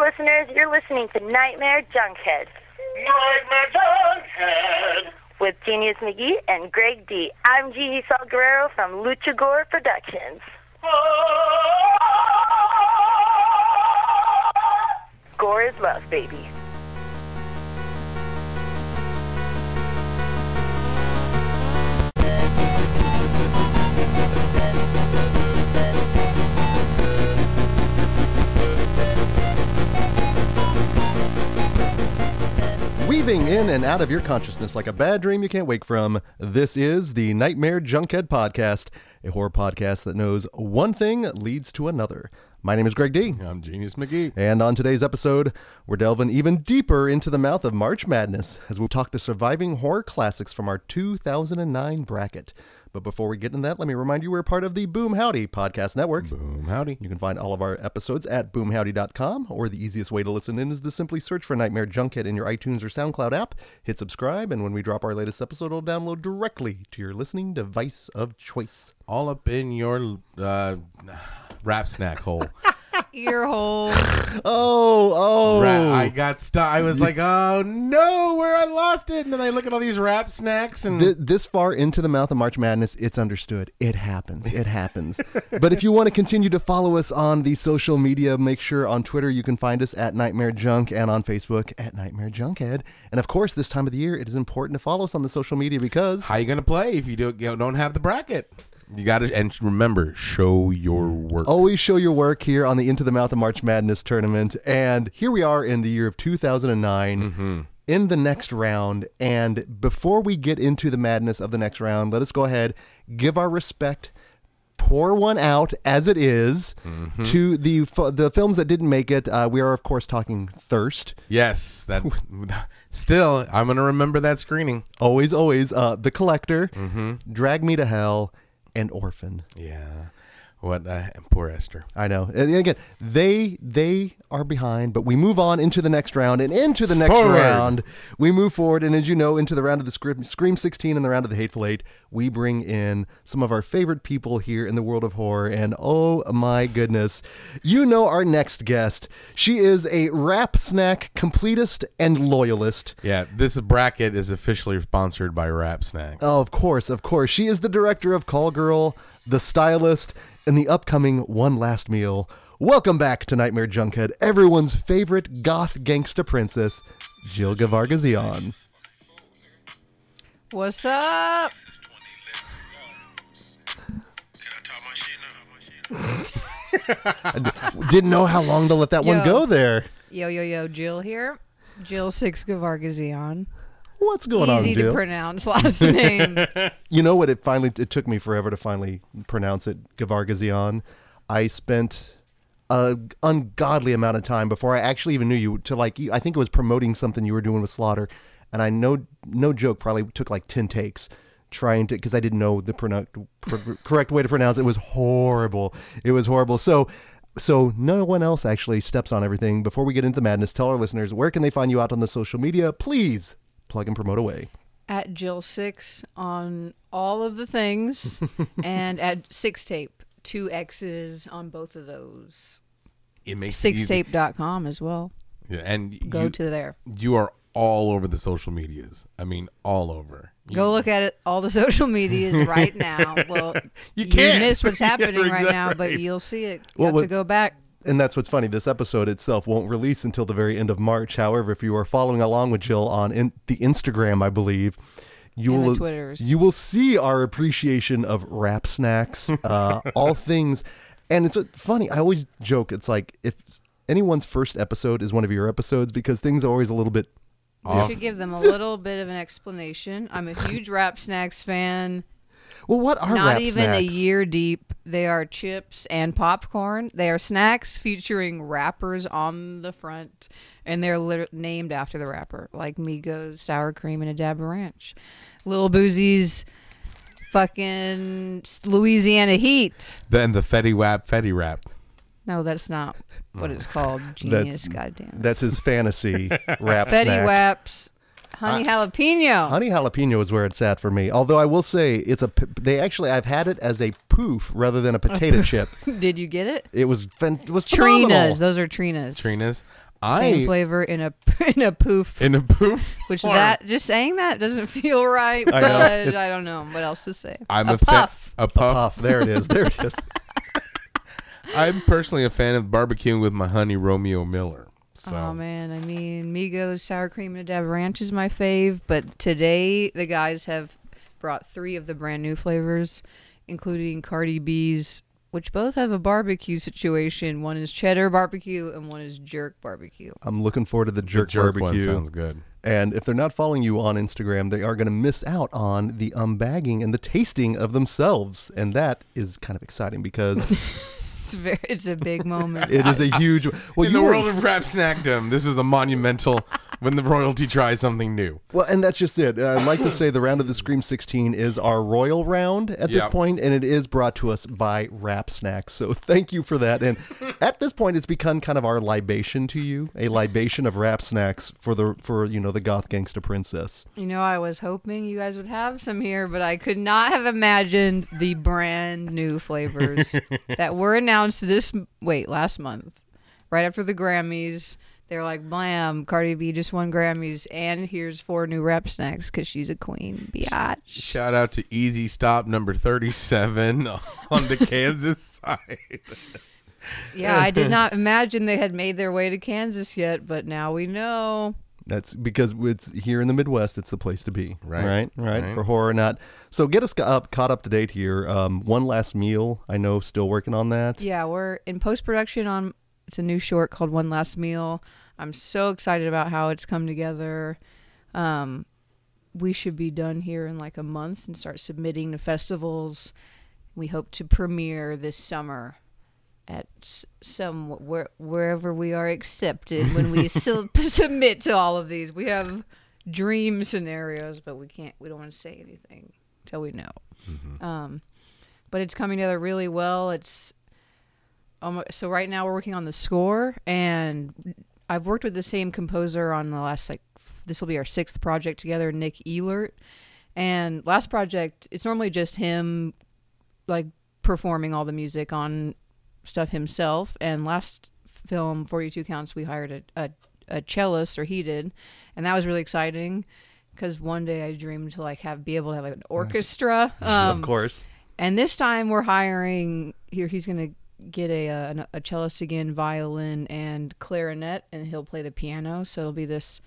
listeners. You're listening to Nightmare Junkhead Nightmare Junkhead. with Genius McGee and Greg D. I'm Gigi Salguero from Lucha Gore Productions. Gore is love, baby. Weaving in and out of your consciousness like a bad dream you can't wake from, this is the Nightmare Junkhead Podcast, a horror podcast that knows one thing leads to another. My name is Greg D. I'm Genius McGee. And on today's episode, we're delving even deeper into the mouth of March Madness as we talk the surviving horror classics from our 2009 bracket. But before we get into that, let me remind you we're part of the Boom Howdy Podcast Network. Boom, howdy. You can find all of our episodes at boomhowdy.com, or the easiest way to listen in is to simply search for Nightmare Junkhead in your iTunes or SoundCloud app, hit subscribe, and when we drop our latest episode, it'll download directly to your listening device of choice. All up in your uh, rap snack hole. ear hole. Oh, oh. Ra- I got stuck. I was like, oh no, where I lost it. And then I look at all these rap snacks and Th- this far into the mouth of March Madness, it's understood. It happens. It happens. but if you want to continue to follow us on the social media, make sure on Twitter you can find us at Nightmare Junk and on Facebook at Nightmare Junkhead. And of course, this time of the year, it is important to follow us on the social media because how you gonna play if you don't, you don't have the bracket? You got to and remember, show your work. always show your work here on the Into the Mouth of March Madness tournament. And here we are in the year of 2009. In the next round, and before we get into the madness of the next round, let us go ahead, give our respect, pour one out as it is to the f- the films that didn't make it. Uh, we are of course talking Thirst, Yes, that. Still, I'm gonna remember that screening. always, always, uh, The Collector, Drag Me to Hell, and Orphan. Yeah. What? Uh, poor Esther. I know. And again, they they are behind, but we move on into the next round and into the next Forward. round. We move forward, and as you know, into the round of the Scream, Scream 16 and the round of the Hateful Eight, we bring in some of our favorite people here in the world of horror. And oh my goodness, you know our next guest. She is a rap snack completist and loyalist. Yeah, this bracket is officially sponsored by Rap Snack. Oh, of course, of course. She is the director of Call Girl, the stylist, and the upcoming One Last Meal. Welcome back to Nightmare Junkhead, everyone's favorite goth gangsta princess, Jill Gevargizian. What's up? Didn't know how long to let that one go there. Yo, yo, yo, Jill here. Jill Sixx Gevargizian. What's going Easy on, Easy to pronounce last name. you know what? It finally it took me forever to finally pronounce it, Gevargizian. I spent a ungodly amount of time before I actually even knew you to like. I think it was promoting something you were doing with Slaughter, and I know no joke probably took like ten takes trying to because I didn't know the pronoun pr- correct way to pronounce it. it was horrible. It was horrible. So. So no one else actually steps on everything. Before we get into the madness, tell our listeners where can they find you out on the social media? Please plug and promote away. at Jill Sixx on all of the things, and at Sixx Tape, two X's on both of those. It makes. Sixxtape.com as well. Yeah, and Go you, to there. you are all over the social medias. I mean, all over. You- Go look at it, all the social medias right now. Well, You can't. miss what's Yeah, happening right now, but you'll see it. You Well, have to go back. And that's what's funny. This episode itself won't release until the very end of March. However, if you are following along with Jill on in, the Instagram, I believe you And will you will see our appreciation of rap snacks, uh, all things. And it's uh, funny. I always joke. It's like if anyone's first episode is one of your episodes because things are always a little bit. You should give them a little bit of an explanation. I'm a huge Rap Snacks fan. Well, what are Not rap even a year deep. They are chips and popcorn. They are snacks featuring rappers on the front, and they're lit- named after the rapper, like Migos, sour cream, and a dab of ranch. Lil Boosie's fucking Louisiana Heat. Then the Fetty Wap Fetty Rap. No, that's not what it's mm. called. Genius, goddamn. That's his fantasy rap Fetty snack. Waps, honey jalapeno. Honey jalapeno is where it's at for me. Although I will say it's a they actually I've had it as a poof rather than a potato chip. Did you get it? It was fen- it was phenomenal. Trinas. Those are Trinas. Trina's. Same I flavor in a in a poof. in a poof. which form. that just saying that doesn't feel right, I but know. I, don't know what else to say. I'm a, a, fa- puff. a puff. Puff. There it is. There it is. I'm personally a fan of barbecuing with my honey Romeo Miller. So Oh man, I mean, Migos sour cream and a dab of ranch is my fave, but today the guys have brought three of the brand new flavors, including Cardi B's, which both have a barbecue situation. One is cheddar barbecue and one is jerk barbecue. I'm looking forward to the jerk, the jerk, jerk barbecue. one sounds good. And if they're not following you on Instagram, they are going to miss out on the unbagging and the tasting of themselves. And that is kind of exciting because It's very, it's a big moment. it is a huge. Well, in you the were- world of rap snackdom, this is a monumental when the royalty tries something new. Well, and that's just it. Uh, I'd like to say the round of the Scream 16 is our royal round at this Yep. point, and it is brought to us by Rap Snacks. So thank you for that. And at this point, it's become kind of our libation to you, a libation of Rap Snacks for the for you know the goth gangsta princess. You know, I was hoping you guys would have some here, but I could not have imagined the brand new flavors that were announced this wait last month, right after the Grammys. They're like, "Blam! Cardi B just won Grammys, and here's four new rap snacks because she's a queen, biatch." Shout out to Easy Stop number 37 on the Kansas side. Yeah, I did not imagine they had made their way to Kansas yet, but now we know. That's because it's here in the Midwest. It's the place to be, Right. Right, right. Right. For horror, not so. Get us up, caught up to date here. Um, one last meal. I know, still working on that. Yeah, we're in post production on it's a new short called One Last Meal. I'm so excited about how it's come together. Um, we should be done here in like a month and start submitting to festivals. We hope to premiere this summer at some where, wherever we are accepted when we sil- submit to all of these. We have dream scenarios, but we can't. We don't want to say anything till we know. Um, but it's coming together really well. It's um, so right now we're working on the score, and I've worked with the same composer on the last like f- this will be our sixth project together, Nick Elert. And last project, it's normally just him, like performing all the music on stuff himself. And last film, Forty Two Counts, we hired a, a a cellist, or he did, and that was really exciting. Because one day I dreamed to like have be able to have like an orchestra. Um, of course. and this time we're hiring here. He's gonna get a a, a cellist again, violin and clarinet, and he'll play the piano. So it'll be this.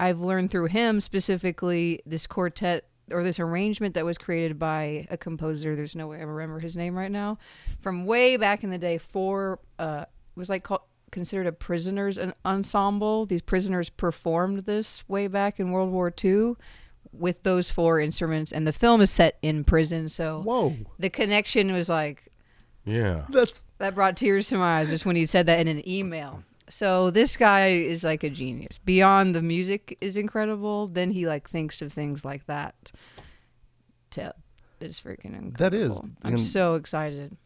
I've learned through him specifically this quartet or this arrangement that was created by a composer. There's no way I remember his name right now, from way back in the day. For uh, was like called considered a prisoners en- ensemble. These prisoners performed this way back in World War II with those four instruments, and the film is set in prison. So Whoa, the connection was like Yeah. that's that brought tears to my eyes just when he said that in an email. So this guy is like a genius. Beyond the music is incredible, then he like thinks of things like that. To it's freaking incredible. That is, I'm and- so excited.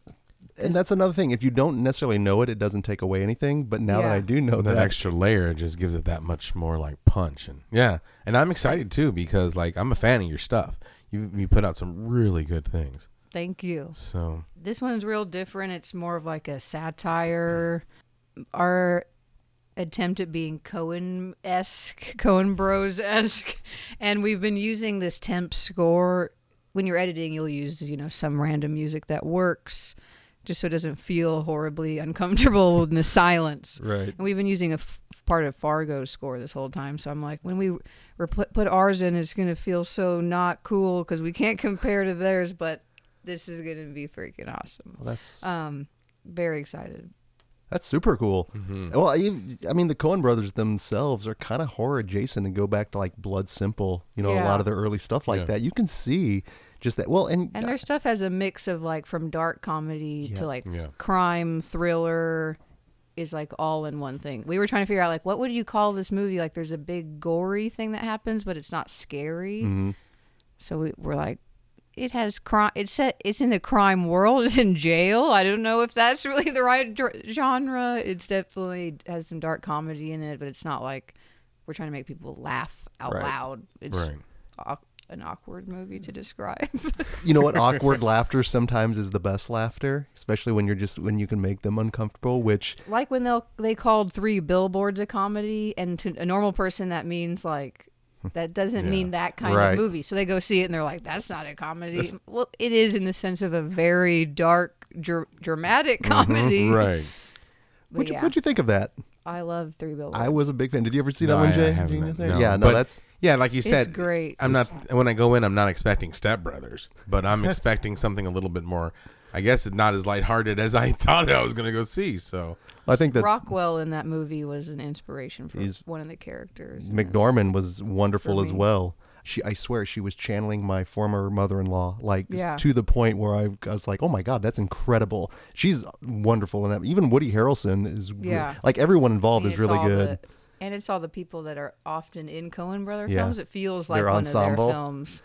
and that's another thing. If you don't necessarily know it, it doesn't take away anything. But now that I do know that that, extra layer just gives it that much more like punch and yeah and i'm excited too because like i'm a fan of your stuff you you put out some really good things Thank you. so This one's real different. It's more of like a satire. Mm. Our attempt at being Coen esque, Coen Bros esque, and we've been using this temp score. When you're editing, you'll use you know some random music that works, just so it doesn't feel horribly uncomfortable in the silence. right? And we've been using a f- part of Fargo's score this whole time. So I'm like, when we re- put, put ours in, it's going to feel so not cool because we can't compare to theirs, but this is going to be freaking awesome. Well, that's Um, very excited. that's super cool. mhm. Well, I, I mean, the Coen brothers themselves are kind of horror adjacent and go back to like Blood Simple. You know, a lot of their early stuff like Yeah. that. You can see just that. Well, and, And their stuff has a mix of like from dark comedy Yes. to like Yeah. crime thriller is like all in one thing. We were trying to figure out like what would you call this movie? Like there's a big gory thing that happens, but it's not scary. Mhm. So we, we're like, it has crime. It's set. It's in the crime world. It's in jail. I don't know if that's really the right dr- genre. It's definitely has some dark comedy in it, but it's not like we're trying to make people laugh out Right. loud. It's right an awkward movie to describe. You know what? Awkward laughter sometimes is the best laughter, especially when you're just when you can make them uncomfortable. Which like when they they called three billboards a comedy, and to a normal person that means like that doesn't mean that kind Right. of movie. So they go see it and they're like, "That's not a comedy." well, it is in the sense of a very dark, dr- dramatic mm-hmm. comedy. Right. But what'd you, what'd you think of that? I love Three Billboards. I was a big fan. Did you ever see that No, one, I- I Jay? haven't, Did you guys say- no. Yeah, no, But- that's Yeah, like you said, it's great. I'm not when I go in. I'm not expecting Step Brothers, but I'm expecting something a little bit more. I guess it's not as lighthearted as I thought I was gonna go see. So I think that's Rockwell in that movie was an inspiration for He's- one of the characters. in this. Was wonderful For as me. well. She, I swear, she was channeling my former mother-in-law, like Yeah. to the point where I, I was like, "Oh my god, that's incredible!" She's wonderful in that. Even Woody Harrelson is, re- Yeah. like everyone I involved mean, is it's really all good. the- and it's all the people that are often in Coen Brother Yeah. films. It feels like Their one ensemble. of their films.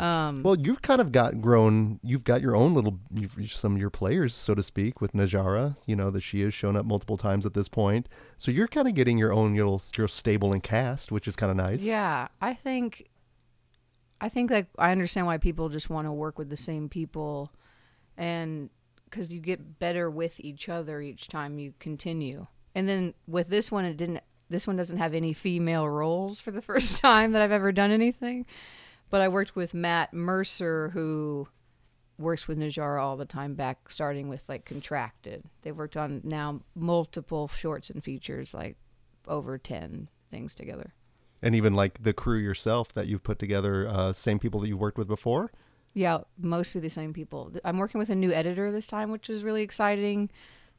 Um, Well, you've kind of got grown. You've got your own little, you've, some of your players, so to speak, with Najarra. You know that she has shown up multiple times at this point. So you're kind of getting your own little, your stable and cast, which is kind of nice. Yeah, I think I think like I understand why people just want to work with the same people and cuz you get better with each other each time you continue. And then with this one it didn't this one doesn't have any female roles for the first time that I've ever done anything. But I worked with Matt Mercer who works with Najarra all the time back starting with like Contracted. They've worked on now multiple shorts and features like over 10 things together. And even like the crew yourself that you've put together, uh, same people that you've worked with before. Yeah, mostly the same people. I'm working with a new editor this time, which is really exciting.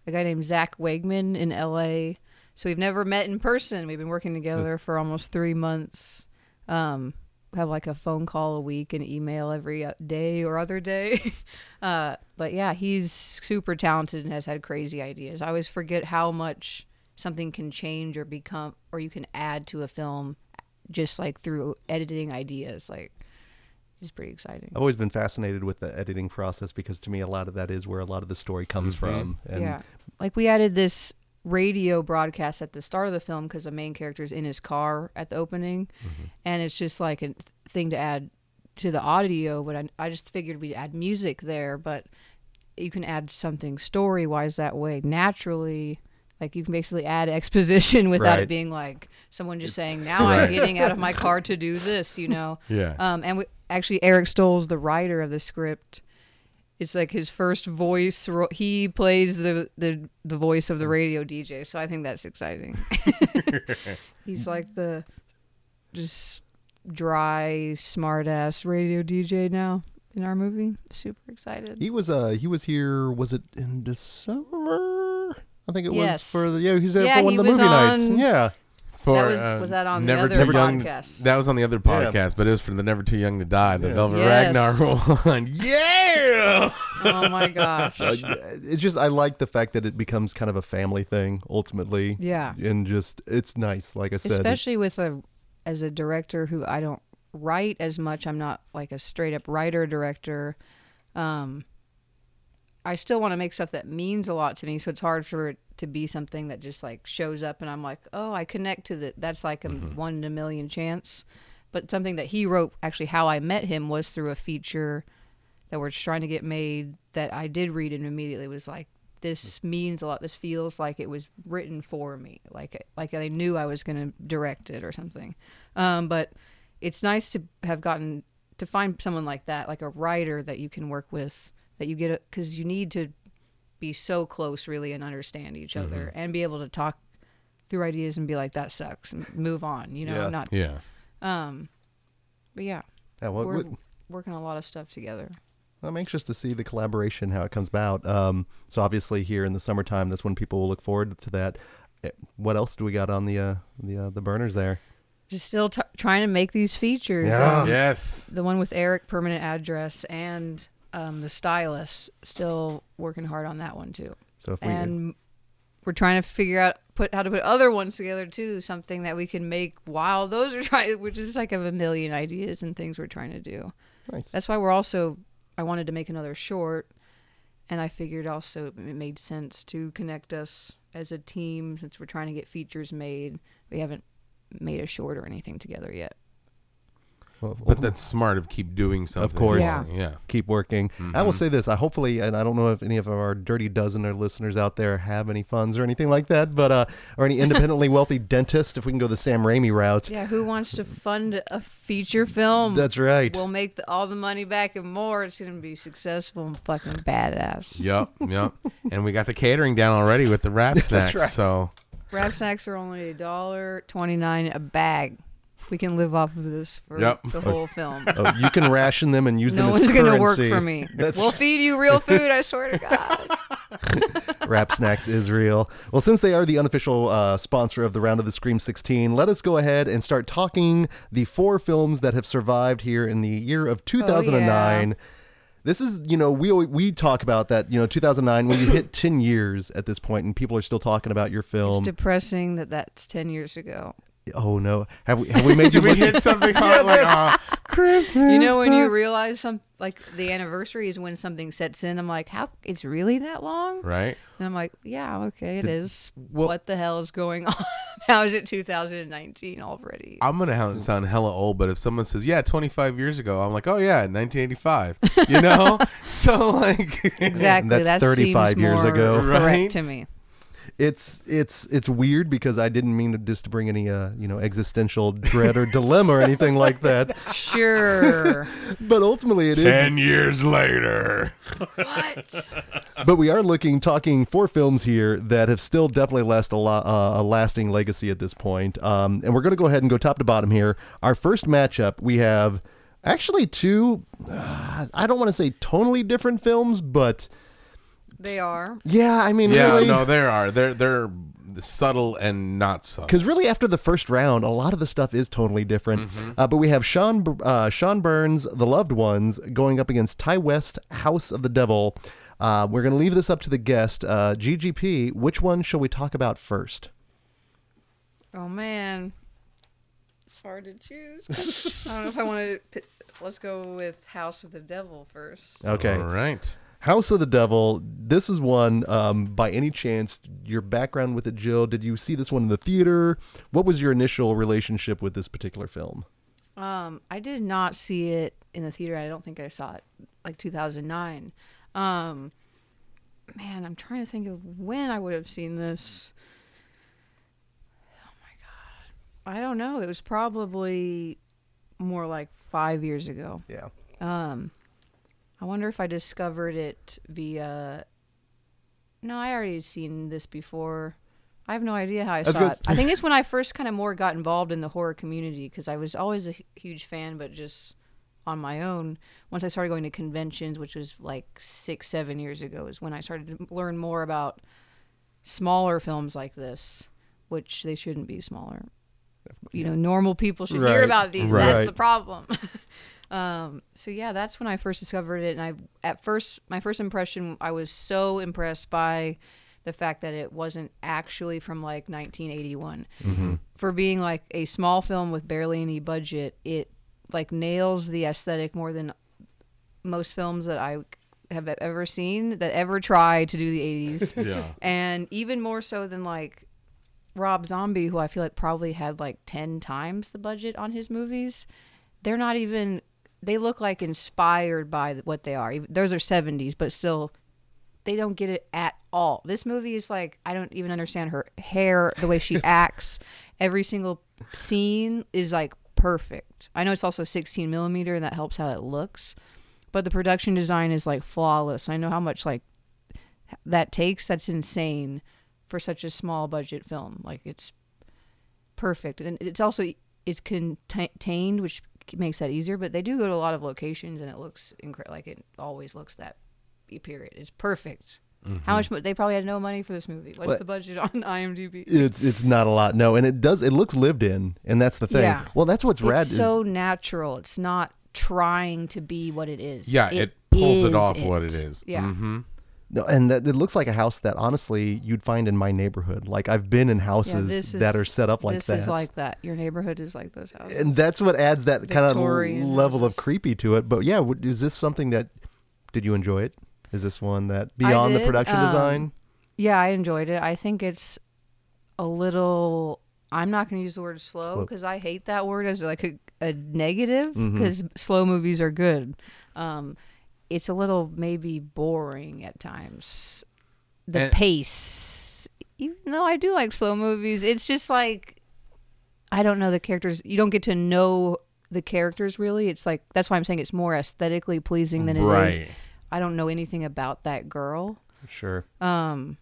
A guy named Zach Wegman in LA. So we've never met in person. We've been working together for almost three months. Um, have like a phone call a week and email every uh, or other day. uh, but yeah, he's super talented and has had crazy ideas. I always forget how much something can change or become, or you can add to a film just like through editing ideas. Like, it's pretty exciting. I've always been fascinated with the editing process because to me, a lot of that is where a lot of the story comes from. And yeah. Like we added this radio broadcast at the start of the film because the main character is in his car at the opening, and it's just like a thing to add to the audio. But I, I just figured we'd add music there, but you can add something story wise that way naturally. Like you can basically add exposition without Right. it being like someone just saying, "Now I'm getting out of my car to do this," you know. Yeah. Um, and we, actually, Eric Stolze's the writer of the script. It's like his first voice. ro- He plays the, the the voice of the radio DJ, so I think that's exciting. He's like the just dry, smart ass radio DJ now in our movie. Super excited. he was uh he was here. Was it in December? I think it Yes. was for the yeah. He was there Yeah, for one of the movie nights. Yeah. For, That was- uh, was that on the other Too Young- podcast? That was on the other podcast, but it was for the Never Too Young to Die, the Velvet Yes. Ragnar one. yeah. oh my gosh. Uh, it just I like the fact that it becomes kind of a family thing ultimately. Yeah. And just it's nice, like I said. especially with a as a director who I don't write as much. I'm not like a straight up writer director. Um, I still want to make stuff that means a lot to me, so it's hard for it to be something that just like shows up and I'm like, oh, I connect to that. That's like a one in a million chance. But something that he wrote, actually, how I met him was through a feature that we're trying to get made that I did read and immediately was like, this means a lot. This feels like it was written for me, like like I knew I was going to direct it or something. Um, but it's nice to have gotten to find someone like that, like a writer that you can work with, that you get because you need to be so close really and understand each other and be able to talk through ideas and be like that sucks and move on. You know, Yeah. not Yeah. um, but yeah, Yeah, well, we're we- working a lot of stuff together. I'm anxious to see the collaboration, how it comes about. Um, so obviously here in the summertime, that's when people will look forward to that. Eh, What else do we got on the uh, the uh, the burners there? Just still t- trying to make these features. Yeah. Um, Yes. the one with Eric, permanent address, and um, the stylist. Still working hard on that one too. So if we and we're trying to figure out put how to put other ones together too. Something that we can make while those are trying, which is like a million ideas and things we're trying to do. nice. That's why we're also. I wanted to make another short, and I figured also it made sense to connect us as a team since we're trying to get features made. We haven't made a short or anything together yet. Well, But that's smart of keep doing something. Of course. Yeah. Yeah. keep working. I will say this: I hopefully, and I don't know if any of our dirty dozen or listeners out there have any funds or anything like that, but uh, or any independently wealthy dentist, if we can go the Sam Raimi route. Yeah, who wants to fund a feature film? That's right. We'll make the, all the money back and more. It's gonna be successful and fucking badass. Yep. Yep. and we got the catering down already with the rap snacks. right. So Rap snacks are only a dollar twenty nine a bag. We can live off of this for Yep. the whole film. Oh, you can ration them and use no them as one's gonna work currency. for me. That's We'll feed you real food. I swear to God. Rap Snacks Israel. Well, since they are the unofficial uh, sponsor of the Round of the Scream 16, let us go ahead and start talking the four films that have survived here in the year of 2009. This is, you know, we alwa- we talk about that, you know, 2009 when you hit 10 years at this point and people are still talking about your film. It's film. depressing that that's ten years ago. Oh no, have we have we made you we hit something hard like uh, Christmas? You know when you realize some like the anniversary is when something sets in. I'm like, how? It's really that long? right? And I'm like, yeah, okay, it is. well- what the hell is going on? How is it 2019 already? I'm gonna ha- sound hella old, but if someone says, "Yeah, 25 years ago," I'm like, "Oh yeah, 1985." You know, so like, exactly. That's that 35 years ago. Right? to me. It's it's it's weird because I didn't mean to, this to bring any uh, you know, existential dread or dilemma or anything like that. Sure. But ultimately it is years later. what? But we are looking, talking four films here that have still definitely left a, lo- uh, a lasting legacy at this point. Um, and we're going to go ahead and go top to bottom here. Our first matchup, we have actually two, uh, I don't want to say tonally different films, but They are. yeah, I mean, Yeah, really. no, there are. They're they're subtle and not subtle. Because really, after the first round, a lot of the stuff is totally different. Uh, but we have Sean uh, Sean Burns, The Loved Ones, going up against Ti West, House of the Devil. Uh, we're going to leave this up to the guest. Uh, GGP, which one shall we talk about first? Oh man. It's hard to choose. I don't know if I want to. Let's go with House of the Devil first. Okay. All right. House of the Devil. This is one. Um, by any chance, your background with it, Jill? Did you see this one in the theater? What was your initial relationship with this particular film? Um, I did not see it in the theater. I don't think I saw it like 2009. Um, man, I'm trying to think of when I would have seen this. Oh my god, I don't know. It was probably more like five years ago. Yeah. Um, I wonder if I discovered it via. No, I already had seen this before. I have no idea how I, was saw gonna it. I think it's when I first kind of more got involved in the horror community because I was always a huge fan, but just on my own. Once I started going to conventions, which was like six, seven years ago, is when I started to learn more about smaller films like this, which they shouldn't be smaller. You know, normal people should Right. hear about these. Right. That's the problem. Um, so yeah, that's when I first discovered it, and I at first my first impression I was so impressed by the fact that it wasn't actually from like 1981. For being like a small film with barely any budget, it like nails the aesthetic more than most films that I have ever seen that ever try to do the 80s. Yeah. and even more so than like Rob Zombie, who I feel like probably had like 10 times the budget on his movies. They're not even, they look like inspired by what they are. Those are 70s, but still, they don't get it at all. This movie is like, I don't even understand her hair, the way she acts. Every single scene is like perfect. I know it's also 16 millimeter, and that helps how it looks. But the production design is like flawless. I know how much like that takes. That's insane for such a small budget film. Like it's perfect, and it's also it's contained, which makes that easier. But they do go to a lot of locations, and it looks incre- like it always looks that. Period. It's perfect. How much? mo- They probably had no money for this movie. What's What- the budget on IMDb? It's it's not a lot, no, and it does. It looks lived in, and that's the thing. Yeah. Well, that's what's rad. It's so natural. It's not trying to be what it is. Yeah, it, pulls it off what it is. Yeah. Mm-hmm. No, and that, it looks like a house that honestly you'd find in my neighborhood. Like I've been in Yeah, houses that are set up like that. this that. is like that. Your neighborhood is like those houses. and that's what adds that kind of level of houses. creepy to it. But yeah, is this something that did you enjoy it? Is this one that beyond the production um, design? Yeah, I enjoyed it. I think it's a little I'm not going to use the word slow because I hate that word as like a, a negative Mm-hmm. because slow movies are good. Um, it's a little maybe boring at times. The And- pace, even though I do like slow movies, it's just like I don't know the characters. You don't get to know the characters really. It's like that's why I'm saying it's more aesthetically pleasing than it is. Right. I don't know anything about that girl. Sure. Um,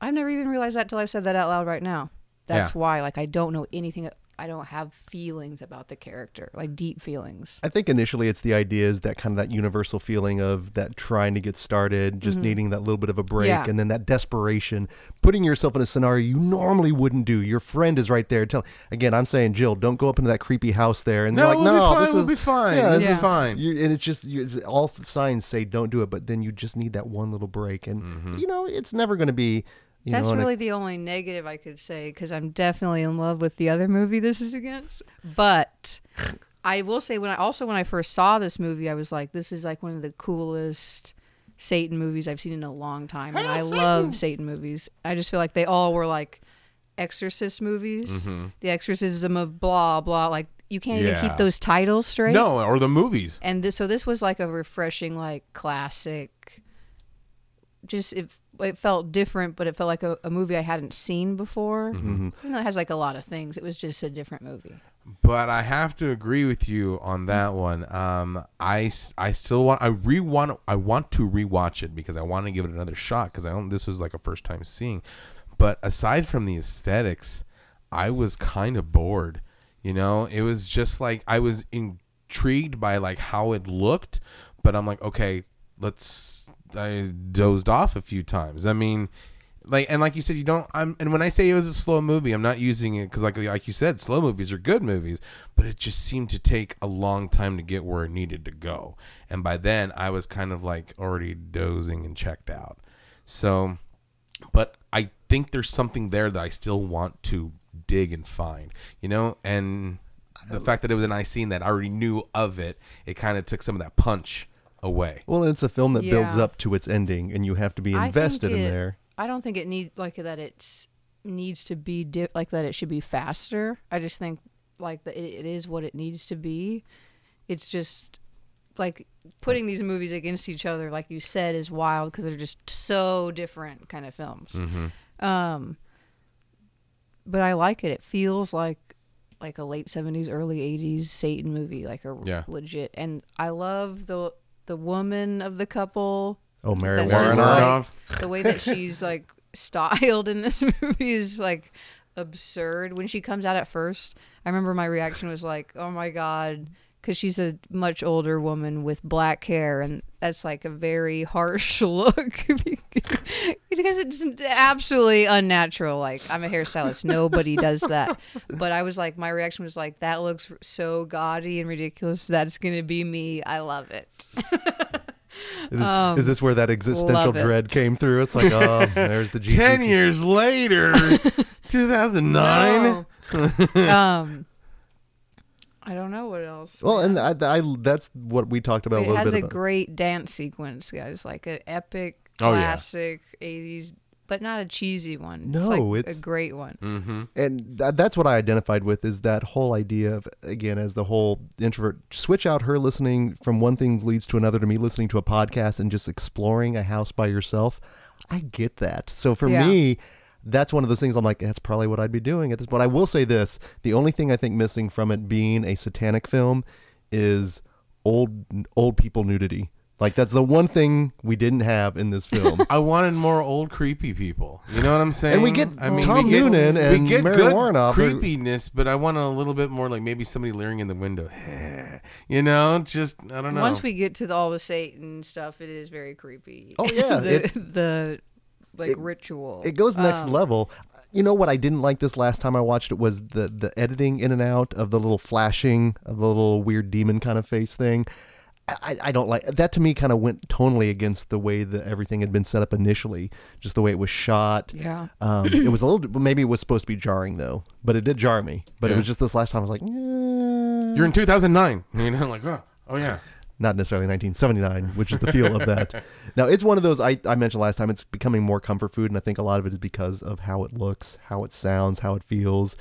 I've never even realized that till I said that out loud right now. That's Yeah. why, like, I don't know anything. I don't have feelings about the character, like deep feelings. I think initially it's the ideas that kind of that universal feeling of that trying to get started, just needing that little bit of a break, Mm-hmm. Yeah. and then that desperation, putting yourself in a scenario you normally wouldn't do. Your friend is right there. Tell again, I'm saying Jill, don't go up into that creepy house there. And No, they're like, we'll be no, fine, this we'll is be fine. Yeah, This this is is fine. You, and it's just you, all signs say don't do it, but then you just need that one little break, and Mm-hmm. you know it's never going to be. You That's know, and it- really the only negative I could say because I'm definitely in love with the other movie this is against. But I will say when I also when I first saw this movie, I was like, this is like one of the coolest Satan movies I've seen in a long time, and I love Satan movies. I just feel like they all were like exorcist movies, the exorcism of blah blah. Like you can't even Mm-hmm. Keep those titles straight. No, or the movies. and this, so this was like a refreshing like classic just it, it felt different but it felt like a, a movie i hadn't seen before Mm-hmm. even though it has like a lot of things it was just a different movie But I have to agree with you on that one. Um, I, I still want I re want I want to rewatch it because I want to give it another shot because I don't this was like a first time seeing. But aside from the aesthetics, I was kind of bored. You know, it was just like I was intrigued by like how it looked, but I'm like, okay, let's. I dozed off a few times. I mean, like and like you said, you don't. I'm and when I say it was a slow movie, I'm not using it because like like you said, slow movies are good movies, but it just seemed to take a long time to get where it needed to go, and by then I was kind of like already dozing and checked out. So, but I think there's something there that I still want to dig and find, you know, and the fact that it was an I scene that I already knew of it, it kind of took some of that punch away. well, it's a film that builds up to its ending, and you have to be I think invested in it- there. i don't think it need like that It needs to be di- like that it should be faster i just think like that it, it is what it needs to be it's just like putting these movies against each other like you said is wild because they're just so different kind of films um but i like it it feels like like a late 70s early 80s satan movie like a Yeah. legit and i love the the woman of the couple Oh, Mary Warren Woronov. like- the way that she's like styled in this movie is like absurd. When she comes out at first, I remember my reaction was like, "Oh my god," because she's a much older woman with black hair, and that's like a very harsh look because it's absolutely unnatural. Like I'm a hairstylist, nobody does that. But I was like, my reaction was like, "That looks so gaudy and ridiculous. That's gonna be me. I love it. Is, Is this, is this where that existential Um, love it. dread came through? It's like, oh, there's the G. Ten years later, 2009. No. um, I don't know what else. Well, and I, I, that's what we talked about a it little has bit a about. great dance sequence, guys. Like an epic, Oh, yeah. classic '80s, but not a cheesy one. No, it's, like it's- a great one. Mm-hmm. and th- that's what I identified with is that whole idea of again as the whole introvert switch out her listening from one thing leads to another to me listening to a podcast and just exploring a house by yourself. I get that. So for Yeah. me, that's one of those things I'm like that's probably what I'd be doing at this. But I will say this: the only thing I think missing from it being a satanic film is old old people nudity. Like that's the one thing we didn't have in this film. I wanted more old creepy people. You know what I'm saying? And we get I mean, Tom we get, Noonan and we get Mary good Woronov are- creepiness, but I want a little bit more like maybe somebody leering in the window. you know, just I don't know. Once we get to the, all the Satan stuff, it is very creepy. Oh, yeah, the, it's- the like it- ritual. It goes next Um, level. You know what I didn't like this last time I watched it was the the editing in and out of the little flashing of the little weird demon kind of face thing. I, I- I don't like that. To me, kind of went tonally against the way that everything had been set up initially. Just the way it was shot. Yeah. Um, it was a little. Maybe it was supposed to be jarring though, but it did jar me. But it was just this last time. I was like, yeah. You're in 2009. You know, like oh, oh yeah. Not necessarily 1979, which is the feel of that. Now, it's one of those I, I mentioned last time. It's becoming more comfort food, and I think a lot of it is because of how it looks, how it sounds, how it feels,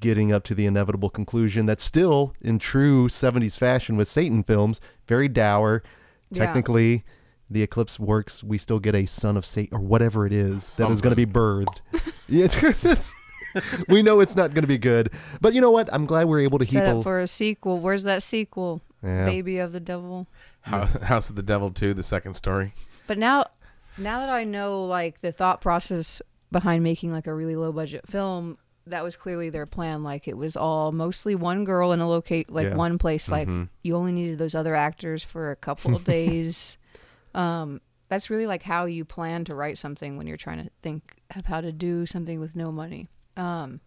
getting up to the inevitable conclusion that's still in true 70s fashion with Satan films, very dour. Yeah. Technically, the eclipse works. We still get a son of Satan or whatever it is that is going to be birthed. yeah, we know it's not going to be good, but you know what? I'm glad we're able to Set people. up for a sequel. Where's that sequel? Yeah. Baby of the Devil. House, House of the Devil 2, the second story. But now, now that I know like the thought process behind making like a really low budget film, that was clearly their plan. Like it was all mostly one girl in a locate like Yeah. one place. Like you only needed those other actors for a couple of days. Um, that's really like how you plan to write something when you're trying to think of how to do something with no money. Um,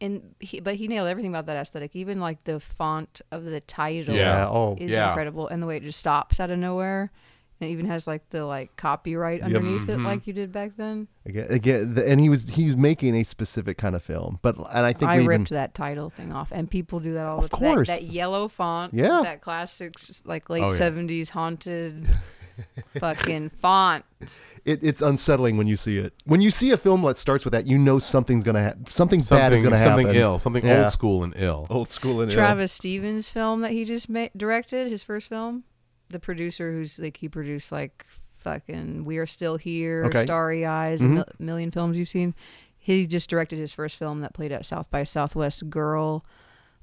and he, but he nailed everything about that aesthetic. Even like the font of the title yeah. Oh, is Yeah. incredible and the way it just stops out of nowhere and it even has like the like copyright underneath Mm-hmm. it like you did back then Again, again, the, and he was he's making a specific kind of film, but and I think i ripped even, that title thing off and people do that all Of the time course. that, yellow font Yeah. that classic like late Oh, yeah. 70s haunted fucking font it, it's unsettling when you see it. When you see a film that starts with that, you know something's gonna happen. Something, bad is gonna something happen. Something ill, something Yeah. old school and ill. Old school and ill. travis stevens film that he just ma- directed his first film the producer who's like he produced like fucking we are still here Okay. starry eyes Mhm. a mil- million films you've seen he just directed his first film that played at south by southwest girl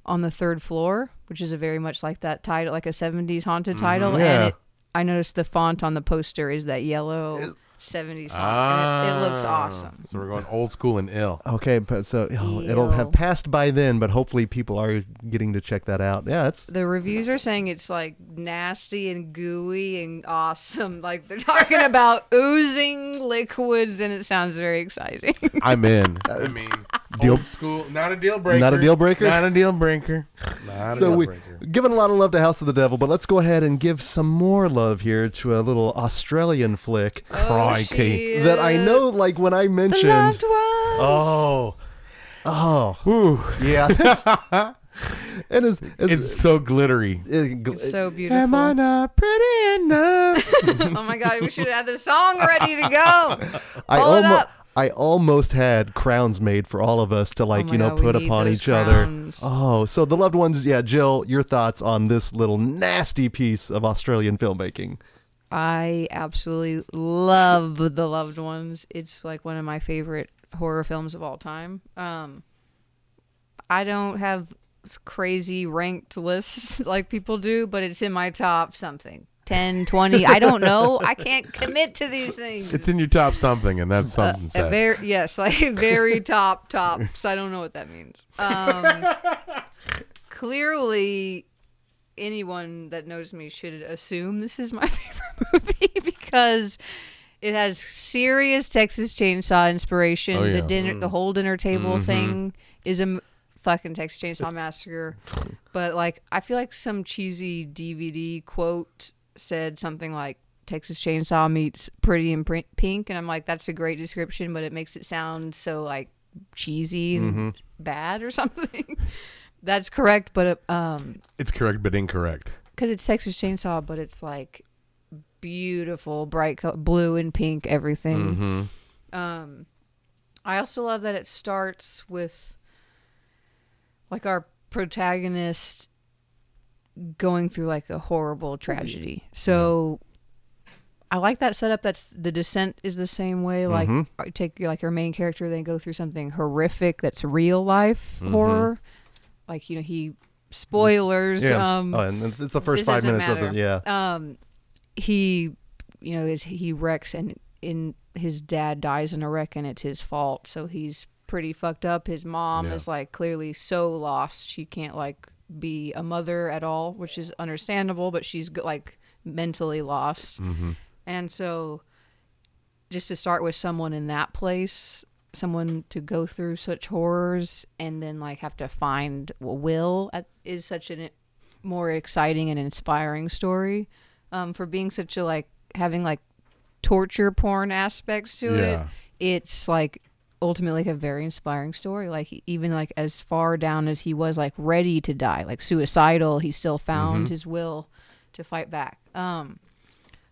on the third floor which is a very much like that title like a 70s haunted title Mm-hmm. Yeah. and it, i noticed the font on the poster is that yellow 70s font and it, it looks Ah, awesome So we're going old school and ill. Okay, but so oh, it'll have passed by then, but hopefully people are getting to check that out. Yeah, it's the reviews are saying it's like nasty and gooey and awesome. Like they're talking about oozing liquids, and it sounds very exciting. I'm in. I mean, Deal- old school, not a deal breaker. Not a deal breaker? Not a deal breaker. Not a so deal we breaker. giving a lot of love to House of the Devil, but let's go ahead and give some more love here to a little Australian flick Oh, Crikey. that I know. Like when I The mentioned, loved ones. oh, oh, yeah, that's, and as, as It's so glittery. it- gl- It's so beautiful. Am I not pretty enough? oh my god, we should have the song ready to go. I Pull it almost up. I almost had crowns made for all of us to oh like my you know God, we put need upon those each other. Oh, so the loved ones, yeah, Jill, your thoughts on this little nasty piece of Australian filmmaking? I absolutely love the loved ones. It's like one of my favorite horror films of all time. Um, I don't have crazy ranked lists like people do, but it's in my top something 10, 20. I don't know. I can't commit to these things. it's in your top something, and that's Uh, something sad. very yes, like very top tops. I don't know what that means. Um, clearly, anyone that knows me should assume this is my favorite movie because it has serious Texas Chainsaw inspiration. Oh, The yeah. dinner, the whole dinner table Mhm. thing is a m- fucking Texas Chainsaw Massacre. But like, I feel like some cheesy DVD quote said something like Texas Chainsaw meets Pretty in Pink, and I'm like, that's a great description, but it makes it sound so like cheesy and bad or something. That's correct, but uh, um, it's correct, but incorrect. because it's Texas Chainsaw, but it's like beautiful, bright color, blue and pink, everything. Mm-hmm. Um, I also love that it starts with like our protagonist going through like a horrible tragedy. So I like that setup. That's the descent is the same way. Like Mhm. I take like your main character, they go through something horrific that's real life horror. Like you know he spoilers. Yeah. Um, oh, and it's the first five minutes of matter. the yeah. um he you know is he wrecks and in his dad dies in a wreck and it's his fault so he's pretty fucked up his mom Yeah. is like clearly so lost she can't like be a mother at all which is understandable but she's like mentally lost Mm-hmm. and so just to start with someone in that place someone to go through such horrors and then like have to find will at, is such a more exciting and inspiring story um, for being such a like having like torture porn aspects to it it's like ultimately like a very inspiring story. Like even like as far down as he was, like ready to die, like suicidal, he still found Mm-hmm. his will to fight back. Um,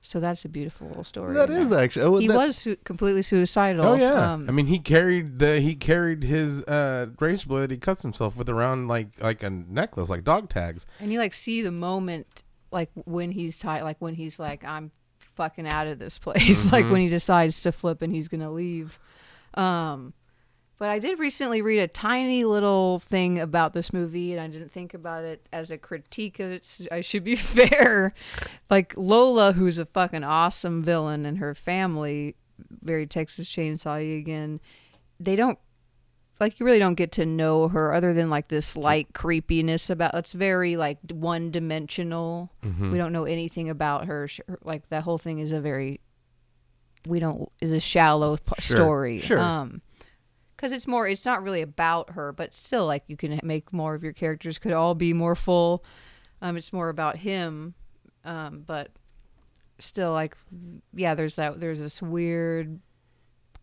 so that's a beautiful little story. That in is there. actually. Oh, He that- was su- completely suicidal. Oh, yeah. Um, I mean, he carried the he carried his uh razor blade. He cuts himself with around like like a necklace, like dog tags. and you like see the moment like when he's tight like when he's like i'm fucking out of this place like when he decides to flip and he's gonna leave um but i did recently read a tiny little thing about this movie and i didn't think about it as a critique of it i should be fair. Like lola who's a fucking awesome villain and her family very texas chainsaw again they don't like you really don't get to know her other than like this light creepiness about it's very like one dimensional we don't know anything about her. Like that whole thing is a very we don't is a shallow Sure, story. Sure. um because it's more it's not really about her but still like you can make more of your characters could all be more full. Um it's more about him um but still like yeah there's that there's this weird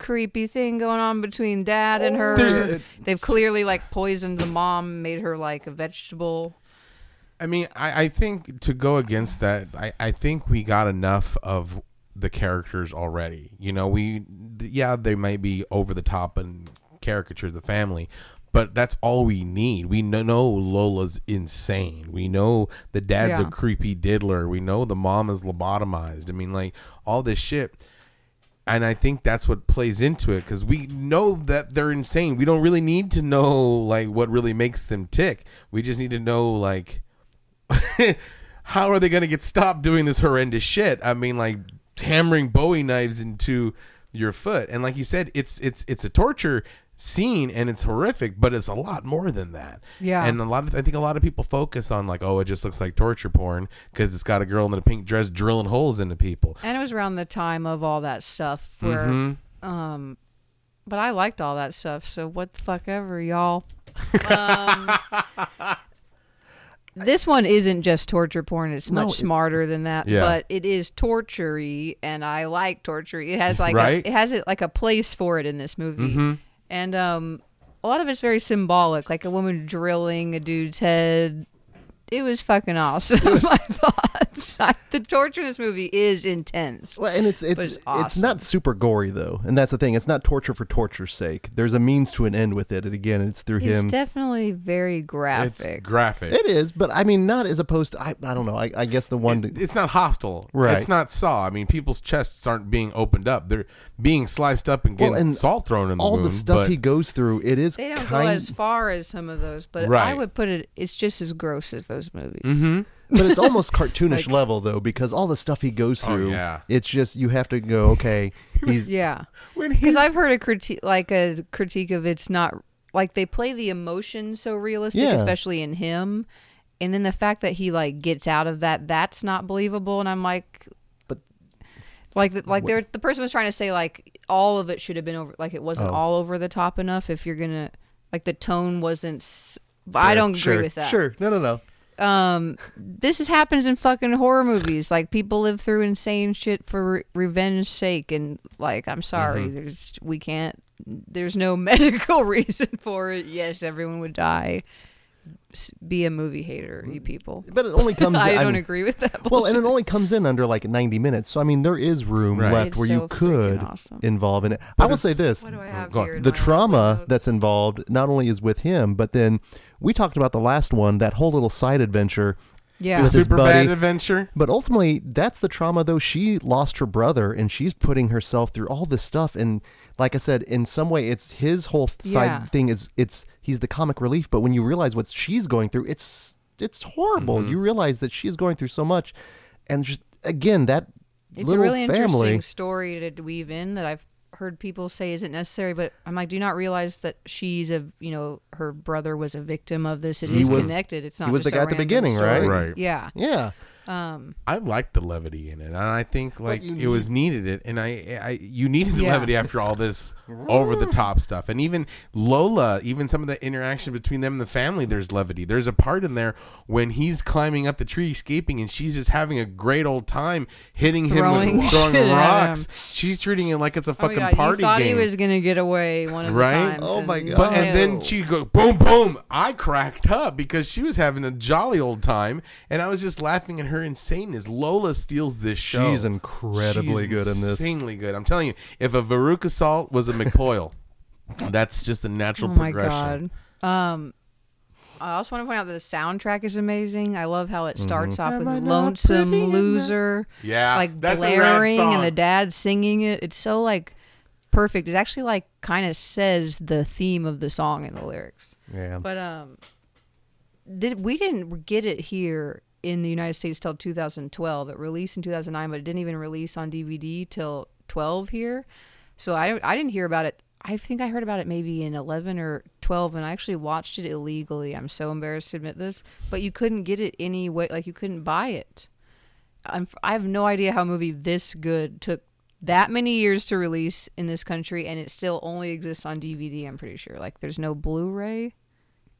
creepy thing going on between dad and her. A- they've clearly like poisoned the mom made her like a vegetable. I mean, I, I think to go against that, I, I think we got enough of the characters already. You know, we yeah, they might be over the top and caricature of the family, but that's all we need. We kn- know Lola's insane. We know the dad's Yeah. a creepy diddler. We know the mom is lobotomized. I mean, like all this shit. And I think that's what plays into it because we know that they're insane. We don't really need to know like what really makes them tick. We just need to know like how are they going to get stopped doing this horrendous shit? I mean, like hammering Bowie knives into your foot, and like you said, it's it's it's a torture scene and it's horrific, but it's a lot more than that. Yeah. and a lot of I think a lot of people focus on like, oh, it just looks like torture porn because it's got a girl in a pink dress drilling holes into people. and it was around the time of all that stuff where Mm-hmm. um but i liked all that stuff so what the fuck ever y'all um this one isn't just torture porn it's No, much it- smarter than that Yeah. but it is torture and i like torture it has like Right? a, it has it like a place for it in this movie Mm-hmm. And um a lot of it's very symbolic like a woman drilling a dude's head. It was fucking awesome i thought the torture in this movie is intense Well, and it's it's it's it's, not super gory though, and that's the thing. It's not torture for torture's sake. There's a means to an end with it, and again, it's through It's him. definitely very It's graphic. graphic. it is, but I mean, not as opposed to I, I don't know. I, I guess the one. It- it's not hostile. Right. It's not Saw. I mean, people's chests aren't being opened up. They're being sliced up and getting Well, and salt thrown in the all wound, the stuff but- he goes through, it is they don't kind. go as far as some of those, but I would put it. It's just as gross as those movies. Mhm. But it's almost cartoonish Like- level though, because all the stuff he goes Oh, through. yeah. It's just you have to go. Okay, he's Yeah, because I've heard a critique, like a critique of it's not like they play the emotion so realistic, Yeah. especially in him, and then the fact that he like gets out of that, that's not believable. And I'm like, But- like the, like they're, the person was trying to say like all of it should have been over, like it wasn't Oh. all over the top enough. If you're gonna like the tone wasn't. I don't agree with that. Sure, no, no, no. Um this is happens in fucking horror movies like people live through insane shit for re- revenge sake and like i'm sorry Mm-hmm. there's we can't there's no medical reason for it yes everyone would die be a movie hater you people But it only comes. i I don't mean- agree with that Well, and it only comes in under like 90 minutes. So I mean, there is room Right. left It's where so you could awesome. involve in it. I will say this: what do i have here the trauma that's involved not only is with him, but then we talked about the last one, that whole little side adventure. yeah with his super buddy. bad adventure. But ultimately, that's the trauma, though. She lost her brother, and she's putting herself through all this stuff. And like I said, in some way, it's his whole side Yeah. thing. Is it's he's the comic relief, but when you realize what she's going through, it's it's horrible. Mm-hmm. You realize that she's going through so much, and just again that it's a little really family. interesting story to weave in that I've heard people say isn't necessary, but I'm like, do you not realize that she's a, you know, her brother was a victim of this? It He is was- connected. It's not. He was just the guy at the random beginning, right? Right. Yeah. Yeah. Um, I liked the levity in it, and I think like you it was needed it, and I, I you needed the Yeah. levity after all this over the top stuff, and even Lola, even some of the interaction between them and the family, there's levity. There's a part in there when he's climbing up the tree, escaping, and she's just having a great old time hitting Throwing him with throwing rocks. She's treating it like it's a oh fucking yeah, party you thought game. he was gonna get away one of Right? the times. Oh my God. But and then she go boom boom. I cracked up because she was having a jolly old time, and I was just laughing at her insaneness. Lola steals this show. She's incredibly She's good in this. Insanely good. I'm telling you, if a Veruca Salt was a McPoyle, that's just the natural Oh my progression. god. Um, I also want to point out that the soundtrack is amazing. I love how it starts off with Am I not "Lonesome pretty enough?" Loser," Yeah, like that's a rad blaring, and the dad singing it. It's so like perfect. It actually like kind of says the theme of the song in the lyrics. Yeah. But um, did we didn't get it here in the United States till 2012. It released in 2009, but it didn't even release on DVD till 12 here. So I I didn't hear about it. I think I heard about it maybe in 11 or 12, and I actually watched it illegally. I'm so embarrassed to admit this, but you couldn't get it any way. Like you couldn't buy it. I'm, I have no idea how a movie this good took that many years to release in this country, and it still only exists on DVD. I'm pretty sure. Like there's no Blu-ray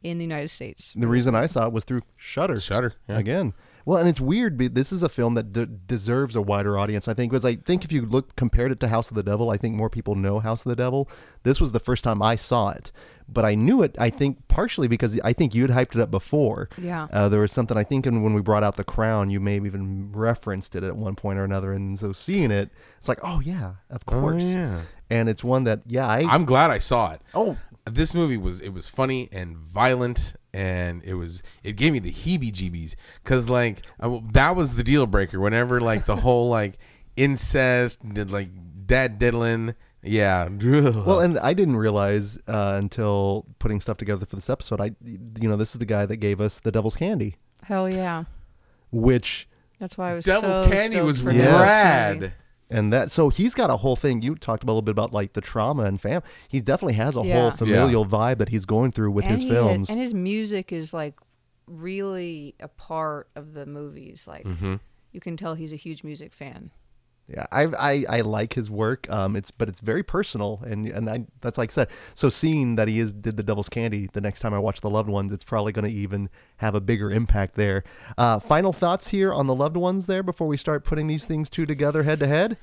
in the United States. The reason I saw it was through Shutter. Shudder. Yeah. again. Well, and it's weird. But this is a film that d- deserves a wider audience. I think because I think if you look compared it to House of the Devil, I think more people know House of the Devil. This was the first time I saw it, but I knew it. I think partially because I think you'd hyped it up before. Yeah. Uh, there was something I think in when we brought out the Crown, you may have even referenced it at one point or another, and so seeing it, it's like, oh yeah, of course. yeah. And it's one that yeah, I I'm glad I saw it. oh this movie was it was funny and violent and it was it gave me the heebie-jeebies because like I, that was the deal breaker whenever like the whole like incest did like dad diddling yeah Well, and I didn't realize uh, until putting stuff together for this episode. I, you know, this is the guy that gave us the Devil's Candy, Hell yeah. which That's why I was devil's so candy was for Yes. rad movie. And that so he's got a whole thing. You talked about a little bit about like the trauma and fam. He definitely has a Yeah. whole familial vibe that he's going through with And his he- films. and his music is like really a part of the movies. Like Mm-hmm. you can tell he's a huge music fan. Yeah, I, I I like his work. Um, it's but it's very personal, and and I that's like I said. So seeing that he is did the Devil's Candy, the next time I watch the Loved Ones, it's probably going to even have a bigger impact there. Uh, final thoughts here on the Loved Ones there before we start putting these things two together head to head.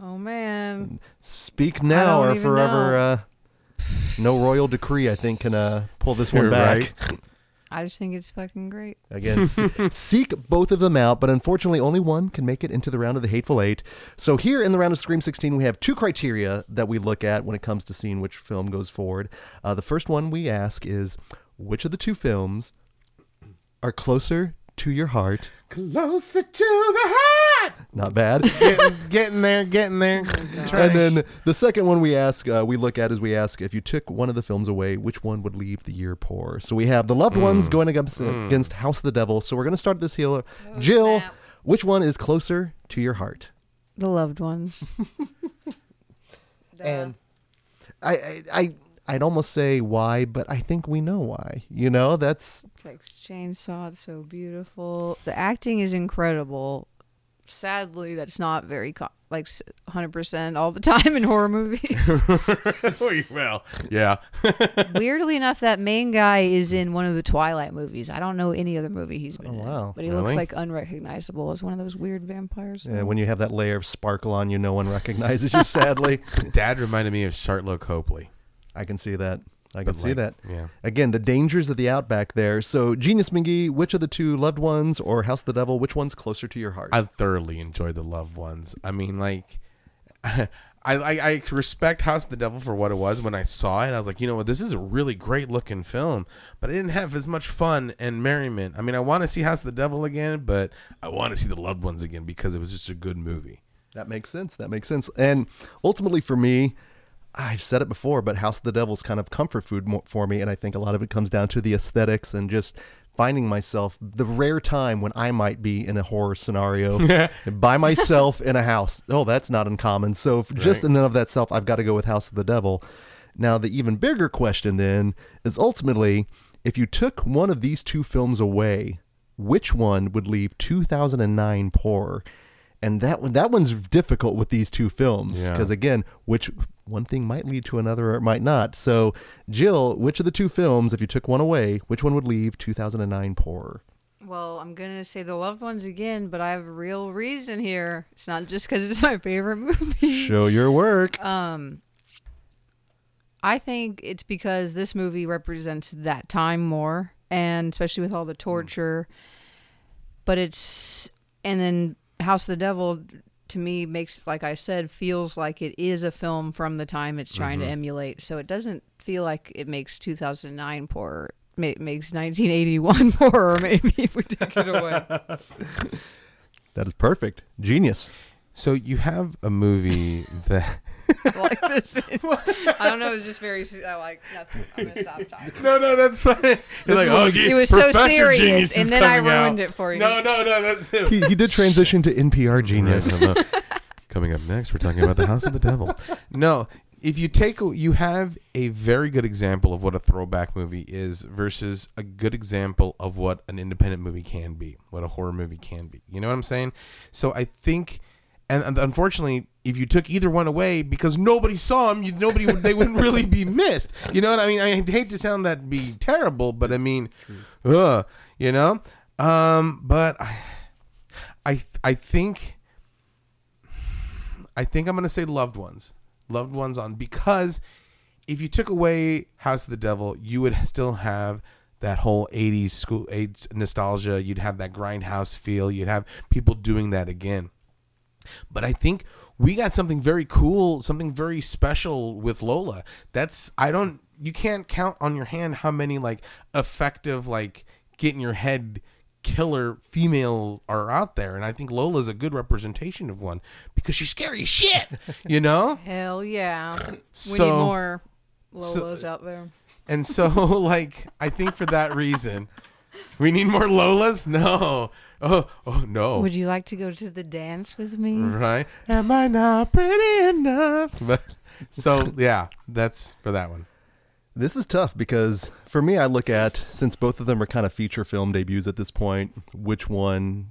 Oh man. Speak now or forever. know. Uh, no royal decree, I think, can uh, pull this one back. Right. I just think it's fucking great. Again, s- seek both of them out, but unfortunately, only one can make it into the round of the Hateful Eight. So, here in the round of Scream 16, we have two criteria that we look at when it comes to seeing which film goes forward. Uh, the first one we ask is which of the two films are closer to your heart? closer to the heart Not bad. getting, getting there getting there and then the second one we ask, uh, we look at is we ask if you took one of the films away, which one would leave the year poor? So we have the loved ones going against, against House of the Devil. So we're going to start this here. Jill, snap. which one is closer to your heart? The loved ones. And I, I, I, I'd almost say why, but I think we know why. You know, that's Texas Chainsaw, it's so beautiful. The acting is incredible. Sadly, that's not very co- like 100% all the time in horror movies. well yeah Weirdly enough, that main guy is in one of the Twilight movies. I don't know any other movie he's been Oh, in. wow. But he Really? looks like unrecognizable as one of those weird vampires. uh, when you have that layer of sparkle on you, no one recognizes you. Sadly, dad reminded me of Sharlto Copley I can see that. I can But, see like, that. yeah Again, the dangers of the outback there. So, Genius McGee, which of the two loved ones or House of the Devil, which one's closer to your heart? I thoroughly enjoyed the loved ones. I mean, like, I, I I respect House of the Devil for what it was when I saw it. I was like, you know what, this is a really great looking film, but I didn't have as much fun and merriment. I mean, I want to see House of the Devil again, but I want to see the loved ones again because it was just a good movie. That makes sense. That makes sense. And ultimately, for me, I've said it before, but House of the Devil's kind of comfort food for me, and I think a lot of it comes down to the aesthetics and just finding myself the rare time when I might be in a horror scenario by myself in a house. Oh, that's not uncommon. So f just in and of that self, I've got to go with House of the Devil. Now, the even bigger question then is ultimately, if you took one of these two films away, which one would leave 2009 poorer? And that one, that one's difficult with these two films Yeah. because again, which one thing might lead to another or it might not. So, Jill, which of the two films, if you took one away, which one would leave 2009 poorer? Well, I'm gonna say the loved ones again, but I have a real reason here. It's not just because it's my favorite movie. Show your work. Um, I think it's because this movie represents that time more, and especially with all the torture. But it's and then House of the Devil to me makes like I said feels like it is a film from the time it's trying to mm-hmm. emulate. So it doesn't feel like it makes 2009 poorer. Ma- makes 1981 poorer, maybe if we take it away. That is perfect. Genius. So you have a movie that I like this. I don't know. It was just very. I like. I'm gonna stop talking. No, no, that's funny. You're like, oh, gee, It was so Professor serious, Genius and is then I coming ruined out. it for you. No, no, no, that's it. He, he did transition to NPR genius. Coming up next, we're talking about the House of the Devil. No, if you take, a- you have a very good example of what a throwback movie is versus a good example of what an independent movie can be, what a horror movie can be. You know what I'm saying? So I think, and, and unfortunately, if you took either one away because nobody saw them, you, nobody would, they wouldn't really be missed. You know what I mean? I hate to sound that be terrible, but I mean, ugh, you know. Um, but I, I, I think. I think I'm gonna say loved ones, loved ones on because if you took away House of the Devil, you would still have that whole 80s school AIDS nostalgia. You'd have that grindhouse feel. You'd have people doing that again. But I think we got something very cool, something very special with Lola. That's I don't you can't count on your hand how many like effective like get in your head killer female are out there and I think Lola's a good representation of one because she's scary as shit, you know? Hell yeah. We So- need more so- Lolas out there. And so like I think for that reason we need more Lolas? No. Oh, oh no. Would you like to go to the dance with me? right? Am I not pretty enough? But so yeah, that's for that one. This is tough because for me, I look at since both of them are kind of feature film debuts at this point, which one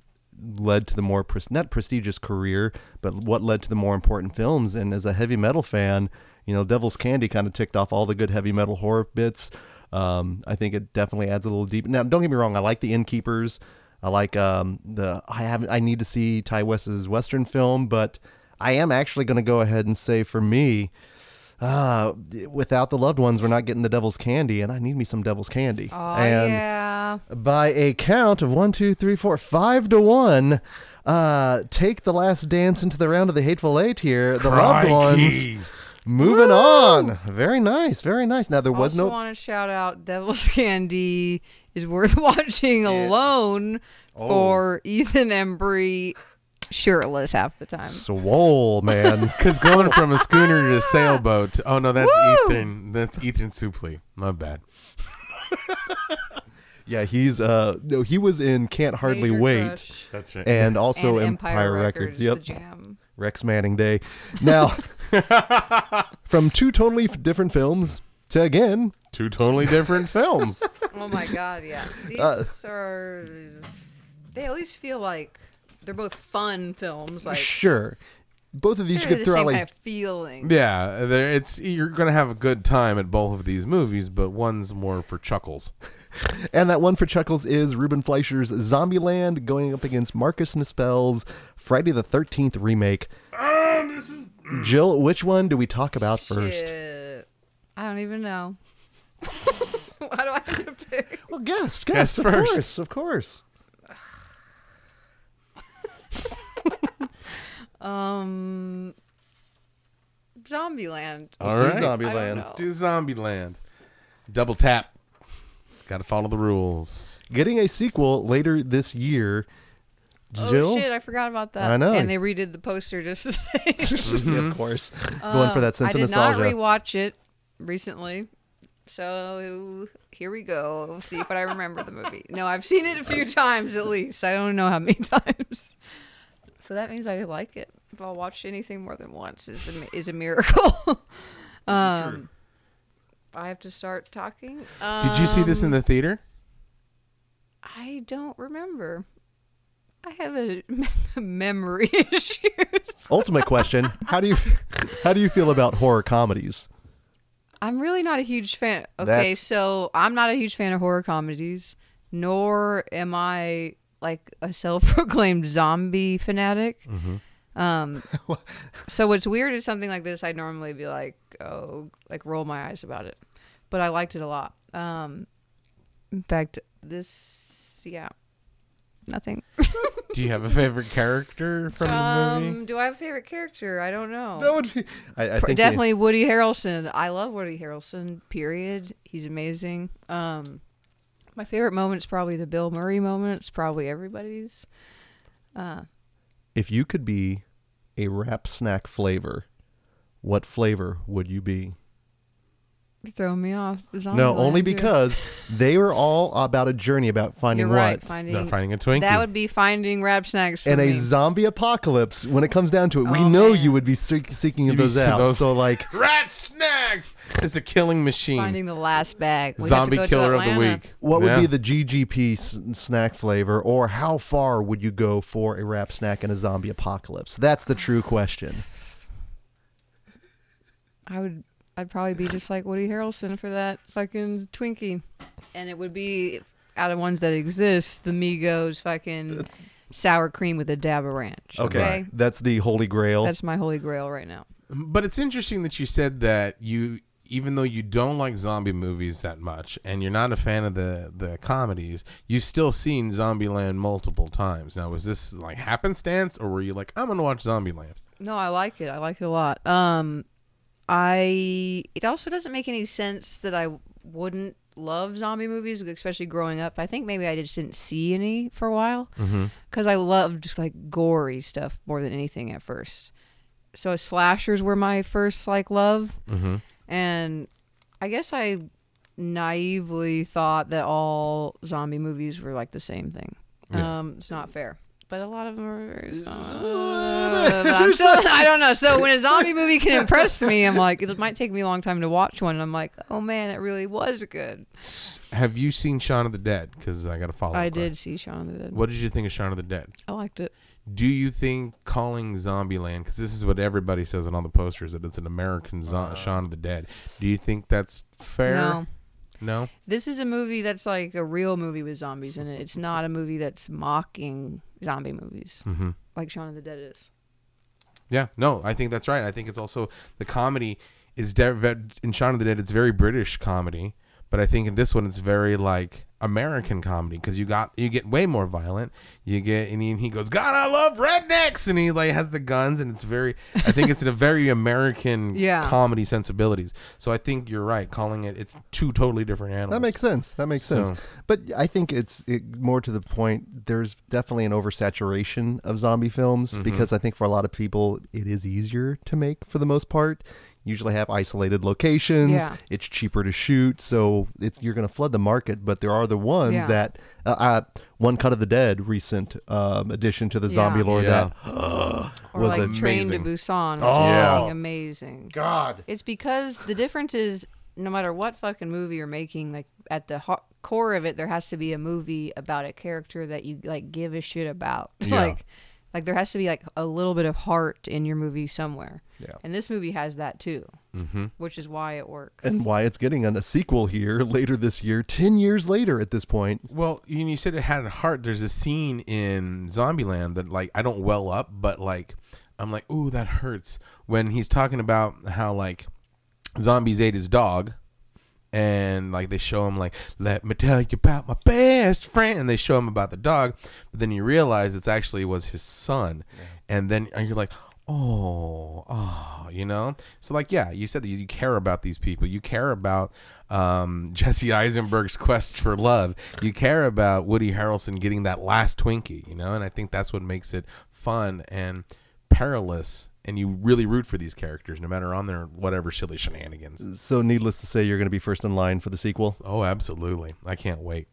led to the more pres- not prestigious career, but what led to the more important films. And as a heavy metal fan, you know, Devil's Candy kind of ticked off all the good heavy metal horror bits. Um, I think it definitely adds a little deep. Now, don't get me wrong, I like the Innkeepers. I like um, the I have I need to see Ti West's Western film, but I am actually going to go ahead and say for me, uh, without the loved ones, we're not getting the devil's candy, and I need me some devil's candy. Oh and yeah. by a count of one, two, three, four, five to one, uh, take the last dance into the round of the hateful eight here. The loved ones moving on. Very nice, very nice. Now there was also no. I want to shout out Devil's Candy is worth watching alone Oh. for Ethan Embry shirtless half the time. Swole, man. Because going from a schooner to a sailboat. Oh no, that's Woo! Ethan. That's Ethan Suplee. My bad. yeah, he's uh no, he was in Can't Hardly Major Wait, Crush That's right. and also and Empire, Records. Yep, the jam. Rex Manning Day. Now, from two totally different films to again Two totally different films. Oh my god, yeah. These Uh, are they at least feel like they're both fun films. Like sure, both of these you they're could the throw out like kind of feeling. yeah, there. It's you're gonna have a good time at both of these movies, but one's more for chuckles. And that one for Chuckles is Ruben Fleischer's Zombieland going up against Marcus Nispel's Friday the 13th remake. Oh, this is Jill, which one do we talk about first? Shit. I don't even know. Why do I have to pick? Well, guess, guess, Guess of first. course, of course. Um, Zombieland. all do right. Zombieland. Let's do Zombieland. Double tap. Got to follow the rules. Getting a sequel later this year. Jill, Oh shit! I forgot about that. I know. And they redid the poster just the same. Yeah, of course, going for that sense I of did nostalgia. not rewatch it recently, so here we go. See if I remember the movie. No, I've seen it a few times at least. I don't know how many times. So that means I like it. If I'll watch anything more than once, is a, is a miracle. um, I have to start talking. Did you see this in Um, the theater? I don't remember. I have a memory issues. Ultimate question: How do you how do you feel about horror comedies? I'm really not a huge fan. Okay, That's- so I'm not a huge fan of horror comedies, nor am I like a self-proclaimed zombie fanatic. Um, so what's weird is something like this. I'd normally be like, oh, like roll my eyes about it, but I liked it a lot. Um, in fact, this, yeah, nothing. Do you have a favorite character from the movie? Um, do I have a favorite character? I don't know. That would be. I, I think definitely Woody Harrelson. I love Woody Harrelson. Period. He's amazing. Um, my favorite moment is probably the Bill Murray moment. It's probably everybody's. Uh, if you could be a rap snack flavor, what flavor would you be? You're me off. The No, only because they were all about a journey about finding you're right. what. Finding, Not finding a Twinkie. that would be finding rap snacks for in a zombie apocalypse, when it comes down to it, we Oh, know man. you would be seek- seeking You'd be those se- out. those- So, like, Rap snacks. is a killing machine. finding the last bag. We'd have to Zombie go to killer of the Atlanta. week. what would Yeah. be the GGP s- snack flavor, or how far would you go for a rap snack in a zombie apocalypse? That's the true question. I would. I'd probably be just like Woody Harrelson for that fucking Twinkie, and it would be out of ones that exist. The Migos fucking sour cream with a dab of ranch. Okay, That's the holy grail. that's my holy grail right now. But it's interesting that you said that you, even though you don't like zombie movies that much, and you're not a fan of the the comedies, you've still seen Zombieland multiple times. Now, was this like happenstance, or were you like, I'm gonna watch Zombieland? No, I like it. I like it a lot. Um, I. It also doesn't make any sense that I wouldn't love zombie movies, especially growing up. I think maybe I just didn't see any for a while because I loved just like gory stuff more than anything at first. So slashers were my first like love, and I guess I naively thought that all zombie movies were like the same thing. Um, it's not fair. But a lot of them are very uh, but I'm still, I don't know. So when a zombie movie can impress me, I'm like, it might take me a long time to watch one. I'm like, oh man, it really was good. Have you seen Shaun of the Dead? Because I got to follow. I up did that. see Shaun of the Dead. What did you think of Shaun of the Dead? I liked it. Do you think calling Zombieland, because this is what everybody says on all the posters, that it's an American zo- Shaun of the Dead? Do you think that's fair? No, No. this is a movie that's like a real movie with zombies in it. It's not a movie that's mocking zombie movies Mm-hmm. like Shaun of the Dead is. Yeah, no, I think that's right. I think it's also the comedy is de- in Shaun of the Dead. It's very British comedy, but I think in this one it's very like American comedy because you got you get way more violent. You get and he, and he goes, God, I love rednecks, and he like has the guns, and it's very. I think it's in a very American Yeah. comedy sensibilities. So I think you're right calling it. It's two totally different animals. That makes sense. That makes sense. But I think it's it, more to the point. There's definitely an oversaturation of zombie films Mm-hmm. because I think for a lot of people it is easier to make for the most part. Usually have isolated locations. Yeah. It's cheaper to shoot, so it's you're going to flood the market. But there are the ones Yeah. that uh, uh, one cut of the dead recent um, addition to the zombie Yeah. lore Yeah. that Or was like it Train to. Busan, which Oh. is Yeah. fucking amazing. God. It's because the difference is no matter what fucking movie you're making, like at the ho- core of it, there has to be a movie about a character that you like give a shit about. Yeah. like, like there has to be like a little bit of heart in your movie somewhere. Yeah. And this movie has that too, Mm-hmm. which is why it works. And why it's getting a sequel here later this year, ten years later at this point. Well, you, you said it had a heart. There's a scene in Zombieland that like I don't well up, but like I'm like, ooh, that hurts. When he's talking about how like zombies ate his dog, and like they show him like, let me tell you about my best friend, and they show him about the dog, but then you realize it's actually was his son, and then you're like. Oh, oh, you know. So, like, yeah, you said that you, care about these people. You care about um, Jesse Eisenberg's quest for love. You care about Woody Harrelson getting that last Twinkie, you know. And I think that's what makes it fun and perilous. And you really root for these characters, no matter on their whatever silly shenanigans. So, needless to say, you're going to be first in line for the sequel. Oh, absolutely! I can't wait.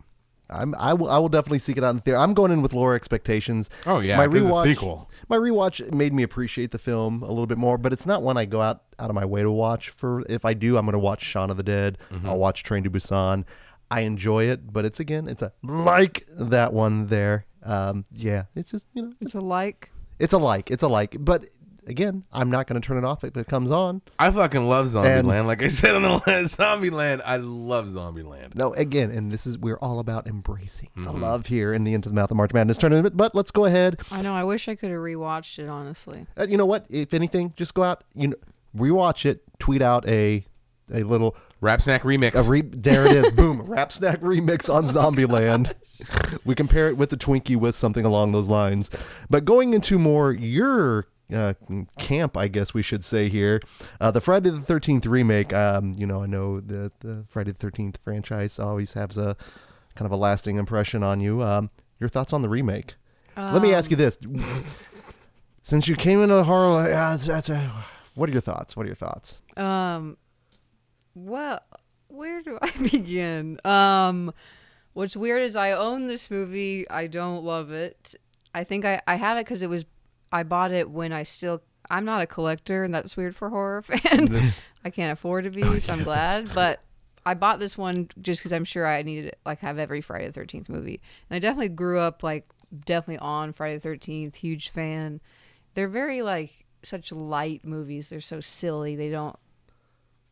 I'm, I will. I will definitely seek it out in the theater. I'm going in with lower expectations. Oh, yeah, 'cause it's a rewatch, sequel. My rewatch made me appreciate the film a little bit more, but it's not one I go out out of my way to watch. For if I do, I'm going to watch Shaun of the Dead. Mm-hmm. I'll watch Train to Busan. I enjoy it, but it's again, it's a like that one there. Um, yeah, it's just you know, It's a like. it's a like, it's a like. But again, I'm not going to turn it off if it comes on. I fucking love And- Zombieland. Like I said on the last Zombieland, I love Zombieland. No, again, and this is we're all about embracing the Mm-hmm. love here in the Into the Mouth of March Madness tournament. But let's go ahead. I know. I wish I could have rewatched it. Honestly, Uh, you know what? If anything, just go out, you know, rewatch it, tweet out a a little Rap Snack Remix. a re- there it is, boom, rap snack remix on Zombieland. we compare it with the Twinkie with something along those lines. But going into more your uh, camp, I guess we should say here, uh, the Friday the Thirteenth remake. Um, you know, I know the the Friday the Thirteenth franchise always has a kind of a lasting impression on you. Um, your thoughts on the remake? Let me ask you this: since you came into the horror, ah, that's, that's a, what are your thoughts? What are your thoughts? um, well, where do I begin? Um, what's weird is I own this movie. I don't love it. I think I I have it because it was I bought it when I still. I'm not a collector, and that's weird for horror fans. I can't afford to be, so I'm glad. But I bought this one just because I'm sure I needed like have every Friday the Thirteenth movie, and I definitely grew up like definitely on Friday the Thirteenth. Huge fan. They're very like such light movies. They're so silly. They don't.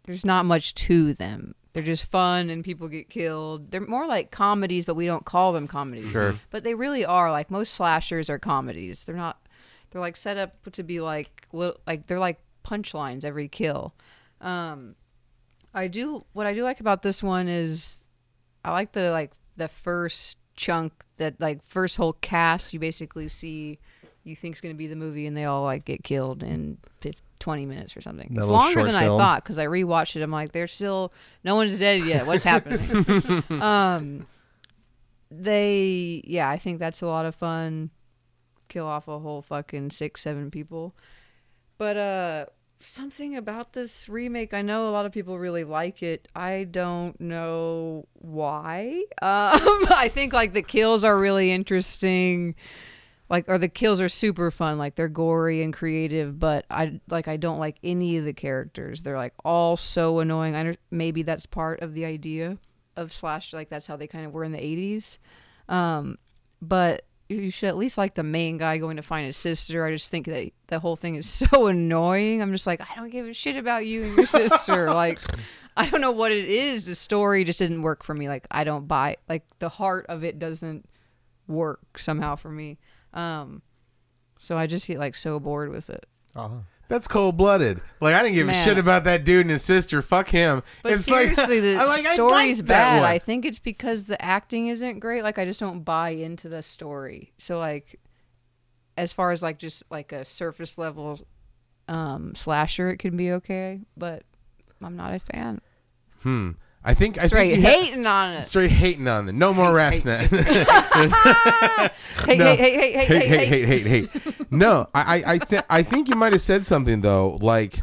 There's not much to them. They're just fun and people get killed. They're more like comedies, but we don't call them comedies. Sure. But they really are. Like most slashers are comedies. They're not. They're like set up to be like li- like they're like punchlines every kill. Um, I do what I do like about this one is I like the like the first chunk that like first whole cast you basically see you think's going to be the movie and they all like get killed in 50, 20 minutes or something. That it's longer than film. I thought because I rewatched it. I'm like, they're still no one's dead yet. What's happening? um, they yeah, I think that's a lot of fun. Kill off a whole fucking six seven people, but uh something about this remake i know a lot of people really like it. I don't know why. Um i think like the kills are really interesting. Like or the kills are super fun. Like they're gory and creative but i like i don't like any of the characters. They're like all so annoying. I maybe that's part of the idea of slash like that's how they kind of were in the 80s um but you should at least like the main guy going to find his sister. I just think that the whole thing is so annoying. I'm just like, I don't give a shit about you and your sister. like, I don't know what it is. The story just didn't work for me. Like, I don't buy. Like, the heart of it doesn't work somehow for me. Um, so I just get like so bored with it. That's cold blooded. Like I didn't give a shit about that dude and his sister. Fuck him. But it's like, seriously, the I like- I story's like bad. I think it's because the acting isn't great. Like I just don't buy into the story. So like, as far as like just like a surface level um, slasher, it can be okay. But I'm not a fan. Hmm. I think I Straight think you ha- hating on it. straight hating on it. No more rap snack. Hey, No. hey, hey, hey, hey, hey, hate, hey, hate, hate, hate. No, I, I, I, th- I think you might have said something though, like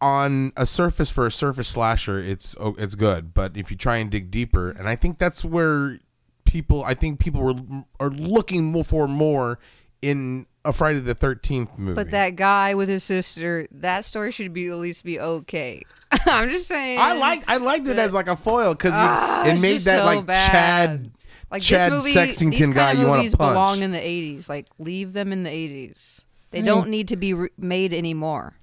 on a surface for a surface slasher, it's it's good, but if you try and dig deeper, and I think that's where people, I think people were are looking for more in a Friday the Thirteenth movie. But that guy with his sister, that story should be at least be okay. I'm just saying. I liked I liked it as like a foil because Ah, it it's made that so like bad. Chad like Chad this movie, Sexington these kind guy of you want movies belong in the 80s. Like leave them in the 80s. They don't need to be re- made anymore.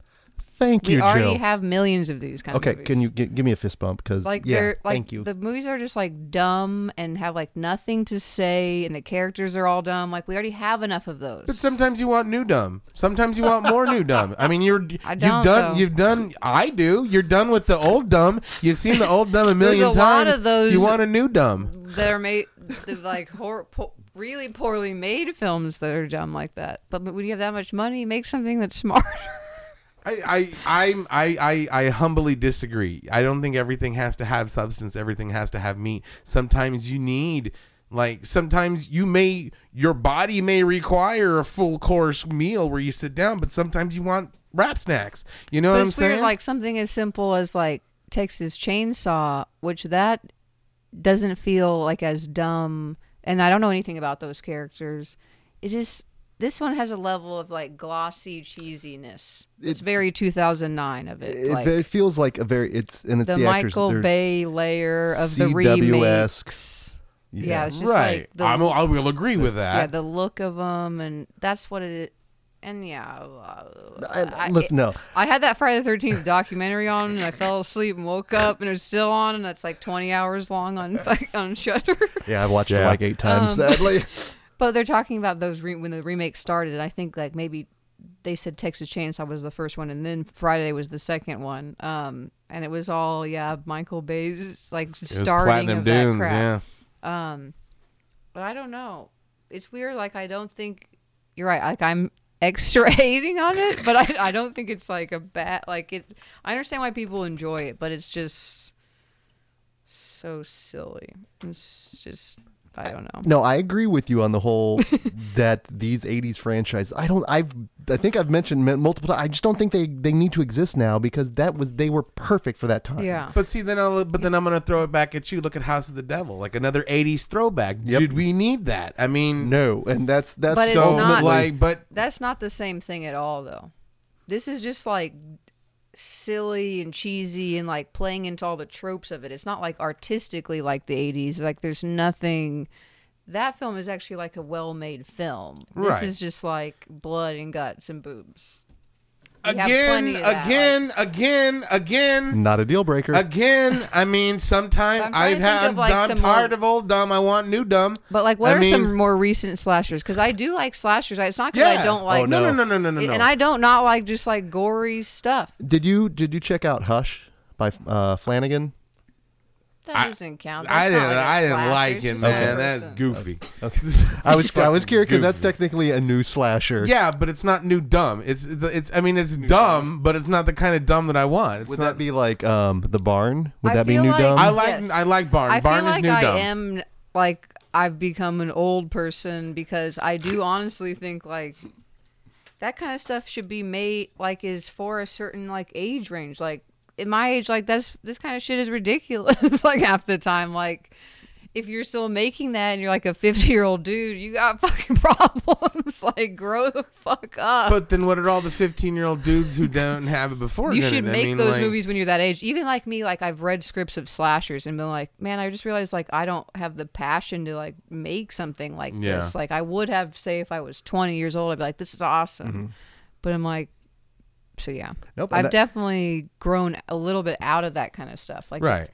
Thank you. We you, already Jill. have millions of these kind okay, of movies. Okay, can you gi- give me a fist bump? Because like yeah, they're like thank you. the movies are just like dumb and have like nothing to say and the characters are all dumb. Like we already have enough of those. But sometimes you want new dumb. Sometimes you want more new dumb. I mean, you're I you've done though. you've done. I do. You're done with the old dumb. You've seen the old dumb a million a lot times. of those- You want a new dumb. They're made the, like hor- po- really poorly made films that are dumb like that. But when you have that much money, make something that's smarter. I I I'm- I I I humbly disagree. I don't think everything has to have substance. Everything has to have meat. Sometimes you need. Like sometimes you may your body may require a full course meal where you sit down, but sometimes you want rap snacks. You know But what I'm weird, saying? like something as simple as like Texas Chainsaw, which that doesn't feel like as dumb. And I don't know anything about those characters. It just this one has a level of like glossy cheesiness. It's very 2009 of it. It, like, it feels like a very it's and it's the, the, actors. Michael they're- Bay layer of the CW-esque. remakes. Yeah. Yeah, it's just right. like the I'm, I will agree with that. yeah the look of them, and that's what it. And yeah, uh, I, I- listen, no, I had that Friday the Thirteenth documentary on, and I fell asleep and woke up, and it was still on, and that's like twenty hours long on on Shudder. yeah, I've watched it like eight times. Um, sadly, But they're talking about those re- when the remake started. I think like maybe they said Texas Chainsaw was the first one, and then Friday was the second one. Um, and it was all yeah, Michael Bay's like starting of Dunes, that crap. yeah. Um, but I don't know. It's weird. Like I don't think you're right. Like I'm extra hating on it, but I I don't think it's like a bad like it. I understand why people enjoy it, but it's just so silly. It's just I don't know. no, I agree with you on the whole that these '80s franchises. I don't. I've. I think I've mentioned multiple times. I just don't think they they need to exist now because that was they were perfect for that time. Yeah. But see, then I'll, but then I'm gonna throw it back at you. Look at House of the Devil, like another '80s throwback. Yep. Did we need that? I mean, No, and that's that's But it's so not- like, but That's not the same thing at all, though. This is just like silly and cheesy and like playing into all the tropes of it. It's not like artistically like the 80s. Like there's nothing. That film is actually like a well made film. This Right. is just like blood and guts and boobs. We again, plenty again, again, again. not a deal breaker. Again, I mean, sometime I'm trying I've had, I'm, like, I'm some tired more- of old dumb. I want new dumb. But like, what I are mean- some more recent slashers? Because I do like slashers. It's not because Yeah. I don't like. Oh, no, no. no, no, no, no, no. And I don't not like just like gory stuff. did you did you check out Hush by uh, Flanagan? That I- doesn't count. I didn't. like a I didn't like it, just one man. That's person. goofy. I was I was curious because that's technically a new slasher. Yeah, but it's not new dumb. It's it's. I mean, it's dumb, but it's not the kind of dumb that I want. It's Would not. that be like um the barn? Would I that be feel new like- dumb? I like. Yes. I like Barn. I Barn feel is like new I dumb. am like I've become an old person because I do honestly think like that kind of stuff should be made like is for a certain like age range. Like in my age, like that's this kind of shit is ridiculous. like half the time, like. If you're still making that and you're like a 50 year old dude, you got fucking problems. like, grow the fuck up. But then, what are all the fifteen-year-old dudes who don't have it before? you should I make mean, those like- movies when you're that age. Even like me, like I've read scripts of slashers and been like, man, I just realized like I don't have the passion to like make something like Yeah. this. Like I would have, say, if I was 20 years old, I'd be like, this is awesome. Mm-hmm. But I'm like, so yeah, Nope, I've that- definitely grown a little bit out of that kind of stuff. Like, Right.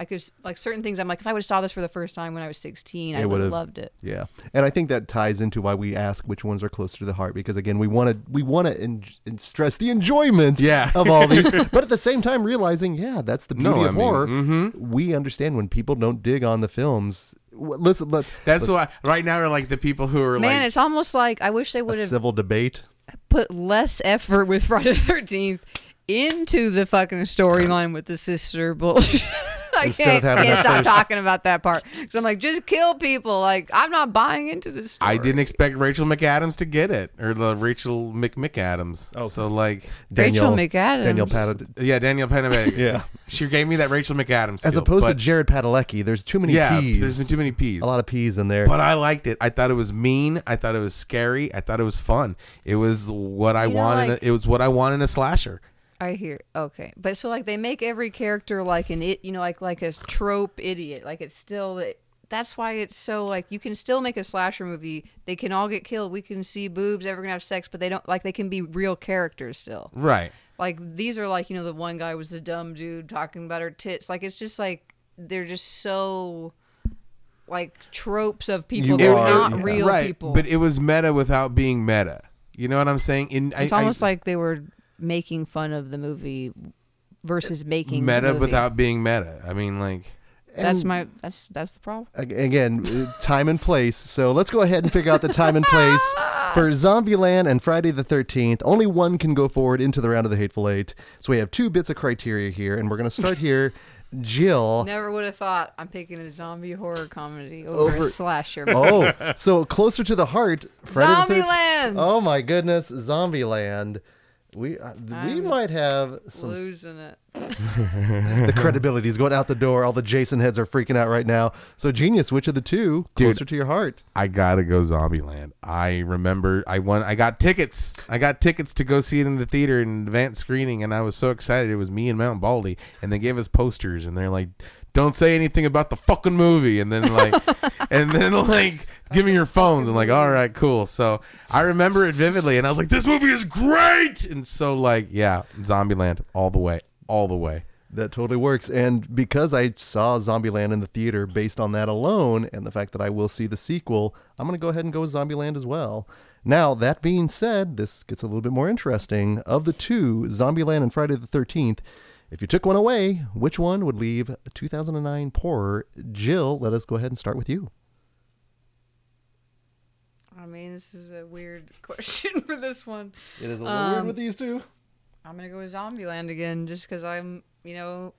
I could like certain things. I'm like, if I would have saw this for the first time when I was 16, I It would have would've- loved it. Yeah, and I think that ties into why we ask which ones are closer to the heart because again, we want to we want to en- en- stress the enjoyment Yeah. of all these, but at the same time realizing, yeah, that's the beauty No, I of mean, horror. mhm. We understand when people don't dig on the films. Listen, let's That's why right now are like the people who are Man, like. it's almost like I wish they would have civil debate. Put less effort with Friday the Thirteenth into the fucking storyline with the sister bullshit. I can't, can't stop talking about that part. So I'm like, just kill people. Like I'm not buying into this. Story. I didn't expect Rachel McAdams to get it, or the Rachel McMcAdams. Oh, so like, Daniel McAdams. Daniel Patton. yeah, Danielle Panabaker. Yeah. she gave me that Rachel McAdams. As feel, opposed to Jared Padalecki, there's too many yeah, peas. there's too many peas. a lot of peas in there. But I liked it. I thought it was mean. I thought it was scary. I thought it was fun. It was what I You know, want. like- a, it was what I wanted in a slasher. I hear. Okay, but so like they make every character like an it, you know, like like a trope idiot. Like it's still. That's why it's so like you can still make a slasher movie. They can all get killed. We can see boobs. Everyone have sex, but they don't like they can be real characters still. Right. Like these are like you know the one guy was the dumb dude talking about her tits. Like it's just like they're just so like tropes of people You that are- are not yeah. real right. people. But it was meta without being meta. You know what I'm saying? In it's I, almost I, like they were making fun of the movie versus making the meta movie. without being meta. I mean, like. That's my that's that's the problem. Again, uh, time and place. So let's go ahead and figure out the time and place for Zombieland and Friday the 13th. Only one can go forward into the round of the Hateful Eight. So we have two bits of criteria here, and we're going to start here. Jill. Never would have thought I'm picking a zombie horror comedy over, Over- a slasher. Oh, so closer to the heart. Friday the 13th Zombieland! Oh my goodness, Zombieland. We uh, we I'm might have some Losing it. the credibility is going out the door. All the Jason heads are freaking out right now. So, genius, which of the two Dude. closer to your heart? I gotta go Zombieland. I remember I won. I got tickets. I got tickets to go see it in the theater in advance screening, and I was so excited. It was me and Mount Baldy, and they gave us posters, and they're like, "Don't say anything about the fucking movie," and then like, and then like, give me your phones. I'm like, all right, cool. So I remember it vividly, and I was like, this movie is great. And so like, yeah, Zombieland all the way, all the way. That totally works. And because I saw Zombieland in the theater based on that alone and the fact that I will see the sequel, I'm going to go ahead and go with Zombieland as well. Now, that being said, this gets a little bit more interesting. Of the two, Zombieland and Friday the 13th, if you took one away, which one would leave 2009 poorer? Jill, let us go ahead and start with you. I mean, this is a weird question for this one. It is a little weird um, with these two. I'm gonna go with Zombieland again, just because I'm, you know,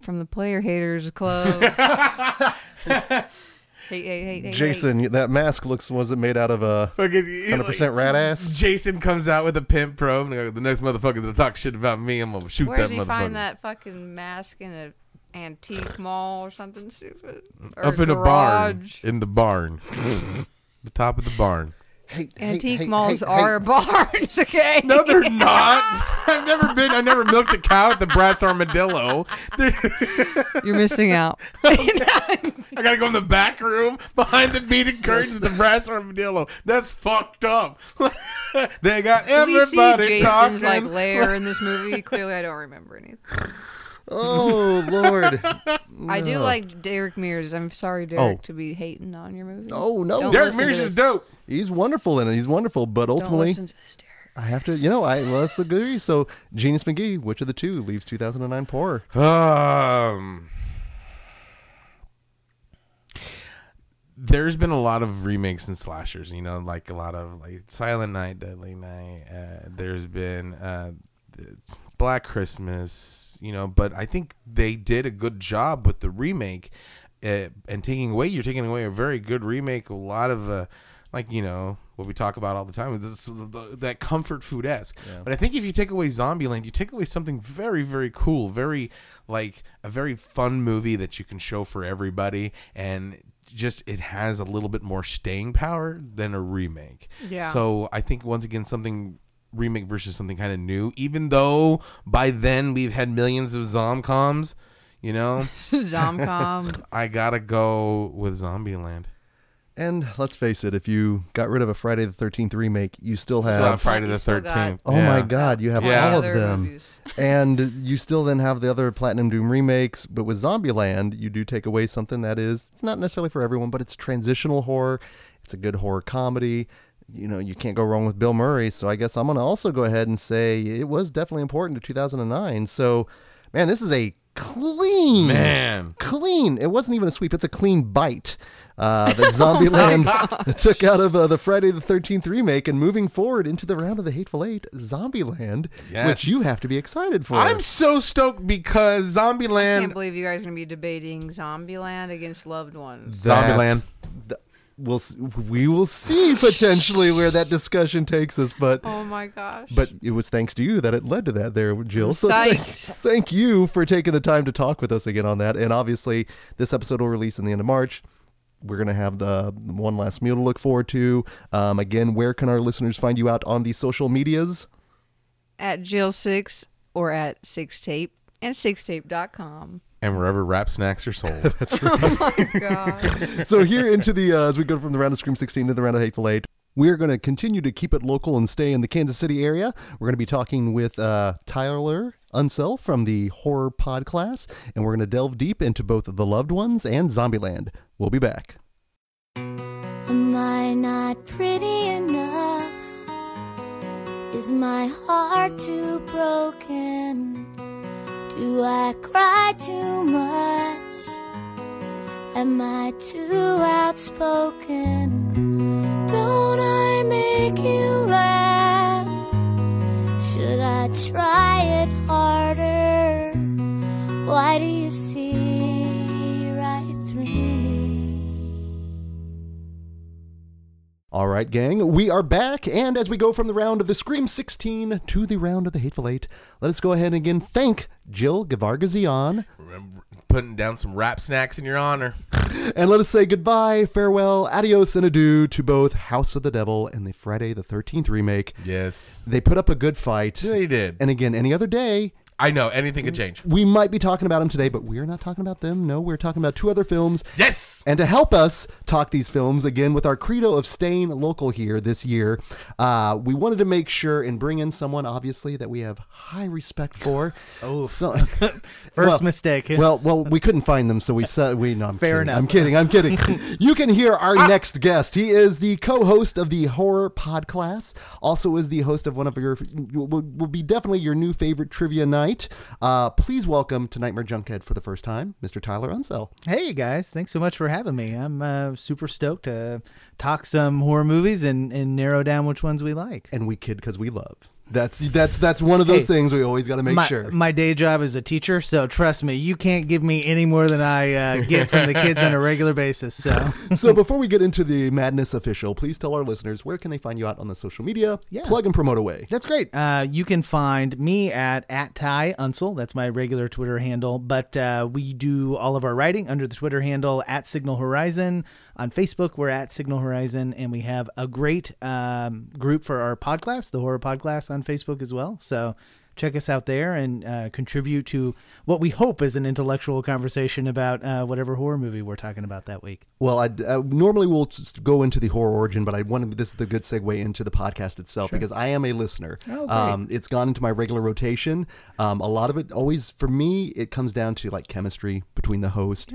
from the Player Haters Club. hate, hate, hate, hate, Jason, that mask looks, was it made out of a Fucking 100% rat ass? Jason comes out with a pimp probe, and the next motherfucker that talk shit about me, I'm gonna shoot Where does that he motherfucker. find that fucking mask in a antique mall or something stupid? Or Up in the barn. In the barn. the top of the barn. Antique malls are barns, okay? No, they're not. I've never been. I never milked a cow at the Brass Armadillo. You're missing out. I gotta go in the back room behind the beaded curtains at the Brass Armadillo. That's fucked up. they got everybody we see Jason's talking. like lair in this movie. Clearly, I don't remember anything. Oh, Lord. I do like Derek Mears. I'm sorry, Derek, Oh. to be hating on your movie. Oh, no. Don't Derek listen to Mears this. is dope. He's wonderful in it. He's wonderful, but Don't ultimately, listen to this, Derek. I have to, you know, I well, let's agree. So, Genius McGee, which of the two leaves 2009 poorer? Um, there's been a lot of remakes and slashers. You know, like a lot of like Silent Night, Deadly Night. Uh, there's been uh, Black Christmas. You know, but I think they did a good job with the remake. Uh, and taking away, you're taking away a very good remake. A lot of uh, like you know what we talk about all the time, this, the, that comfort food esque. But I think if you take away Zombieland, you take away something very, very cool, very like a very fun movie that you can show for everybody, and just it has a little bit more staying power than a remake. Yeah. So I think once again something remake versus something kind of new, even though by then we've had millions of zomcoms. You know, Zomcom. I gotta go with Zombieland. And let's face it, if you got rid of a Friday the 13th remake, you still have. Still have Friday the still got- Thirteenth. Oh my God, you have Yeah. all of them. and you still then have the other Platinum Dunes remakes. But with Zombieland, you do take away something that is, it's not necessarily for everyone, but it's transitional horror. It's a good horror comedy. You know, you can't go wrong with Bill Murray. So I guess I'm going to also go ahead and say it was definitely important to 2009. So, man, this is a clean, Man. clean. It wasn't even a sweep. It's a clean bite uh, that Zombieland took out of uh, the Friday the Thirteenth remake, and moving forward into the round of the Hateful Eight, Zombieland, Yes. which you have to be excited for. I'm so stoked because I can't believe you guys are going to be debating Zombieland against loved ones. Zombieland. th- we'll we will see potentially where that discussion takes us, but. Oh my gosh. But it was thanks to you that it led to that there, Jill. So thank, thank you for taking the time to talk with us again on that. And obviously, this episode will release in the end of March. We're going to have the one last meal to look forward to. Um, again, where can our listeners find you out on the social medias? at Jill Sixx or at Sixxtape and Sixxtape.com. and wherever rap snacks are sold. Oh my god. so here into the uh, as we go from the round of Scream 16 to the round of Hateful Eight, we're going to continue to keep it local and stay in the Kansas City area. We're going to be talking with uh, Tyler Unsell from the horror pod class, and we're going to delve deep into both the loved ones and Zombieland. We'll be back. Am I not pretty enough? Is my heart too broken? Do I cry too much? Am I too outspoken? Don't I make you laugh? Should I try it harder? Why do you see All right, gang, we are back, and as we go from the round of the Scream 16 to the round of the Hateful Eight, let us go ahead and again thank Jill Gevargizian, Remember putting down some rap snacks in your honor. and let us say goodbye, farewell, adios, and adieu to both House of the Devil and the Friday the 13th remake. Yes. They put up a good fight. They did. And again, any other day, I know anything could change. we might be talking about them today, but we're not talking about them. No, we're talking about two other films. Yes. And to help us talk these films again with our credo of staying local here this year, uh, we wanted to make sure and bring in someone, obviously, that we have high respect for. Oh. so, First well- mistake. Well, well, we couldn't find them, so we said we. No, I'm Fair kidding. enough. I'm kidding. I'm kidding. you can hear our next guest. He is the co-host of the Horror Pod Class. Also, is the host of one of your will, will be definitely your new favorite trivia night. Uh, please welcome to Nightmare Junkhead for the first time, Mr. Tyler Unsell. Hey guys, thanks so much for having me. I'm uh, super stoked to talk some horror movies and, and narrow down which ones we like. And we kid because we love. That's that's that's one of those Hey, things we always got to make my, sure. my day job is a teacher, so trust me, you can't give me any more than I uh, get from the kids on a regular basis. So so before we get into the madness official, please tell our listeners where can they find you out on the social media. Yeah. Plug and promote away. That's great. Uh, you can find me at at Ty Unsell. That's my regular Twitter handle. But uh, we do all of our writing under the Twitter handle at Signal Horizon. On Facebook, we're at Signal Horizon, and we have a great um, group for our podcast, the Horror Pod Class, on Facebook as well. So check us out there and uh, contribute to what we hope is an intellectual conversation about uh, whatever horror movie we're talking about that week. Well, I uh, normally we'll go into the horror origin, but I wanted this is the good segue into the podcast itself because I am a listener. Oh, great. um, it's gone into my regular rotation. Um, a lot of it always for me it comes down to like chemistry between the host,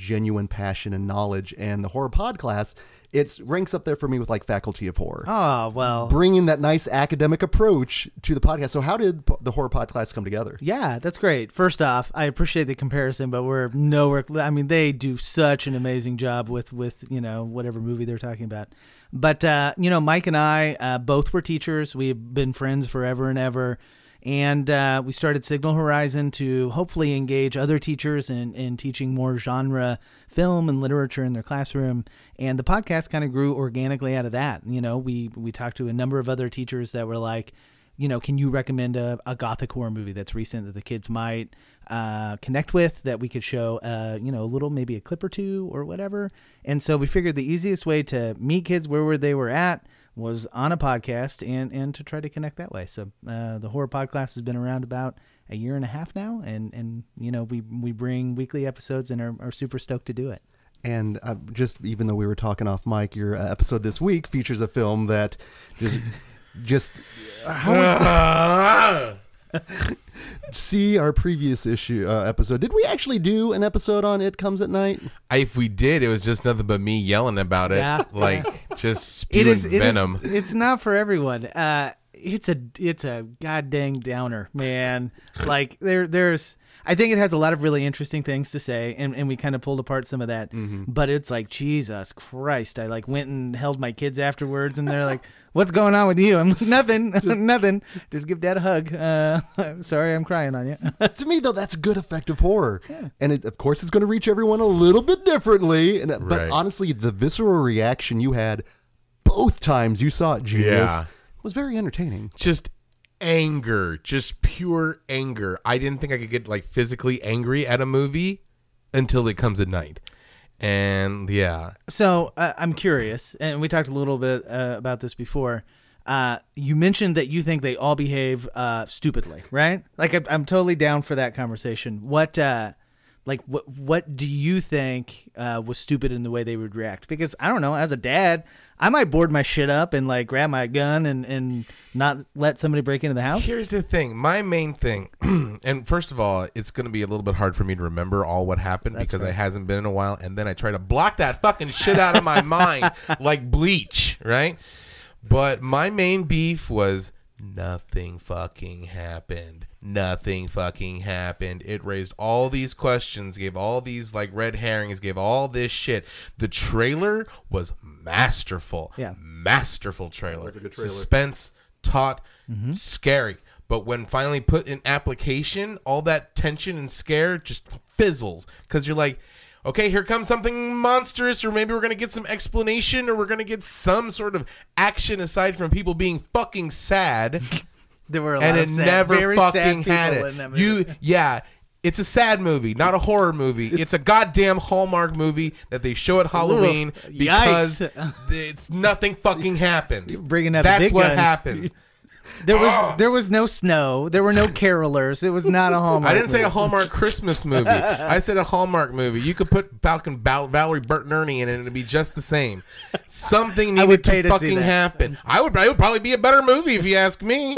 genuine passion and knowledge, and the horror pod class. It's ranks up there for me with like Faculty of Horror. Oh, well. Bringing that nice academic approach to the podcast. So, how did the horror pod class come together? Yeah, that's great. First off, I appreciate the comparison, but we're nowhere. I mean, they do such an amazing job with with you know whatever movie they're talking about. But uh, you know, Mike and I uh, both were teachers. We've been friends forever and ever, and uh, we started Signal Horizon to hopefully engage other teachers in in teaching more genre film and literature in their classroom. And the podcast kind of grew organically out of that. You know, we we talked to a number of other teachers that were like you know, can you recommend a, a gothic horror movie that's recent that the kids might uh, connect with that we could show, uh, you know, a little, maybe a clip or two or whatever? And so we figured the easiest way to meet kids where were they were at was on a podcast and, and to try to connect that way. So uh, the horror podcast has been around about a year and a half now. And, and you know, we, we bring weekly episodes and are, are super stoked to do it. And uh, just even though we were talking off mic, your uh, episode this week features a film that just just how see our previous issue uh, episode. Did we actually do an episode on It Comes at Night? if we did, it was just nothing but me yelling about it, Yeah. like just spewing it is, it is- venom. it's not for everyone. Uh, it's a it's a god dang downer, man. like there there's I think it has a lot of really interesting things to say, and, and we kind of pulled apart some of that. But it's like Jesus Christ! I like went and held my kids afterwards, and they're like, "What's going on with you?" I'm like, "Nothing, nothing. Just give Dad a hug." Uh, sorry, I'm crying on you. to me, though, that's good, effective horror, and it, of course, it's going to reach everyone a little bit differently. And but honestly, the visceral reaction you had both times you saw it, genius, Yeah. was very entertaining. just anger, just pure anger. I didn't think I could get like physically angry at a movie until it comes at night. And yeah, So uh, I'm curious, and we talked a little bit uh, about this before. Uh, you mentioned that you think they all behave uh, stupidly, right? Like I'm, I'm totally down for that conversation. What, uh, like, what, what do you think uh, was stupid in the way they would react? Because I don't know. As a dad, I might board my shit up and like grab my gun and and not let somebody break into the house. here's the thing. My main thing, and first of all, it's going to be a little bit hard for me to remember all what happened because it hasn't been in a while. And then I try to block that fucking shit out of my mind like bleach, right? But my main beef was nothing fucking happened. Nothing fucking happened. It raised all these questions, gave all these like red herrings, gave all this shit. The trailer was masterful. Yeah. Masterful trailer. Suspense, taut, mm-hmm. scary. But when finally put in application, all that tension and scare just fizzles because you're like, okay, here comes something monstrous, or maybe we're gonna get some explanation, or we're gonna get some sort of action aside from people being fucking sad. There were a and lot it of sad, never fucking had it. in that movie. You, yeah, it's a sad movie, not a horror movie. It's, a goddamn Hallmark movie that they show at Halloween because it's nothing fucking happens. bringing out the That's what guns. happens. There was ah! there was no snow. There were no carolers. It was not a Hallmark. I didn't say a. Hallmark Christmas movie. I said a Hallmark movie. You could put Falcon Val- Valerie Bertinelli in it, and it'd be just the same. Something needed would to, to fucking happen. I would. It would probably be a better movie if you ask me.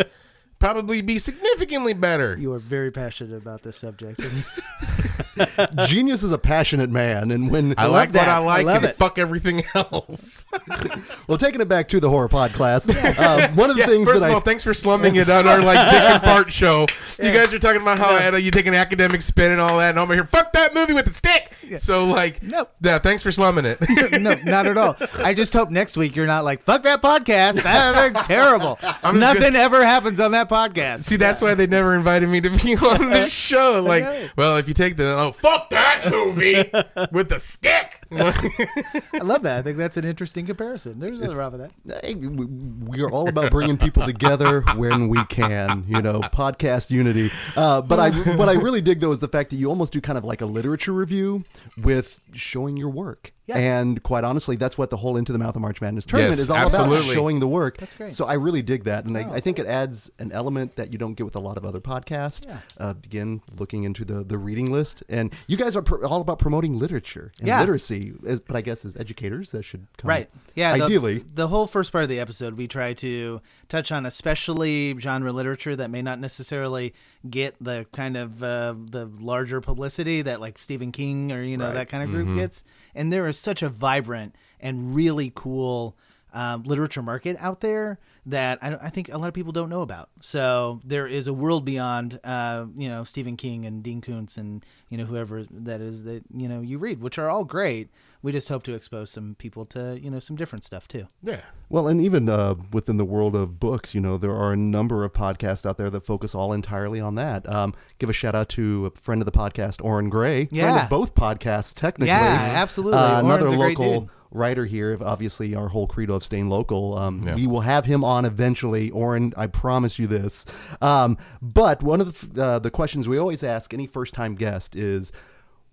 Probably be significantly better. You are very passionate about this subject. Genius is a passionate man, and when I like what that. I I like love and it. fuck everything else. well, taking it back to the horror pod class, uh, one of the Yeah, things first that of I all, thanks for slumming it on our like dick and fart show. You guys are talking about how uh, you take an academic spin and all that, and I'm here, fuck that movie with the stick. So like, Nope. yeah, thanks for slumming it. no, not at all. I just hope next week you're not like fuck that podcast. That's terrible. just Nothing ever happens on that podcast. See, that's why they never invited me to be on this show. Like, well, if you take the oh fuck that movie with the stick. I love that. I think that's an interesting comparison. There's nothing wrong with that. Hey, we, are all about bringing people together when we can, you know, podcast unity. Uh, but I, what I really dig though is the fact that you almost do kind of like a literature review with showing your work. Yeah. And quite honestly, that's what the whole Into the Mouth of March Madness tournament Yes, is all about showing the work. That's great. So I really dig that. And Oh. I, I think it adds an element that you don't get with a lot of other podcasts. Yeah. Uh, again, looking into the, the reading list. And you guys are pr- all about promoting literature and Yeah. literacy. As, but I guess as educators, that should come Right. Yeah. Ideally. the, whole first part of the episode, we try to touch on especially genre literature that may not necessarily get the kind of uh, the larger publicity that like Stephen King or you know that kind of group gets. And there is such a vibrant and really cool um, literature market out there that I, I think a lot of people don't know about. So there is a world beyond, uh, you know, Stephen King and Dean Koontz and you know whoever that is that you know you read, which are all great. We just hope to expose some people to you know some different stuff too. yeah. Well, and even uh, within the world of books, you know, there are a number of podcasts out there that focus all entirely on that. Um, give a shout out to a friend of the podcast, Orrin Gray, friend Yeah. of both podcasts, technically. Yeah, absolutely. Uh, another Orrin's a great local dude. writer here. Obviously, our whole credo of staying local. Um, We will have him on eventually. Orrin, I promise you this. Um, but one of the, uh, the questions we always ask any first time guest is,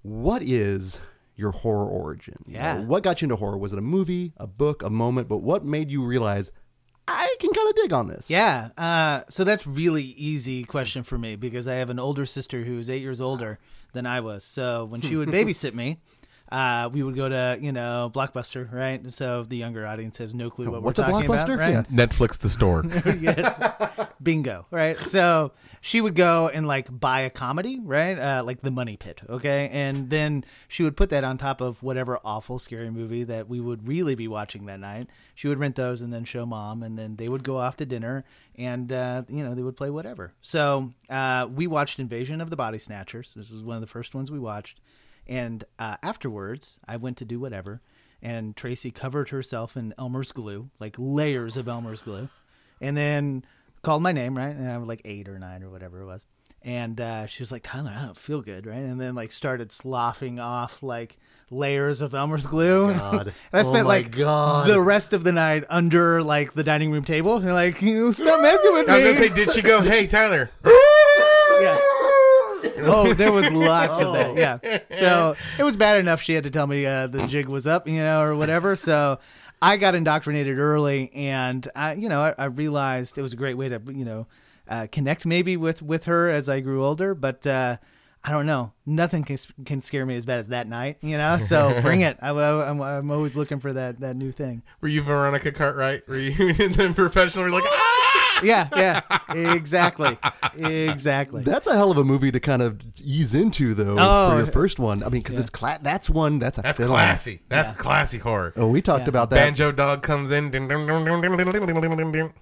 what is your horror origin? You Yeah. know, what got you into horror? Was it a movie, a book, a moment? But what made you realize I can kind of dig on this? Yeah. Uh, so that's really easy question for me because I have an older sister who is eight years older than I was. So when she would babysit me. Uh, we would go to you know Blockbuster, right? So the younger audience has no clue what What's we're a talking Blockbuster? about, right? Yeah. Netflix the store. yes. Bingo. Right. So she would go and like buy a comedy, right? Uh, like The Money Pit. Okay. And then she would put that on top of whatever awful, scary movie that we would really be watching that night. She would rent those and then show mom, and then they would go off to dinner and, uh, you know, they would play whatever. So uh, we watched Invasion of the Body Snatchers. This was one of the first ones we watched. And uh, afterwards, I went to do whatever. And Tracy covered herself in Elmer's glue, like layers of Elmer's glue and then called my name, right? And I was like eight or nine or whatever it was. And uh, she was like, Tyler, I don't feel good, right? And then like started sloughing off like layers of Elmer's glue. God. and I Oh spent my like God. the rest of the night under like the dining room table. And like, you stop messing with I me. was gonna say, did she go? Hey, Tyler. yeah. Oh, there was lots of that. Yeah. So it was bad enough she had to tell me uh, the jig was up, you know, or whatever. So I got indoctrinated early, and I, you know, I, I realized it was a great way to, you know, uh, connect maybe with with her as I grew older. But uh, I don't know, nothing can can scare me as bad as that night, you know. So bring it. I, am I'm always looking for that that new thing. Were you Veronica Cartwright? Were you in the professional? Were like, ah! yeah, yeah, exactly, exactly. That's a hell of a movie to kind of ease into, though, oh, for your first one. I mean, because yeah. it's cla- that's one that's a that's classy. That's yeah. classy horror. Oh, we talked yeah. about that. Banjo dog comes in.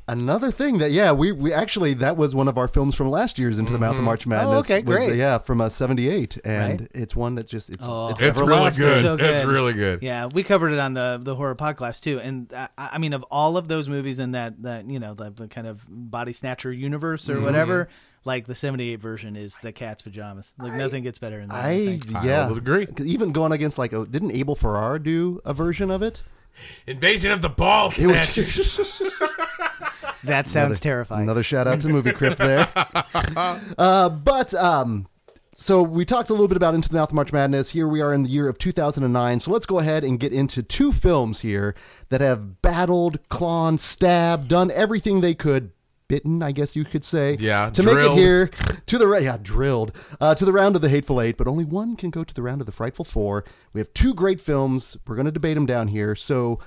Another thing that yeah, we we actually that was one of our films from last year's Into the Mouth of mm-hmm. March oh, Madness. Oh, okay, great. Was, uh, yeah, from uh, '78, and right? it's one that just it's oh. it's, it's really good. So good. It's really good. Yeah, we covered it on the the horror podcast too, and I, I mean, of all of those movies in that that you know the, the kind of body snatcher universe or whatever, like the '78 version is the cat's pajamas. Like nothing gets better than that. I, I think. I yeah would agree. 'Cause Even going against like, oh, didn't Abel Ferrara do a version of it? Invasion of the Ball Snatchers. that sounds Another- terrifying. Another shout out to Movie Crypt there. uh, but um, so we talked a little bit about Into the Mouth of March Madness. Here we are in the year of 2009. So let's go ahead and get into two films here that have battled, clawed, stabbed, done everything they could. Bitten, I guess you could say. Yeah, To make it here to the yeah drilled uh, to the round of the hateful eight, but only one can go to the round of the frightful four. We have two great films. We're going to debate them down here. So,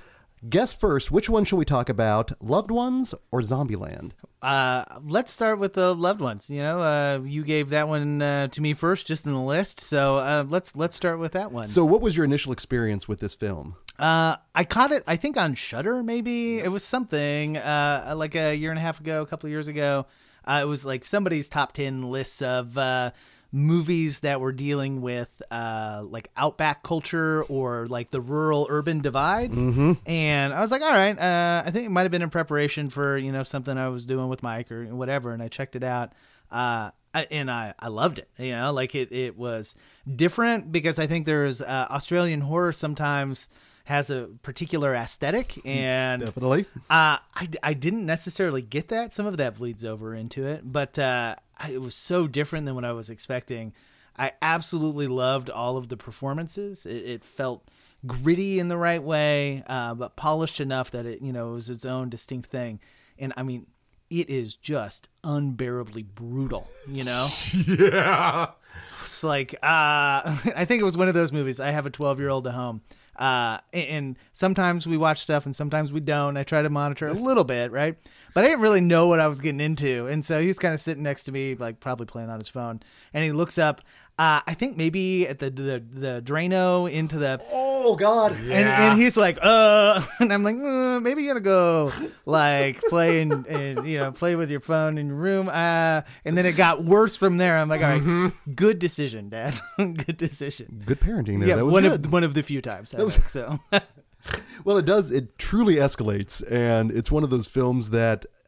guess first, which one shall we talk about? Loved Ones or Zombieland? Uh, let's start with the loved ones. You know, uh, you gave that one uh, to me first, just in the list. So uh, let's let's start with that one. So, what was your initial experience with this film? Uh, I caught it. I think on Shudder. Maybe it was something. Uh, like a year and a half ago, a couple of years ago. Uh, it was like somebody's top ten lists of uh, movies that were dealing with uh, like outback culture or like the rural urban divide. Mm-hmm. And I was like, all right. Uh, I think it might have been in preparation for you know something I was doing with Mike or whatever. And I checked it out. Uh, I, and I, I loved it. You know, like it, it was different because I think there's uh, Australian horror sometimes has a particular aesthetic and Definitely. uh, I, I didn't necessarily get that. Some of that bleeds over into it, but uh, I- it was so different than what I was expecting. I absolutely loved all of the performances. It, it felt gritty in the right way, uh, but polished enough that it you know it was its own distinct thing. And I mean, it is just unbearably brutal. You know. yeah. It's like uh, I think it was one of those movies. I have a 12 year old at home, uh, and- sometimes we watch stuff and sometimes we don't. I try to monitor a little bit, right? But I didn't really know what I was getting into, and so he's kind of sitting next to me, like probably playing on his phone, and he looks up. Uh, I think maybe at the the the Drano into the Oh God. and, and he's like, uh, and I'm like, uh, maybe you gotta go, like, play and, and you know, play with your phone in your room. Uh, and then it got worse from there. I'm like, all right, good decision, Dad. good decision. Good parenting there. Yeah, that was one good. of one of the few times. I think, so well, it does. It truly escalates, and it's one of those films that I, I,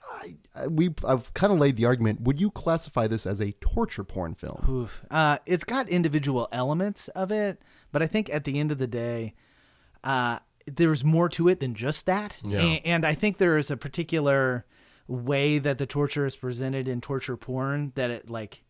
we I've kind of laid the argument. Would you classify this as a torture porn film? Oof. Uh, it's got individual elements of it, but I think at the end of the day, uh, there's more to it than just that. Yeah. And, and I think there is a particular way that the torture is presented in torture porn that it like.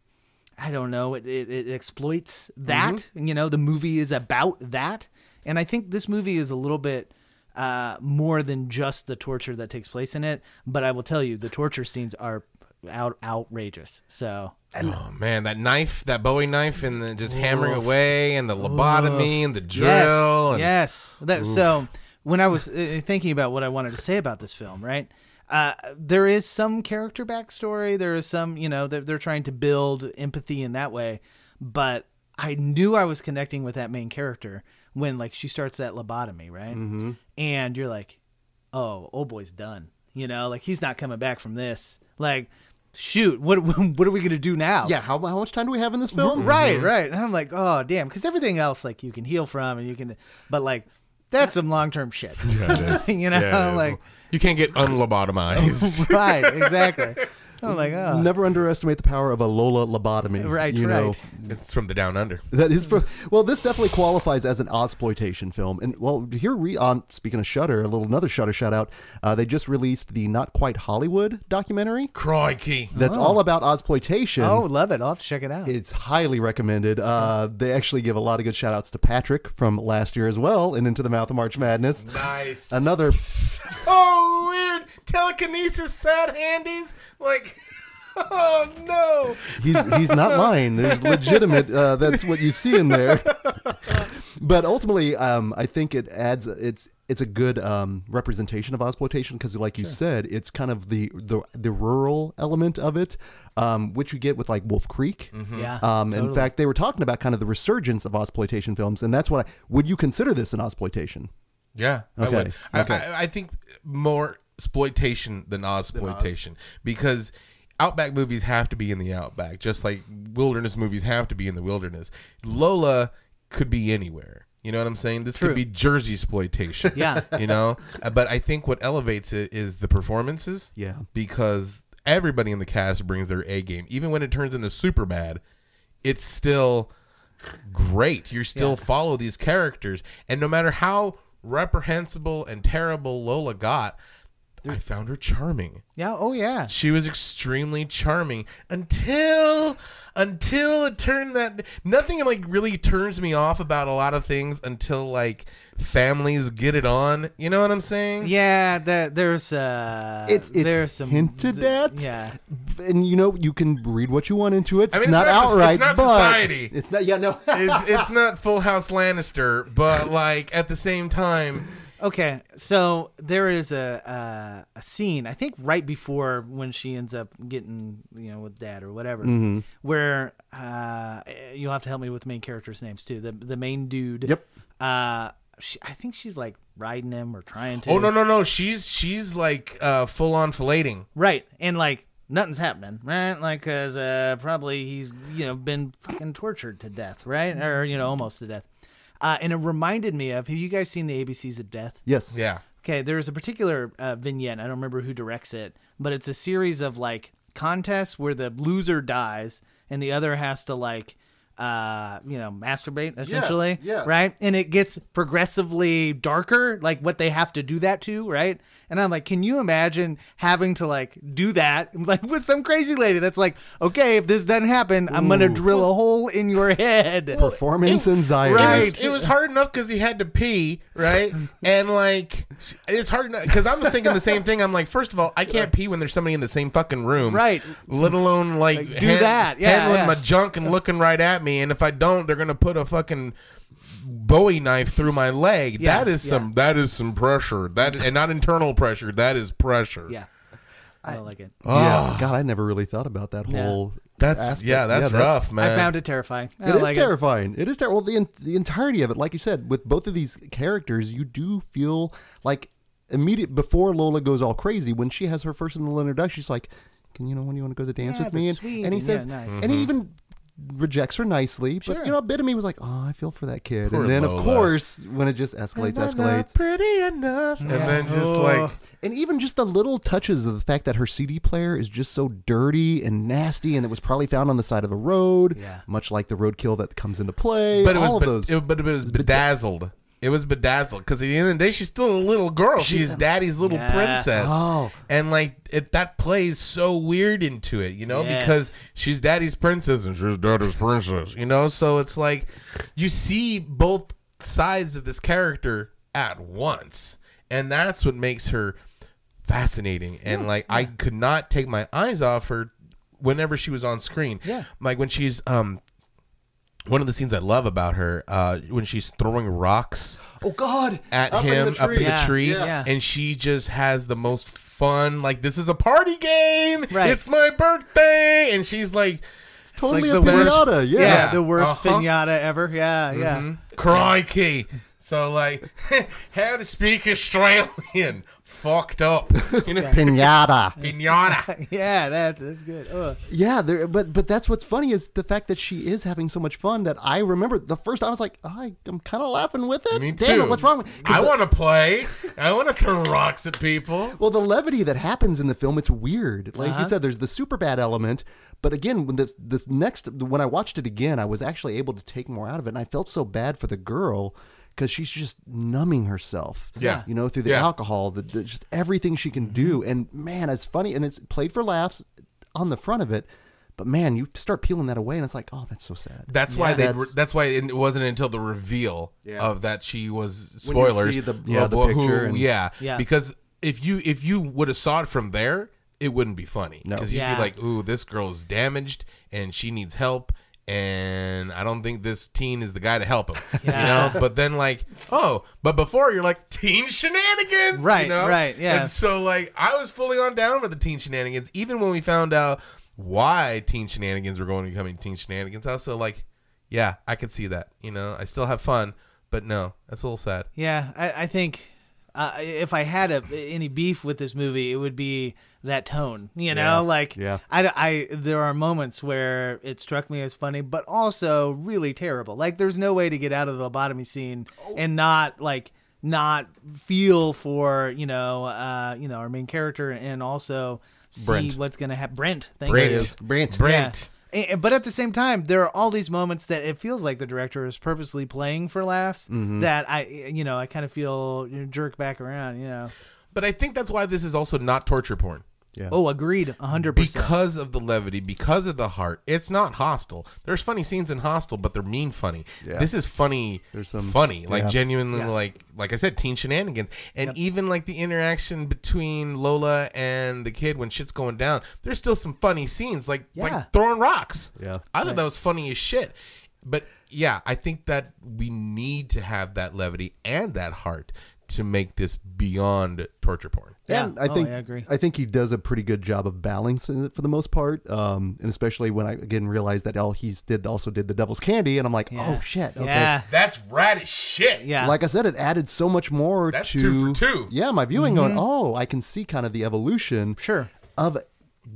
I don't know. It, it, it exploits that. You know, the movie is about that. And I think this movie is a little bit uh, more than just the torture that takes place in it. But I will tell you, the torture scenes are out outrageous. So oh man, that knife, that Bowie knife, and the just hammering away, and the lobotomy, and the drill. Yes, and, yes. That, so when I was uh, thinking about what I wanted to say about this film, right? Uh, there is some character backstory. There is some, you know, they're, they're trying to build empathy in that way. But I knew I was connecting with that main character when, like, she starts that lobotomy, right? Mm-hmm. And you're like, oh, old boy's done. You know, like he's not coming back from this. Like, shoot, what what are we gonna do now? Yeah. How, how much time do we have in this film? Right, right. And I'm like, oh damn, because everything else like you can heal from and you can, but like that's some long term shit. Yeah, it is. you know, Yeah, it is. like you can't get unlobotomized. right, exactly. I'm like, oh, Never underestimate the power of a Lola lobotomy. Right, you know. right. it's from the down under. That is for well. This definitely qualifies as an exploitation film, and well, here we on speaking of Shudder, a little another Shudder shout out. Uh, they just released the Not Quite Hollywood documentary. Crikey. That's all about exploitation. oh, love it. I'll have to check it out. It's highly recommended. Uh, they actually give a lot of good shout outs to Patrick from last year as well, and Into the Mouth of March Madness. Nice. Another Oh, weird telekinesis sad handies. Like, oh no. he's he's not lying. There's legitimate. Uh, that's what you see in there. But ultimately, um, I think it adds. It's it's a good um, representation of exploitation because, like you said, it's kind of the the, the rural element of it, um, which you get with like Wolf Creek. yeah. Um, In fact, they were talking about kind of the resurgence of exploitation films, and that's what I would you consider this an exploitation? Yeah, Okay, I would. I, okay. I, I think more exploitation than exploitation because outback movies have to be in the outback, just like wilderness movies have to be in the wilderness. Lola could be anywhere. You know what I'm saying? This True. could be Jersey exploitation. Yeah. you know. Uh, But I think what elevates it is the performances. Yeah. because everybody in the cast brings their A game. Even when it turns into super bad, it's still great. You still follow these characters, and no matter how reprehensible and terrible Lola got, I found her charming. Yeah. Oh yeah. She was extremely charming until until it turned that nothing like really turns me off about a lot of things until like families get it on. You know what I'm saying? Yeah. That there's uh. It's it's there's some hinted th- at. Yeah. and you know you can read what you want into it. It's I mean, it's not not soc- it's outright, not but society. It's not. Yeah, no. it's it's not Full House Lannister, but like at the same time, Okay, so there is a, a a scene I think right before when she ends up getting you know with dad or whatever, Mm-hmm. where uh, you'll have to help me with the main characters' names too. The the main dude. Yep. Uh, she, I think she's like riding him or trying to. oh no no no, she's she's like uh, full on filleting. Right, and like nothing's happening, right? Like, cause uh, probably he's you know been fucking tortured to death, right? Or you know almost to death. Uh, and it reminded me of. Have you guys seen the ABCs of Death? Yes. Yeah. Okay, there's a particular uh, vignette. I don't remember who directs it, but it's a series of like contests where the loser dies and the other has to like, uh, you know, masturbate essentially, yes. right? And it gets progressively darker, like what they have to do that to, right? And I'm like, can you imagine having to like do that, like with some crazy lady that's like, okay, if this doesn't happen, I'm gonna drill a hole in your head. Performance anxiety. Right. It was, it was hard enough because he had to pee, right? And like, it's hard enough because I was thinking the same thing. I'm like, first of all, I can't pee when there's somebody in the same fucking room, Right. Let alone like, Like, do that. Yeah, handling yeah. my junk and looking right at me. And if I don't, they're gonna put a fucking Bowie knife through my leg. Yeah, that is yeah. some that is some pressure. That and not internal pressure. That is pressure. Yeah, I don't like it. Yeah. Ah. God, I never really thought about that Yeah. whole. That's aspect. yeah, that's rough, man. I found it terrifying. I It don't like terrifying. It is terrible. Well, the en- the entirety of it, like you said, with both of these characters, you do feel like immediate before Lola goes all crazy when she has her first little introduction. She's like, "Can you know when you want to go to the dance Yeah, with me?" And, and he and says, yeah, nice. and he mm-hmm. even rejects her nicely. But Sure. you know, a bit of me was like, "Oh, I feel for that kid." Poor and then, Lola. of course, when it just escalates, Am I not escalates. pretty enough, and then just like And even just the little touches of the fact that her CD player is just so dirty and nasty, and it was probably found on the side of the road, Yeah. much like the roadkill that comes into play. but it all was of be- those. it, but it was bedazzled. It was bedazzled because at the end of the day, she's still a little girl. She's daddy's little Yeah. princess, Oh. and like it, that plays so weird into it, you know, Yes. because she's daddy's princess and she's daddy's princess, you know. So it's like you see both sides of this character at once, and that's what makes her fascinating. And like I could not take my eyes off her whenever she was on screen. Yeah. like when she's um one of the scenes I love about her, uh, when she's throwing rocks oh God! at Up him the up in the tree, yes. and she just has the most fun. Like this is a party game. Right. It's my birthday, and she's like, It's Totally like a the worst- pinata. Yeah. Yeah, the worst Uh-huh. pinata ever. Yeah, yeah. "Mhm, crikey. So like, how to speak Australian? Fucked up. You know, Pinata. pinata. Yeah, that's that's good. Ugh. Yeah, there, but but that's what's funny is the fact that she is having so much fun that I remember the first time I was like, oh, I, I'm kind of laughing with it. Me Damn too. it, what's wrong? with 'cause I want to play. I want to throw rocks at people. Well, the levity that happens in the film, it's weird. Like Uh-huh. you said, there's the super bad element, but again, when this this next when I watched it again, I was actually able to take more out of it, and I felt so bad for the girl because she's just numbing herself. Yeah. you know, through the Yeah. alcohol, the, the just everything she can do, mm-hmm. and man, it's funny, and it's played for laughs on the front of it. But man, you start peeling that away, and it's like, oh, that's so sad. That's why they. That's- That's, why it wasn't until the reveal Yeah. of that she was When you spoilers. see the- yeah, of the who- picture and- yeah, Yeah. Because if you if you would have saw it from there, it wouldn't be funny. No. because you'd Yeah. be like, "Ooh, this girl is damaged and she needs help." And I don't think this teen is the guy to help him, Yeah. you know. But then, like, oh, but before you're like teen shenanigans, you Right, know? right, yeah. And so, like, I was fully on down for the teen shenanigans, even when we found out why teen shenanigans were going to becoming teen shenanigans. I was still like, yeah, I could see that. You know, I still have fun, but no, that's a little sad. Yeah, I, I think uh, if I had a, any beef with this movie, it would be that tone. You know, Yeah, like yeah. I, I there are moments where it struck me as funny, but also really terrible. Like there's no way to get out of the lobotomy scene Oh. and not like not feel for you know uh you know our main character and also see Brent. what's gonna happen. Brent, thank Brent. you. is. Brent. Brent. Yeah. But at the same time, there are all these moments that it feels like the director is purposely playing for laughs. Mm-hmm. That I, you know, I kind of feel you know, jerk back around. You know. But I think that's why this is also not torture porn. Yeah. Oh, agreed, hundred percent. Because of the levity, because of the heart. It's not Hostel. There's funny scenes in Hostel, but they're mean funny. Yeah. This is funny There's some- funny. Like yeah. genuinely Yeah. like like I said, teen shenanigans. And even like the interaction between Lola and the kid when shit's going down, there's still some funny scenes. Like Yeah. like throwing rocks. Yeah. I thought that was funny as shit. But yeah, I think that we need to have that levity and that heart to make this beyond torture porn. Yeah. And I Oh, think I agree. I think he does a pretty good job of balancing it for the most part, um, and especially when I again realized that all he's did also did the Devil's Candy, and I'm like, Yeah. oh shit, okay. Yeah. That's rad as shit. Yeah. Like I said, it added so much more That's to two for two. Yeah, my viewing going, oh, I can see kind of the evolution Sure. of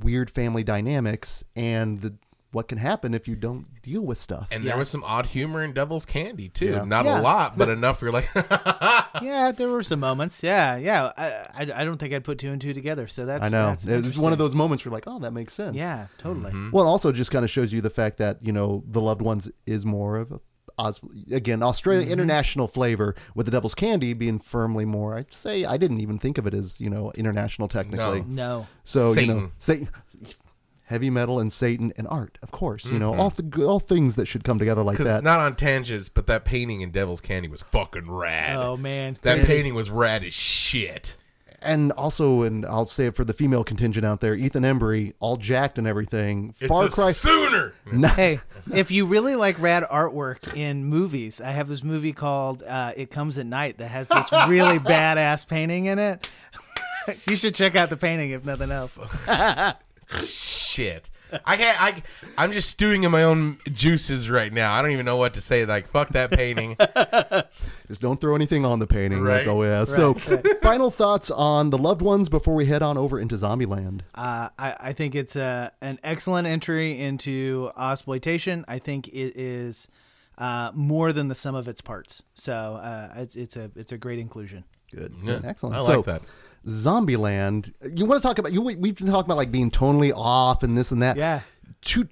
weird family dynamics and the what can happen if you don't deal with stuff. And Yeah. there was some odd humor in Devil's Candy too. Yeah. Not Yeah. a lot, but enough. You're like, yeah, there were some moments. Yeah, yeah. I, I, I don't think I'd put two and two together. So that's I know That's it's one of those moments where you're like, oh, that makes sense. Yeah, totally. Well, it also just kind of shows you the fact that you know the loved ones is more of a Os- again Australia Mm-hmm. international flavor with the Devil's Candy being firmly more. I'd say I didn't even think of it as you know international technically. No. So you know, Satan. Satan, heavy metal and Satan and art, of course. You know Mm-hmm. all th- all things that should come together like that. not on tangents, but that painting in Devil's Candy was fucking rad. Oh man. that painting was rad as shit. and also, and I'll say it for the female contingent out there, Ethan Embry, all jacked and everything. It's Far a Cry. sooner. hey, if you really like rad artwork in movies, I have this movie called uh, "It Comes at Night" that has this really badass painting in it. you should check out the painting if nothing else. Shit. I can't. I. I'm just stewing in my own juices right now. I don't even know what to say. Like fuck that painting. Just don't throw anything on the painting. That's all we ask. so, final thoughts on the loved ones before we head on over into Zombieland. Uh, I, I think it's a, an excellent entry into exploitation. I think it is uh, more than the sum of its parts. So uh, it's it's a it's a great inclusion. Good. Yeah, Excellent. I so, like that. Zombieland. You want to talk about you? we- We've been talking about like being tonally off and this and that. Yeah. Two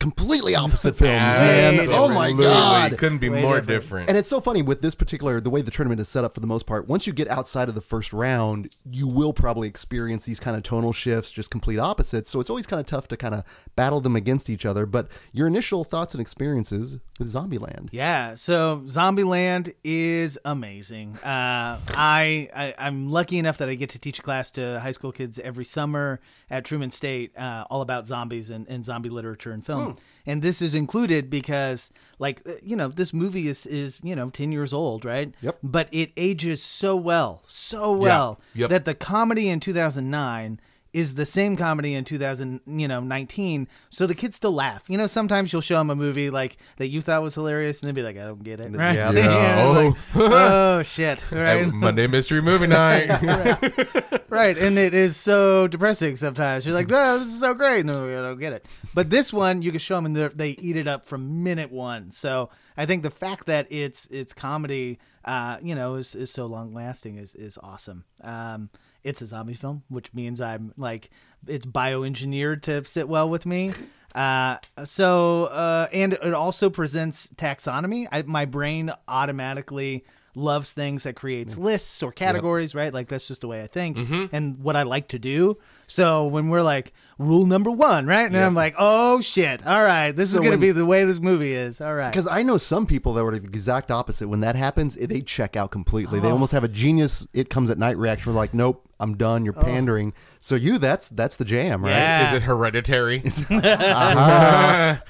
completely opposite films, man. Absolutely. Oh my Absolutely. god. Couldn't be Way more different. different. And it's so funny with this particular the way the tournament is set up for the most part. Once you get outside of the first round, you will probably experience these kind of tonal shifts, just complete opposites. So it's always kind of tough to kind of battle them against each other. But your initial thoughts and experiences with Zombieland. Yeah, so Zombieland is amazing. Uh, I, I I'm lucky enough that I get to teach a class to high school kids every summer at Truman State, uh, all about zombies and, and zombie literature and film. And this is included because, like, uh, you know, this movie is is you know ten years old, right? Yep. But it ages so well, so well Yep. that the comedy in 2009 is the same comedy in 2000 you know 19 so the kids still laugh. You know sometimes you'll show them a movie like that you thought was hilarious and they'll be like i don't get it. Right. Yeah. Yeah. like, oh shit. Hey, right. Monday mystery movie night. right. And it is so depressing sometimes. You're like no this is so great. No i don't get it. But this one you can show them and they're- they eat it up from minute one. So i think the fact that it's it's comedy uh you know is, is so long lasting is is awesome. Um it's a zombie film which means i'm like it's bioengineered to sit well with me. Uh so uh and it also presents taxonomy. I, my brain automatically loves things that creates lists or categories right? Like that's just the way i think and what i like to do. So when we're like rule number one right and i'm like oh shit all right this So is gonna be the way this movie is all right Because I know some people that were the exact opposite. When that happens, they check out completely. Oh. They almost have a genius. It comes at night reaction. We're like, nope, I'm done. You're pandering. So you, that's that's the jam, right? Oh. Yeah. Is it hereditary? Uh-huh.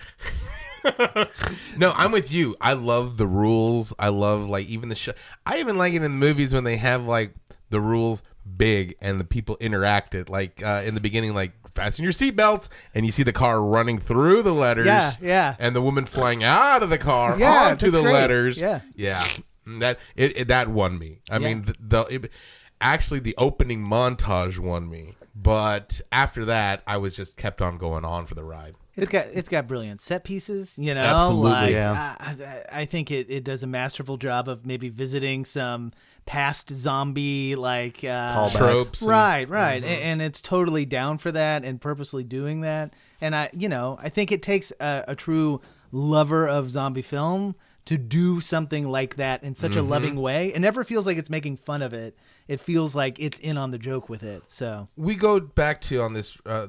no, I'm with you. I love the rules. I love like even the show. I even like it in the movies when they have like the rules big and the people interact it. Like uh, in the beginning, like fasten your seatbelts, and you see the car running through the letters. Yeah, yeah. And the woman flying out of the car Yeah, onto the great. letters. Yeah. yeah. Mm, that it, it that won me. I Yeah. mean, the, the it, actually the opening montage won me. But after that, I was just kept on going on for the ride. It's got it's got brilliant set pieces, you know. Absolutely. like, Yeah. I, I- I think it, it does a masterful job of maybe visiting some past zombie like uh, Callbacks. Tropes. and- Right, right, A- and, it's totally down for that and purposely doing that. And I, you know, I think it takes a, a true lover of zombie film to do something like that in such a loving way. It never feels like it's making fun of it. It feels like it's in on the joke with it. So we go back to on this uh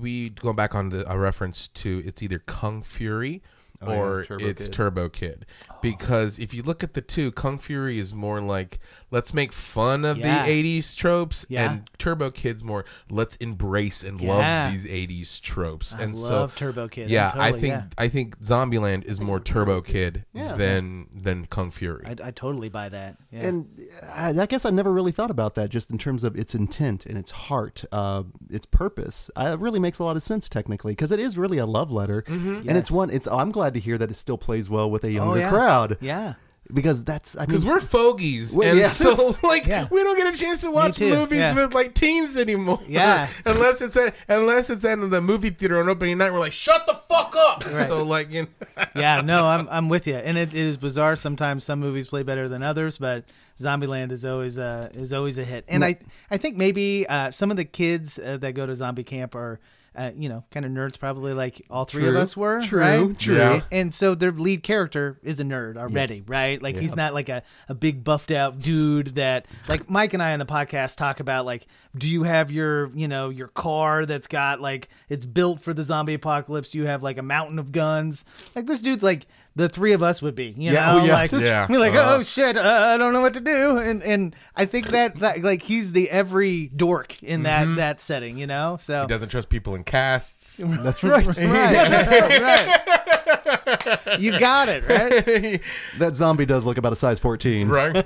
we go back on the a reference to it's either kung fury Oh, yeah, or Turbo it's Kid. turbo kid because if you look at the two kung fury is more like let's make fun of Yeah. the 80s tropes Yeah. and turbo kid's more let's embrace and Yeah. love these 80s tropes I and love so Turbo Kid. yeah I'm i think yeah. i think zombieland is more turbo kid Yeah. than than kung fury I, I totally buy that. Yeah. And I, I guess I never really thought about that, just in terms of its intent and its heart, uh, its purpose. Uh, it really makes a lot of sense technically, because it is really a love letter, and it's one. It's I'm glad to hear that it still plays well with a younger yeah. crowd, yeah. because that's I mean, because we're fogies, Well, and yeah. so like Yeah. we don't get a chance to watch movies yeah. with like teens anymore. Yeah. unless it's at unless it's at the movie theater on opening night. We're like, shut the fuck up. So like, you know, yeah, no, I'm I'm with you, and it, it is bizarre. Sometimes some movies play better than others, but Zombieland is always uh is always a hit. And I I think maybe uh, some of the kids uh, that go to zombie camp are. Uh, you know, kind of nerds, probably like all three of us were, true, right? true. Yeah. And so their lead character is a nerd already, right? Like he's not like a, a big buffed out dude that like Mike and I on the podcast talk about like, do you have your you know your car that's got like it's built for the zombie apocalypse? Do you have like a mountain of guns? Like this dude's like the three of us would be, you Yeah, know, oh, yeah. like Yeah. we're like, Uh-huh. oh shit, uh, I don't know what to do, and and I think that, that like he's the every dork in that that setting, you know. So he doesn't trust people in casts. that's right. right, that's right. You got it right. that zombie does look about a size 14. right?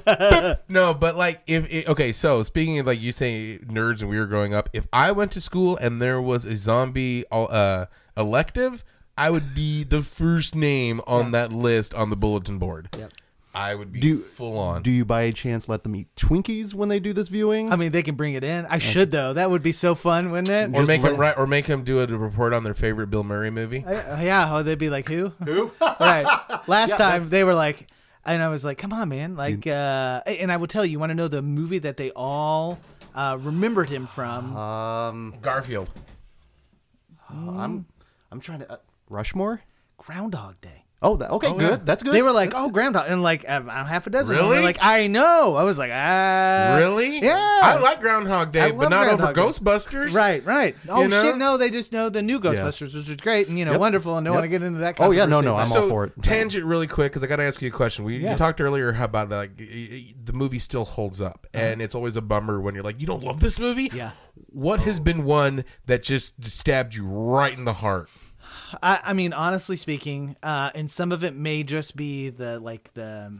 no, but like if it, okay, so speaking of like you say nerds and we were growing up, if I went to school and there was a zombie uh elective, I would be the first name on that list on the bulletin board. Yep. I would be Do- full on. Do you by any chance let them eat Twinkies when they do this viewing? I mean, they can bring it in. I should though. That would be so fun, wouldn't it? or make let- them right, or make them do a report on their favorite Bill Murray movie. Uh, yeah, oh, they'd be like, who? Who? right. Last time they were like, and I was like, come on, man. Like, uh, and I will tell you, you want to know the movie that they all uh, remembered him from? um, Garfield. I'm I'm trying to uh, Rushmore. Groundhog Day. Oh, that, okay, Oh, good. yeah. That's good. They were like, That's oh, Groundhog, and like uh, half a dozen. of them Really? like, I know. I was like, ah, really? Yeah. I like Groundhog Day, but love not over Groundhog Day. Ghostbusters. Right, right. Oh You know? shit! No, they just know the new Ghostbusters, which is great and you know Yep. wonderful, and don't Yep. want to get into that. Oh, yeah, no, no, I'm but- all for it. Tangent really quick because I got to ask you a question. We Yeah. you talked earlier how about like y- y- the movie still holds up, and it's always a bummer when you're like, you don't love this movie. Uh-huh. Yeah. What has been one that just stabbed you right in the heart? I, I mean, honestly speaking, uh, and some of it may just be the like the,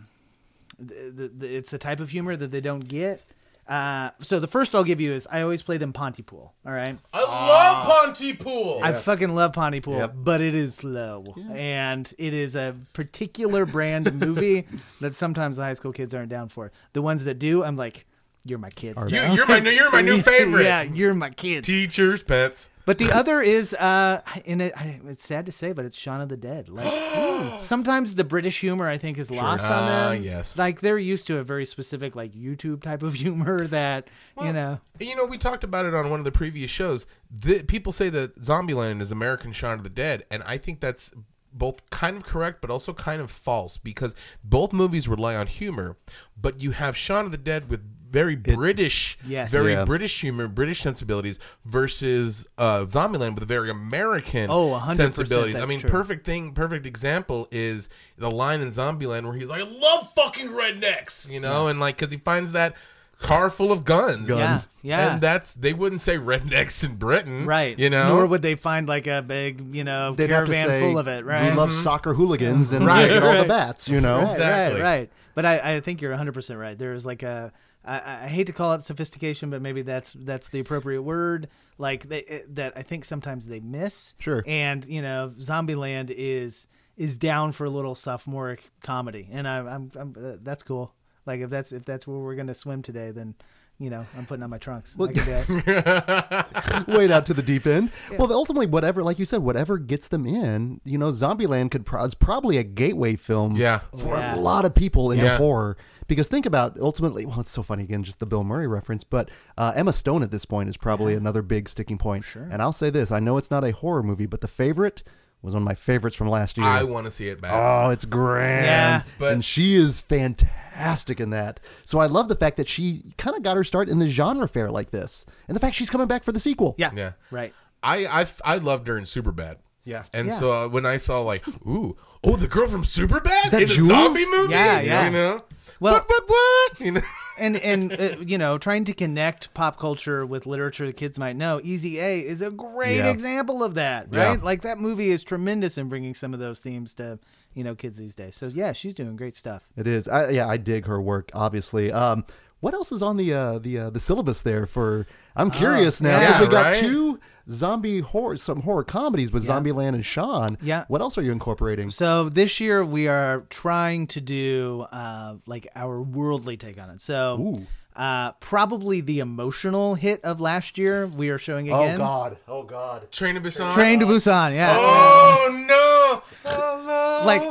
the, the, the it's a type of humor that they don't get. Uh, so the first I'll give you is I always play them Pontypool. All right, I love Pontypool. I fucking love Pontypool, Yep. but it is slow, and it is a particular brand of movie that sometimes the high school kids aren't down for. The ones that do, I'm like, you're my kids. you, you're my new, you're my new favorite. yeah, you're my kid. Teachers, pets. But the other is, uh, and it, it's sad to say, but it's Shaun of the Dead. Like sometimes the British humor, I think, is lost on Ah, them. yes. like they're used to a very specific, like YouTube type of humor that you know. You know, we talked about it on one of the previous shows. The, people say that Zombieland is American Shaun of the Dead, and I think that's both kind of correct, but also kind of false because both movies rely on humor, but you have Shaun of the Dead with very British, Yes. very Yeah. British humor, British sensibilities versus uh, Zombieland with very American Oh, 100% sensibilities. I that's mean, true. perfect thing, perfect example is the line in Zombieland where he's like, "I love fucking rednecks," you know, and like because he finds that car full of guns, Guns. Yeah, yeah. and that's they wouldn't say rednecks in Britain, Right. You know, Nor would they find like a big, you know, They'd have to caravan say full of it, right? We love soccer hooligans and Right, right, all the right. bats. You know, Exactly. right, right. But I, I think you're 100 percent right. There's like a, I, I hate to call it sophistication, but maybe that's that's the appropriate word. Like they, it- that, I think sometimes they miss. Sure. And you know, Zombieland is is down for a little sophomoric comedy, and I, I'm, I'm uh, that's cool. Like if that's if that's where we're gonna swim today, then you know, I'm putting on my trunks. I can do it. wade out to the deep end. Well, ultimately, whatever, like you said, whatever gets them in, you know, Zombieland could pro- is probably a gateway film Yeah. for Yeah. a lot of people into Yeah. horror. Because think about ultimately, well, it's so funny again, just the Bill Murray reference, but uh, Emma Stone at this point is probably another big sticking point. Sure. And I'll say this: I know it's not a horror movie, but The Favorite was one of my favorites from last year. I want to see it back. Oh, it's grand. Yeah. But- and she is fantastic in that. So I love the fact that she kind of got her start in the genre fare like this. And the fact she's coming back for the sequel. Yeah. Yeah. Right. I I, I loved her in Superbad. Yeah. And Yeah. so uh, when I felt like, ooh, oh, the girl from Superbad that in a zombie movie, Yeah, yeah. you know, Well- what, what, what, you know, and and uh, you know trying to connect pop culture with literature that kids might know easy a is a great Yeah. example of that Yeah. right like that movie is tremendous in bringing some of those themes to you know kids these days so yeah she's doing great stuff It is. I, yeah, I dig her work. Obviously. Um, what else is on the uh, the uh, the syllabus there for? I'm curious now because yeah, we got right? two zombie horror, some horror comedies with Zombieland and Shaun. Yeah. What else are you incorporating? so this year we are trying to do uh like our worldly take on it so uh probably the emotional hit of last year we are showing again Oh God! Oh God! Train to Busan. train to busan yeah Oh no! Hello, Like-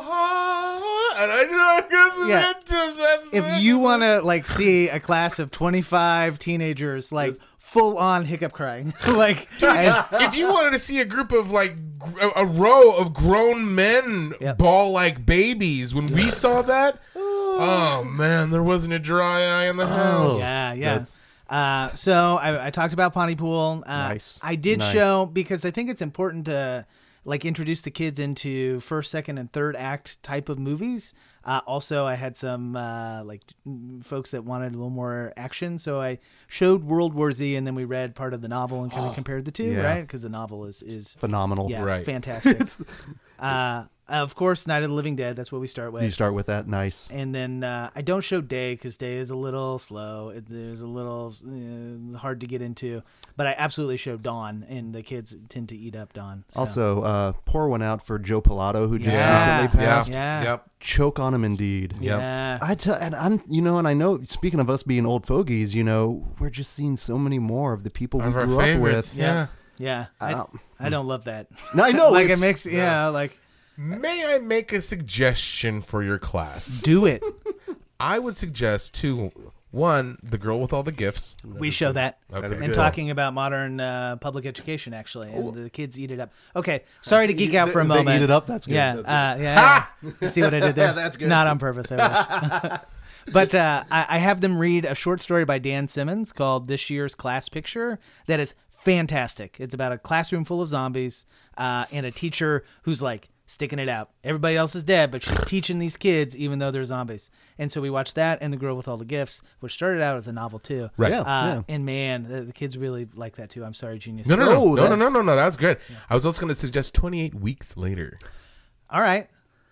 and I know Yeah. that's if you want to like see a class of 25 teenagers like full on hiccup crying like and- if you wanted to see a group of like a, a row of grown men Yep. ball like babies when we saw that oh man there wasn't a dry eye in the house yeah yeah That's- uh, so I, I talked about Pontypool. Uh, Nice. I did Nice. show because I think it's important to like introduce the kids into first, second, and third act type of movies. Uh, also, I had some uh, like folks that wanted a little more action, so I showed World War Z, and then we read part of the novel and kind of compared the two, Yeah. right? Because the novel is is Phenomenal. yeah, Right. fantastic. uh, of course, Night of the Living Dead. That's what we start with. You start with that. Nice. And then uh, I don't show Day because Day is a little slow. It is a little uh, hard to get into. But I absolutely show Dawn, and the kids tend to eat up Dawn. so. Also, uh, pour one out for Joe Pilato, who just Yeah. recently passed. Yeah. yep Choke on him, indeed. Yep. yeah, I tell, and I'm, you know, and I know. Speaking of us being old fogies, you know, we're just seeing so many more of the people One we of our grew up with. yeah yeah. I, Um, I don't love that. No, I know. like it it's- makes yeah, like may i make a suggestion for your class do it. i would suggest two one the girl with all the gifts we show that. Okay. is and talking about modern uh, public education, actually, and the kids eat it up. Okay, sorry to geek out for a They moment. eat it up? That's good. Yeah, That's uh, yeah. yeah. You see what I did there? That's good. Not on purpose. I wish. but uh, I, I have them read a short story by Dan Simmons called "This Year's Class Picture." That is fantastic. It's about a classroom full of zombies uh, and a teacher who's like sticking it out. Everybody else is dead, but she's teaching these kids even though they're zombies. And so we watched that and The Girl with All the Gifts, which started out as a novel too. Right. Yeah, Uh, yeah. And man, the, the kids really like that too. I'm sorry, genius. no no No, no no no no that's- no no that's good i was also going to suggest 28 weeks later All right.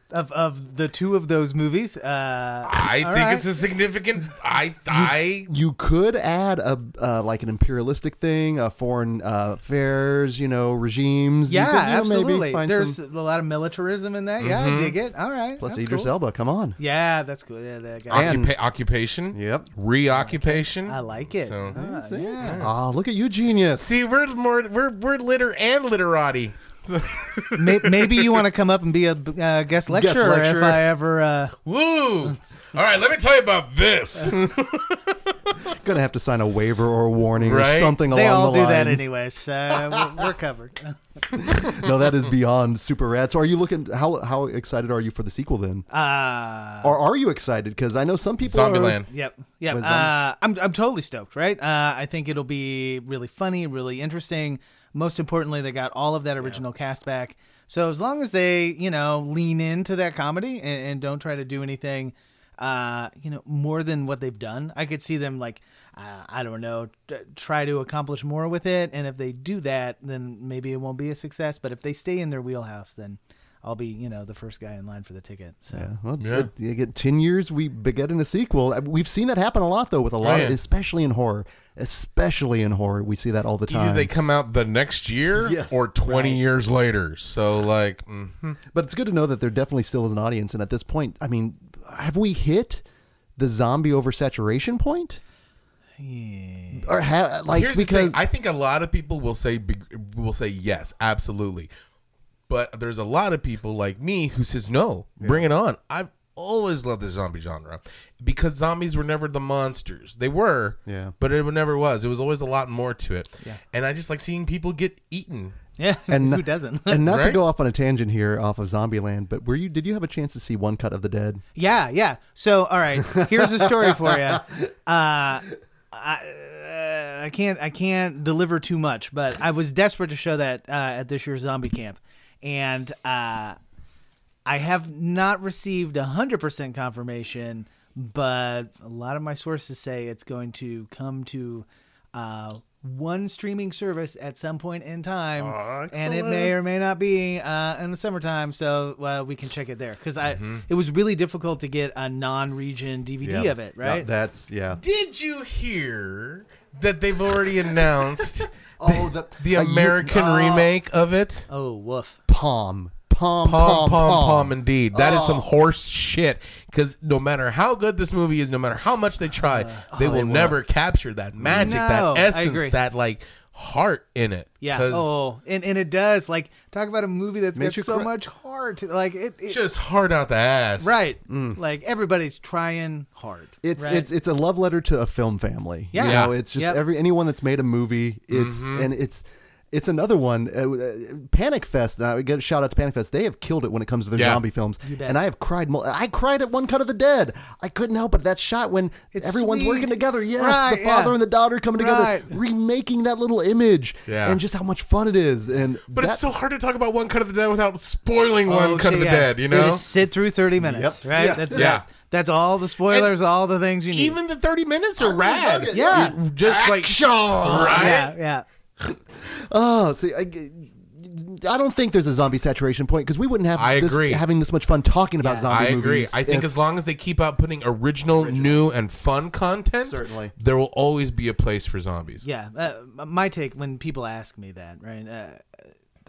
Of of the two of those movies, uh, i think right. it's a significant i i You could add a uh, like an imperialistic thing, uh, foreign uh, affairs, you know, regimes. You yeah, could, you know, absolutely. Maybe find There's some, a lot of militarism in that. Yeah, I dig it. All right. plus that's Idris cool. Elba. Come on. Yeah, that's good. Yeah, that guy. And- Occupa- occupation Yep. reoccupation I like it. So- Ah, See? yeah. Oh, look at you, genius. See, we're more we're we're litter and literati. May- Maybe you want to come up and be a uh, guest lecturer, lecturer. if I ever. Uh, Woo! All right, let me tell you about this. Gonna have to sign a waiver or a warning or Right? something they along all do that lines. anyway, so we're, we're covered. no, that is beyond super rad. So, are you looking? How how excited are you for the sequel then? Uh, or are you excited? Because I know some people. Are, Zombieland. Yep. Yep. Uh, I'm I'm totally stoked, right? Uh, I think it'll be really funny, really interesting. Most importantly, they got all of that original cast back. So as long as they, you know, lean into that comedy and, and don't try to do anything, uh, you know, more than what they've done, I could see them like, uh, I don't know, t- try to accomplish more with it. And if they do that, then maybe it won't be a success. But if they stay in their wheelhouse, then I'll be, you know, the first guy in line for the ticket. So. Yeah, well, Yeah. It, you get ten years, we begetting a sequel. Uh, We've seen that happen a lot, though, with a lot, yeah. of, especially in horror. Especially in horror, we see that all the Either time. they come out the next year Yes, or 20 right. years later. So, like, mhm. But it's good to know that there definitely still is an audience. And at this point, I mean, have we hit the zombie oversaturation point? or ha- like Here's because the thing. I think a lot of people will say will say yes, absolutely. But there's a lot of people like me who says no, bring it on. I've always loved the zombie genre because zombies were never the monsters. They were, Yeah. but it never was. It was always a lot more to it. Yeah. And I just like seeing people get eaten. Yeah, And- who doesn't? and not to go off on a tangent here off of Zombieland, but were you did you have a chance to see One Cut of the Dead? Yeah, yeah. So, all right, here's a story for you. Uh, I, uh, I can't, I can't deliver too much, but I was desperate to show that uh, at this year's zombie camp, and uh, I have not received hundred percent confirmation, but a lot of my sources say it's going to come to. Uh, one streaming service at some point in time, and it may or may not be uh, in the summertime, so uh, we can check it there. Because I, it was really difficult to get a non-region DVD of it, right? That's yeah. Did you hear that they've already announced Oh, the the uh, you- American uh, remake of it? oh, woof. Palm, palm, Pom palm, pom pom, indeed. That is Oh. some horse shit. Because no matter how good this movie is, no matter how much they try, they oh, will it never capture that magic, No, that I essence, that like heart in it. Yeah. 'Cause Oh, and, and it does. Like, talk about a movie that's Makes got you so cry. much heart. Like it, it just hard out the ass. right. Like everybody's trying hard. It's right? it's it's a love letter to a film family. Yeah. you know, it's just Yep. every anyone that's made a movie. It's Mm-hmm. and it's it's another one. Uh, uh, Panic Fest. And I get a shout out to Panic Fest. They have killed it when it comes to their Yeah. zombie films. bet. And I have cried. mul- I cried at One Cut of the Dead. I couldn't help but that shot when It's everyone's sweet. working together. Yes, Right, the father yeah. and the daughter coming together, Right. remaking that little image. Yeah. and just how much fun it is. And But that- it's so hard to talk about One Cut of the Dead without spoiling One Oh, Cut of the yeah. Dead, you know? Just sit through 30 minutes, right? Yeah. That's Yeah. it. That's all the spoilers, all the things you need. Even the 30 minutes are rad. Yeah. You Just like, right? yeah, yeah. Oh, see, I, I don't think there's a zombie saturation point because we wouldn't have I this, agree. having this much fun talking about Yeah. zombie I agree. movies. I think if- as long as they keep out putting original, new, and fun content, Certainly. there will always be a place for zombies. Yeah, uh, my take when people ask me that, right? Uh,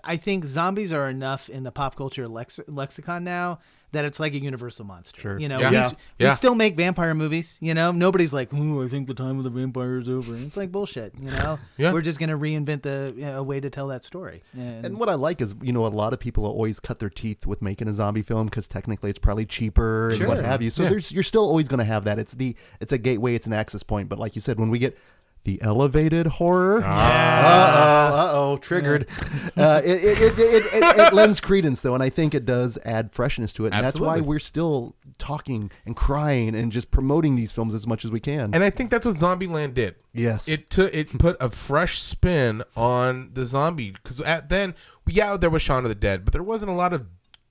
I think zombies are enough in the pop culture lex- lexicon now that it's like a universal monster. Sure. You know, Yeah. we, Yeah. we Yeah. still make vampire movies. You know, nobody's like, "Ooh, I think the time of the vampire is over." It's like bullshit. You know, Yeah. we're just gonna reinvent the you know, a way to tell that story. And, And what I like is, you know, a lot of people always cut their teeth with making a zombie film because technically it's probably cheaper and what have you. So Yeah. there's you're still always going to have that. It's the it's a gateway. It's an access point. But like you said, when we get the elevated horror, uh oh, uh oh, triggered. uh, it, it, it, it, it, it lends credence though, and I think it does add freshness to it. And that's why we're still talking and crying and just promoting these films as much as we can. And I think that's what Zombieland did. yes, It took it put a fresh spin on the zombie because at then yeah there was Shaun of the Dead, but there wasn't a lot of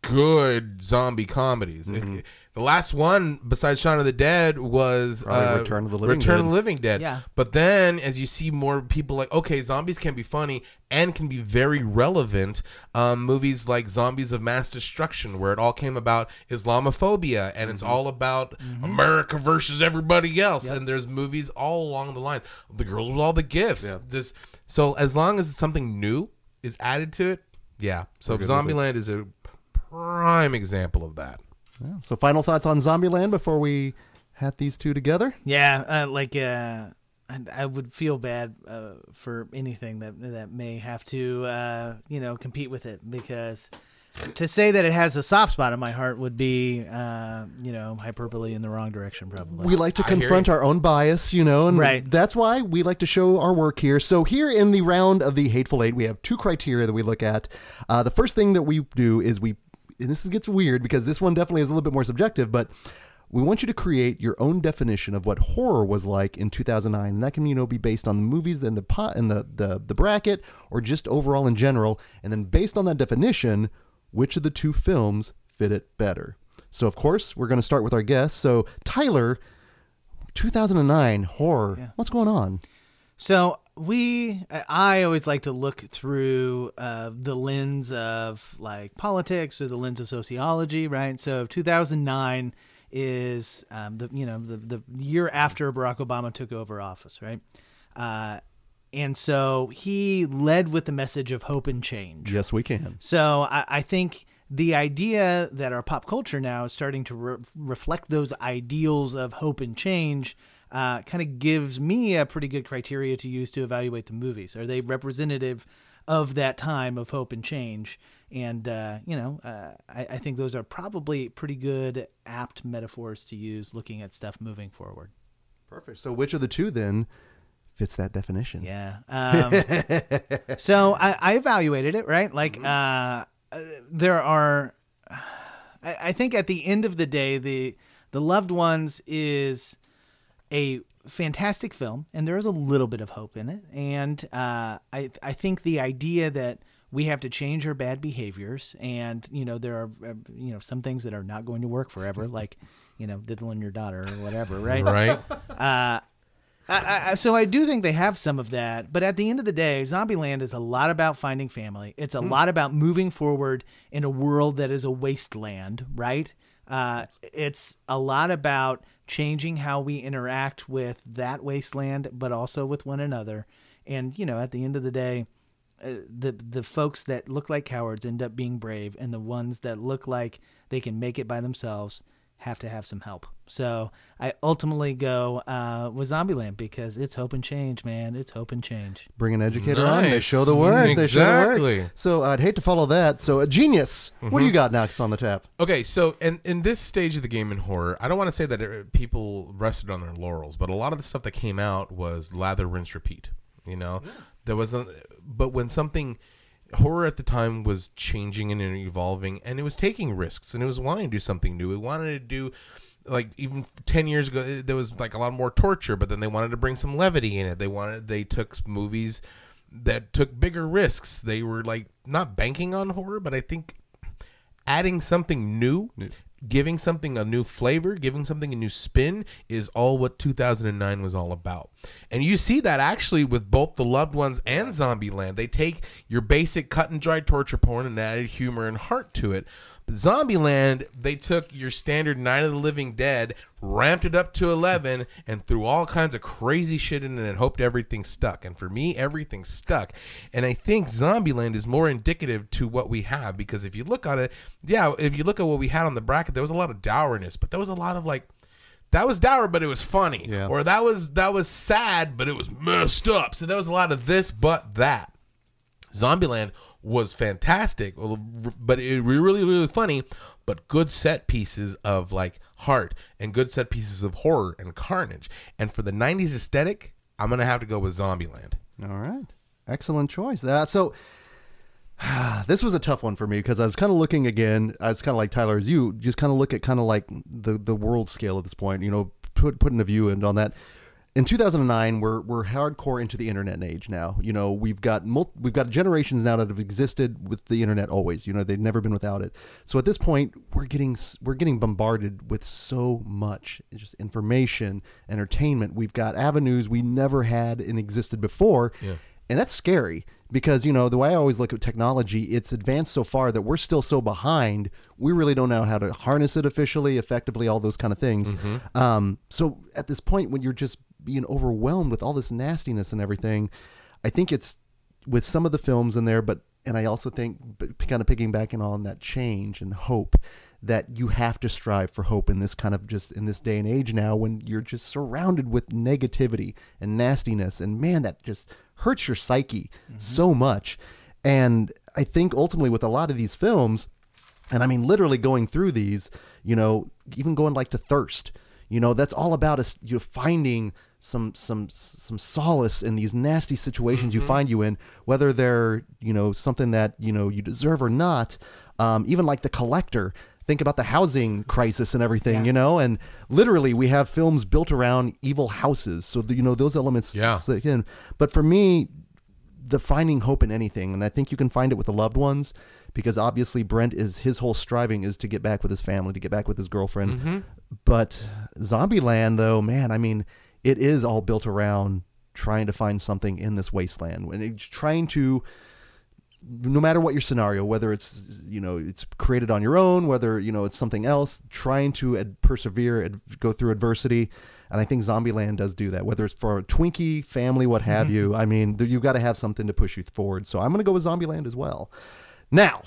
good zombie comedies. It- the last one besides Shaun of the Dead was uh, Return of the Living Return Dead. of the Living Dead. Yeah. But then as you see more people like okay, zombies can be funny and can be very relevant. Um, movies like Zombies of Mass Destruction, where it all came about Islamophobia and it's all about America versus everybody else. And there's movies all along the line. The Girls with All the Gifts. This so as long as something new is added to it, yeah. So good with it. Zombieland is a prime example of that. Yeah. So final thoughts on Zombieland before we had these two together. Yeah, uh, like uh, I, I would feel bad uh, for anything that that may have to uh, you know compete with it because to say that it has a soft spot in my heart would be uh, you know hyperbole in the wrong direction probably. We like to confront our own bias, you know, and Right. that's why we like to show our work here. So here in the round of the Hateful Eight, we have two criteria that we look at. Uh, the first thing that we do is we, and this gets weird because this one definitely is a little bit more subjective, but we want you to create your own definition of what horror was like in 2009, and that can you know be based on the movies and the pot and the the the bracket, or just overall in general. And then based on that definition, which of the two films fit it better? So of course we're going to start with our guests. So Tyler. 2009 horror. What's going on? So we, I always like to look through uh, the lens of like politics or the lens of sociology, right? So 2009 is um, the you know the the year after Barack Obama took over office, right? Uh, and so he led with the message of hope and change. Yes, we can. So I, I think the idea that our pop culture now is starting to re- reflect those ideals of hope and change, uh, kind of gives me a pretty good criteria to use to evaluate the movies. Are they representative of that time of hope and change? And uh, you know, uh, I, I think those are probably pretty good, apt metaphors to use looking at stuff moving forward. Perfect. So which of the two then fits that definition? Yeah. Um, so I, I evaluated it, right? Like, uh, uh, there are, I, I think at the end of the day, the, the loved ones is a fantastic film and there is a little bit of hope in it. And, uh, I, I think the idea that we have to change our bad behaviors and, you know, there are, uh, you know, some things that are not going to work forever, like, you know, diddling your daughter or whatever, right? Right? Uh, I, I, so I do think they have some of that, but at the end of the day, Zombieland is a lot about finding family. It's a lot about moving forward in a world that is a wasteland, right? Uh, it's a lot about changing how we interact with that wasteland, but also with one another. And you know, at the end of the day, uh, the the folks that look like cowards end up being brave, and the ones that look like they can make it by themselves have to have some help. So I ultimately go uh, with Zombieland because it's hope and change, man. It's hope and change. Bring an educator on. They show the work. They show the work. Exactly. So I'd hate to follow that. So a genius. What do you got next on the tap? Okay, so in in this stage of the game in horror, I don't want to say that it, people rested on their laurels, but a lot of the stuff that came out was lather, rinse, repeat. You know, there wasn't. But when something horror at the time was changing and evolving, and it was taking risks, and it was wanting to do something new. It wanted to do. Like even ten years ago, eh, there was like a lot more torture, but then they wanted to bring some levity in it. They wanted they took movies that took bigger risks. They were like not banking on horror, but I think adding something new, giving something a new flavor, giving something a new spin is all what 2009 was all about. And you see that actually with both The Loved Ones and Zombieland. They take your basic cut and dry torture porn and added humor and heart to it. Zombieland, they took your standard Night of the Living Dead, ramped it up to 11, and threw all kinds of crazy shit in it and hoped everything stuck. And for me, everything stuck. And I think Zombieland is more indicative to what we have because if you look at it, yeah, if you look at what we had on the bracket, there was a lot of dourness, but there was a lot of like, that was dour, but it was funny. Yeah. Or that was that was sad, but it was messed up. So there was a lot of this, but that. Zombieland was fantastic, but it really, really funny. But good set pieces of like heart and good set pieces of horror and carnage. And for the '90s aesthetic, I'm gonna have to go with Zombieland. All right. Excellent choice. Uh, so this was a tough one for me because I was kind of looking again. I was kind of like Tyler as you, just kind of look at kind of like the the world scale at this point. You know, put putting a view in on that. In 2009, we're we're hardcore into the internet age now. You know, we've got mul- we've got generations now that have existed with the internet always. You know, they've never been without it. So at this point, we're getting we're getting bombarded with so much just information, entertainment. We've got avenues we never had and existed before. And that's scary because, you know, the way I always look at technology, it's advanced so far that we're still so behind. We really don't know how to harness it officially, effectively, all those kind of things. Um, so at this point, when you're just being overwhelmed with all this nastiness and everything, I think it's with some of the films in there, but, and I also think kind of picking back in on that change and hope that you have to strive for hope in this kind of just in this day and age now when you're just surrounded with negativity and nastiness. And man that just hurts your psyche mm-hmm. so much. And i think ultimately with a lot of these films and i mean literally going through these you know even going like to thirst you know that's all about us you know, finding some some some solace in these nasty situations you find you in whether they're you know something that you know you deserve or not. Um, even like the collector think about the housing crisis and everything you know and literally we have films built around evil houses. So you know those elements Yeah. in. But for me the finding hope in anything and i think you can find it with the loved ones because obviously brent is his whole striving is to get back with his family to get back with his girlfriend. But zombieland though man i mean it is all built around trying to find something in this wasteland. And it's trying to no matter what your scenario whether it's you know it's created on your own whether you know it's something else trying to ad- persevere and go through adversity. And i think zombieland does do that whether it's for a twinkie family what mm-hmm. have you. I mean you've got to have something to push you forward. So i'm going to go with zombieland as well. Now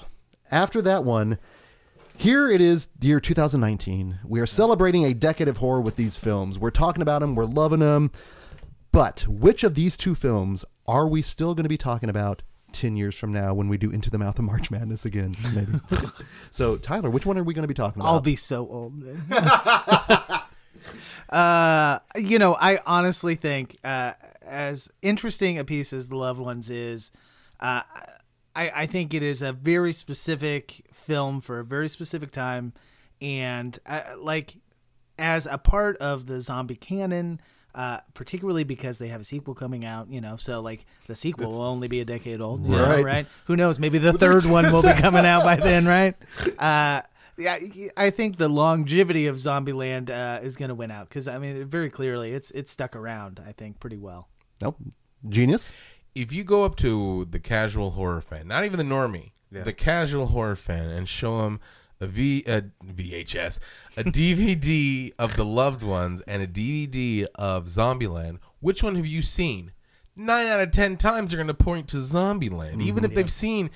after that one Here it is, the year 2019. We are celebrating a decade of horror with these films. We're talking about them, we're loving them. But which of these two films are we still going to be talking about 10 years from now when we do Into the Mouth of March Madness again? Maybe. so, Tyler, which one are we going to be talking about? I'll be so old. then. uh, you know, I honestly think, uh, as interesting a piece as The Loved Ones is, uh, I, I think it is a very specific film for a very specific time, and uh, like as a part of the zombie canon. Uh, particularly because they have a sequel coming out, you know, so like the sequel will only be a decade old, you know, Right. right? Who knows? Maybe the third one will be coming out by then, right? Uh, yeah, I think the longevity of Zombieland uh, is going to win out because I mean, very clearly, it's it's stuck around. I think pretty well. Nope. Genius? If you go up to the casual horror fan, not even the normie, the casual horror fan, and show him a V a VHS, a DVD of the loved ones and a DVD of Zombieland, which one have you seen? Nine out of ten times they're going to point to Zombieland, even if mm-hmm. they've seen.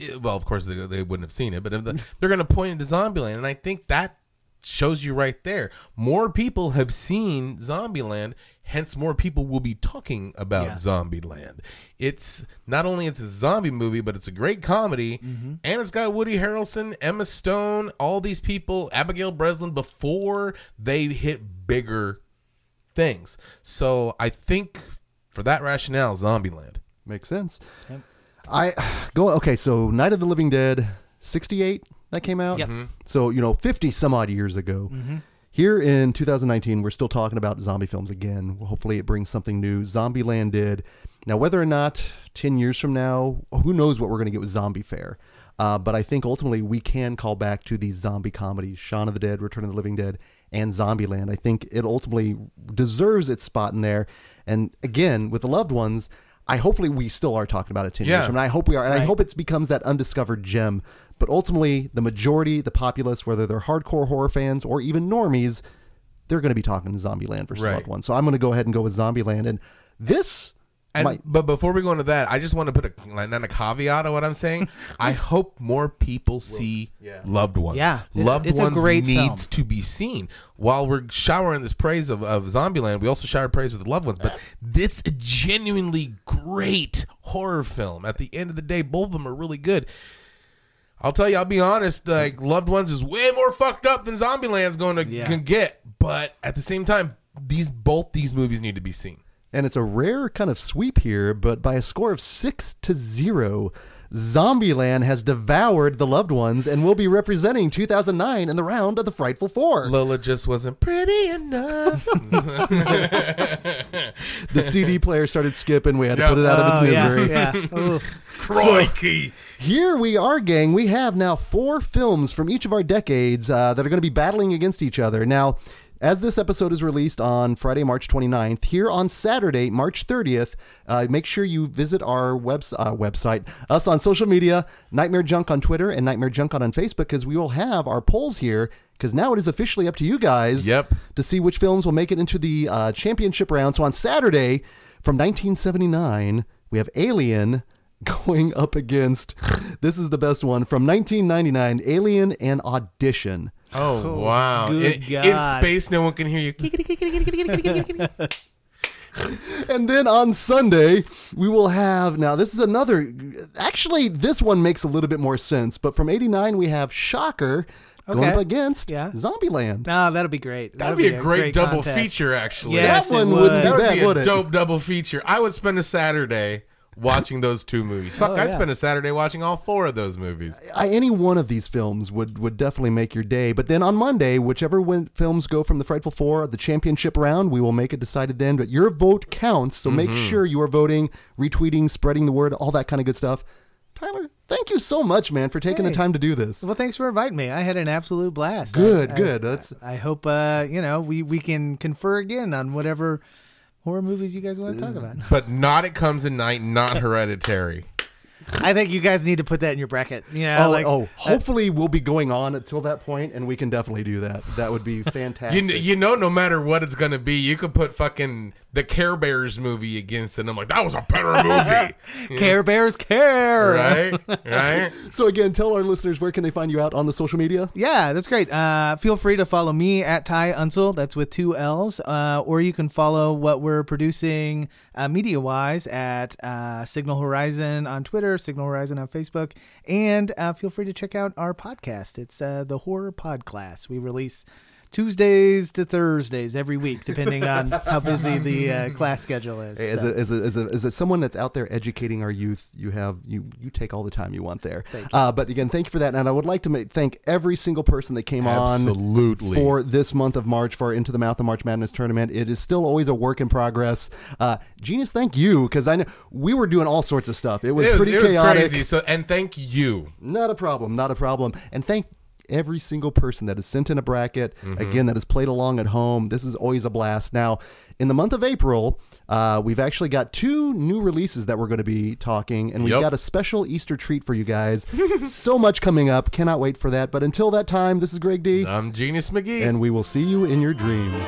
Eh, well, of course they, they wouldn't have seen it, but if the, they're going to point to Zombieland, and I think that shows you right there. More people have seen Zombieland, hence more people will be talking about Yeah. Zombieland. It's not only it's a zombie movie, but it's a great comedy, mm-hmm. and it's got Woody Harrelson, Emma Stone, all these people, Abigail Breslin before they hit bigger things. So I think for that rationale, Zombieland. Makes sense. I go okay. So Night of the Living Dead, sixty-eight that came out. Yep. Mm-hmm. So you know, fifty some odd years ago. Mm-hmm. Here in 2019, we're still talking about zombie films again. Hopefully, it brings something new. Zombieland did. Now, whether or not 10 years from now, who knows what we're going to get with Zombie Fare. Uh, but I think ultimately we can call back to these zombie comedies Shaun of the Dead, Return of the Living Dead, and Zombieland. I think it ultimately deserves its spot in there. And again, with the loved ones, I hopefully we still are talking about it 10 Yeah. years from now. And I hope we are. And I hope it becomes that undiscovered gem. But ultimately, the majority, the populace, whether they're hardcore horror fans or even normies, they're going to be talking Zombieland versus Right. Loved Ones. So I'm going to go ahead and go with Zombieland. And this, And, might- but before we go into that, I just want to put a like, not a caveat on what I'm saying. I hope more people see loved ones. Yeah, it's- loved it's a ones great needs film. to be seen. While we're showering this praise of, of Zombieland, we also shower praise with loved ones. But it's a genuinely great horror film. At the end of the day, both of them are really good. I'll tell you, I'll be honest. Like Loved Ones is way more fucked up than Zombieland's going to Yeah. can get. But at the same time, these both these movies need to be seen. and it's a rare kind of sweep here, but by a score of six to zero, Zombieland has devoured the loved ones and will be representing 2009 in the round of the Frightful Four. Lola just wasn't pretty enough. the CD player started skipping. We had to Yeah. put it out of its Oh, yeah, misery. yeah. Ooh. Crikey. Here we are, gang. We have now four films from each of our decades uh, that are going to be battling against each other. Now, as this episode is released on Friday, March 29th, here on Saturday, March 30th, uh, make sure you visit our webs- uh, website, us on social media, Nightmare Junk on Twitter and Nightmare Junk on Facebook, because we will have our polls here. Because now it is officially up to you guys Yep. to see which films will make it into the uh, championship round. So on Saturday from 1979, we have Alien going up against this is the best one from 1999 Alien and Audition. Oh, oh, wow. good In, in space, no one can hear you. And then on Sunday, we will have now this is another actually this one makes a little bit more sense, but from 89 we have Shocker going up against Yeah. Zombieland. No, that'll be great. That'd That'll be a great, double contest. feature, actually. Yes, that one it wouldn't be That would bad, be a would it? dope double feature. I would spend a Saturday watching those two movies. Fuck, Oh, I'd yeah. spend a Saturday watching all four of those movies. I, any one of these films would would definitely make your day. But then on Monday, whichever win, films go from the Frightful Four, the championship round, we will make it decided then. But your vote counts, so make sure you are voting, retweeting, spreading the word, all that kind of good stuff. Tyler, thank you so much, man, for taking the time to do this. Well, thanks for inviting me. I had an absolute blast. Good, I- I- good. That's I hope uh, you know we we can confer again on whatever horror movies you guys want to talk about. But not It Comes at Night, not Hereditary. I think you guys need to put that in your bracket. You know, oh, like oh, hopefully we'll be going on until that point, and we can definitely do that. That would be fantastic. kn- you know, no matter what it's gonna be, you could put fucking the Care Bears movie against it. And I'm like, that was a better movie, Care Bears care. right? Right? so again, tell our listeners where can they find you out on the social media? Yeah, that's great. Uh, feel free to follow me at Ty Unsell. That's with two L's. Uh, or you can follow what we're producing uh, media wise at uh, Signal Horizon on Twitter, Signal Horizon on Facebook, and uh, feel free to check out our podcast. It's uh, the Horror Pod Class. We release Tuesdays to Thursdays every week, depending on how busy the uh, class schedule is. Hey, as, a, as, a, as, a, as a someone that's out there educating our youth, you have you you take all the time you want there. Uh, but again, thank you for that, and I would like to ma- thank every single person that came Absolutely. on for this month of March for Into the Mouth of March Madness tournament. It is still always a work in progress. Uh, Genius, thank you because I know we were doing all sorts of stuff. It was, It was, pretty it was chaotic. crazy. So, and thank you. Not a problem. Not a problem. And thank every single person that has sent in a bracket. Mm-hmm. Again, that has played along at home. This is always a blast. Now, in the month of April, uh, we've actually got two new releases that we're going to be talking, and we've Yep. got a special Easter treat for you guys. so much coming up. Cannot wait for that. But until that time, this is Greg D, I'm Genius McGee. and we will see you in your dreams.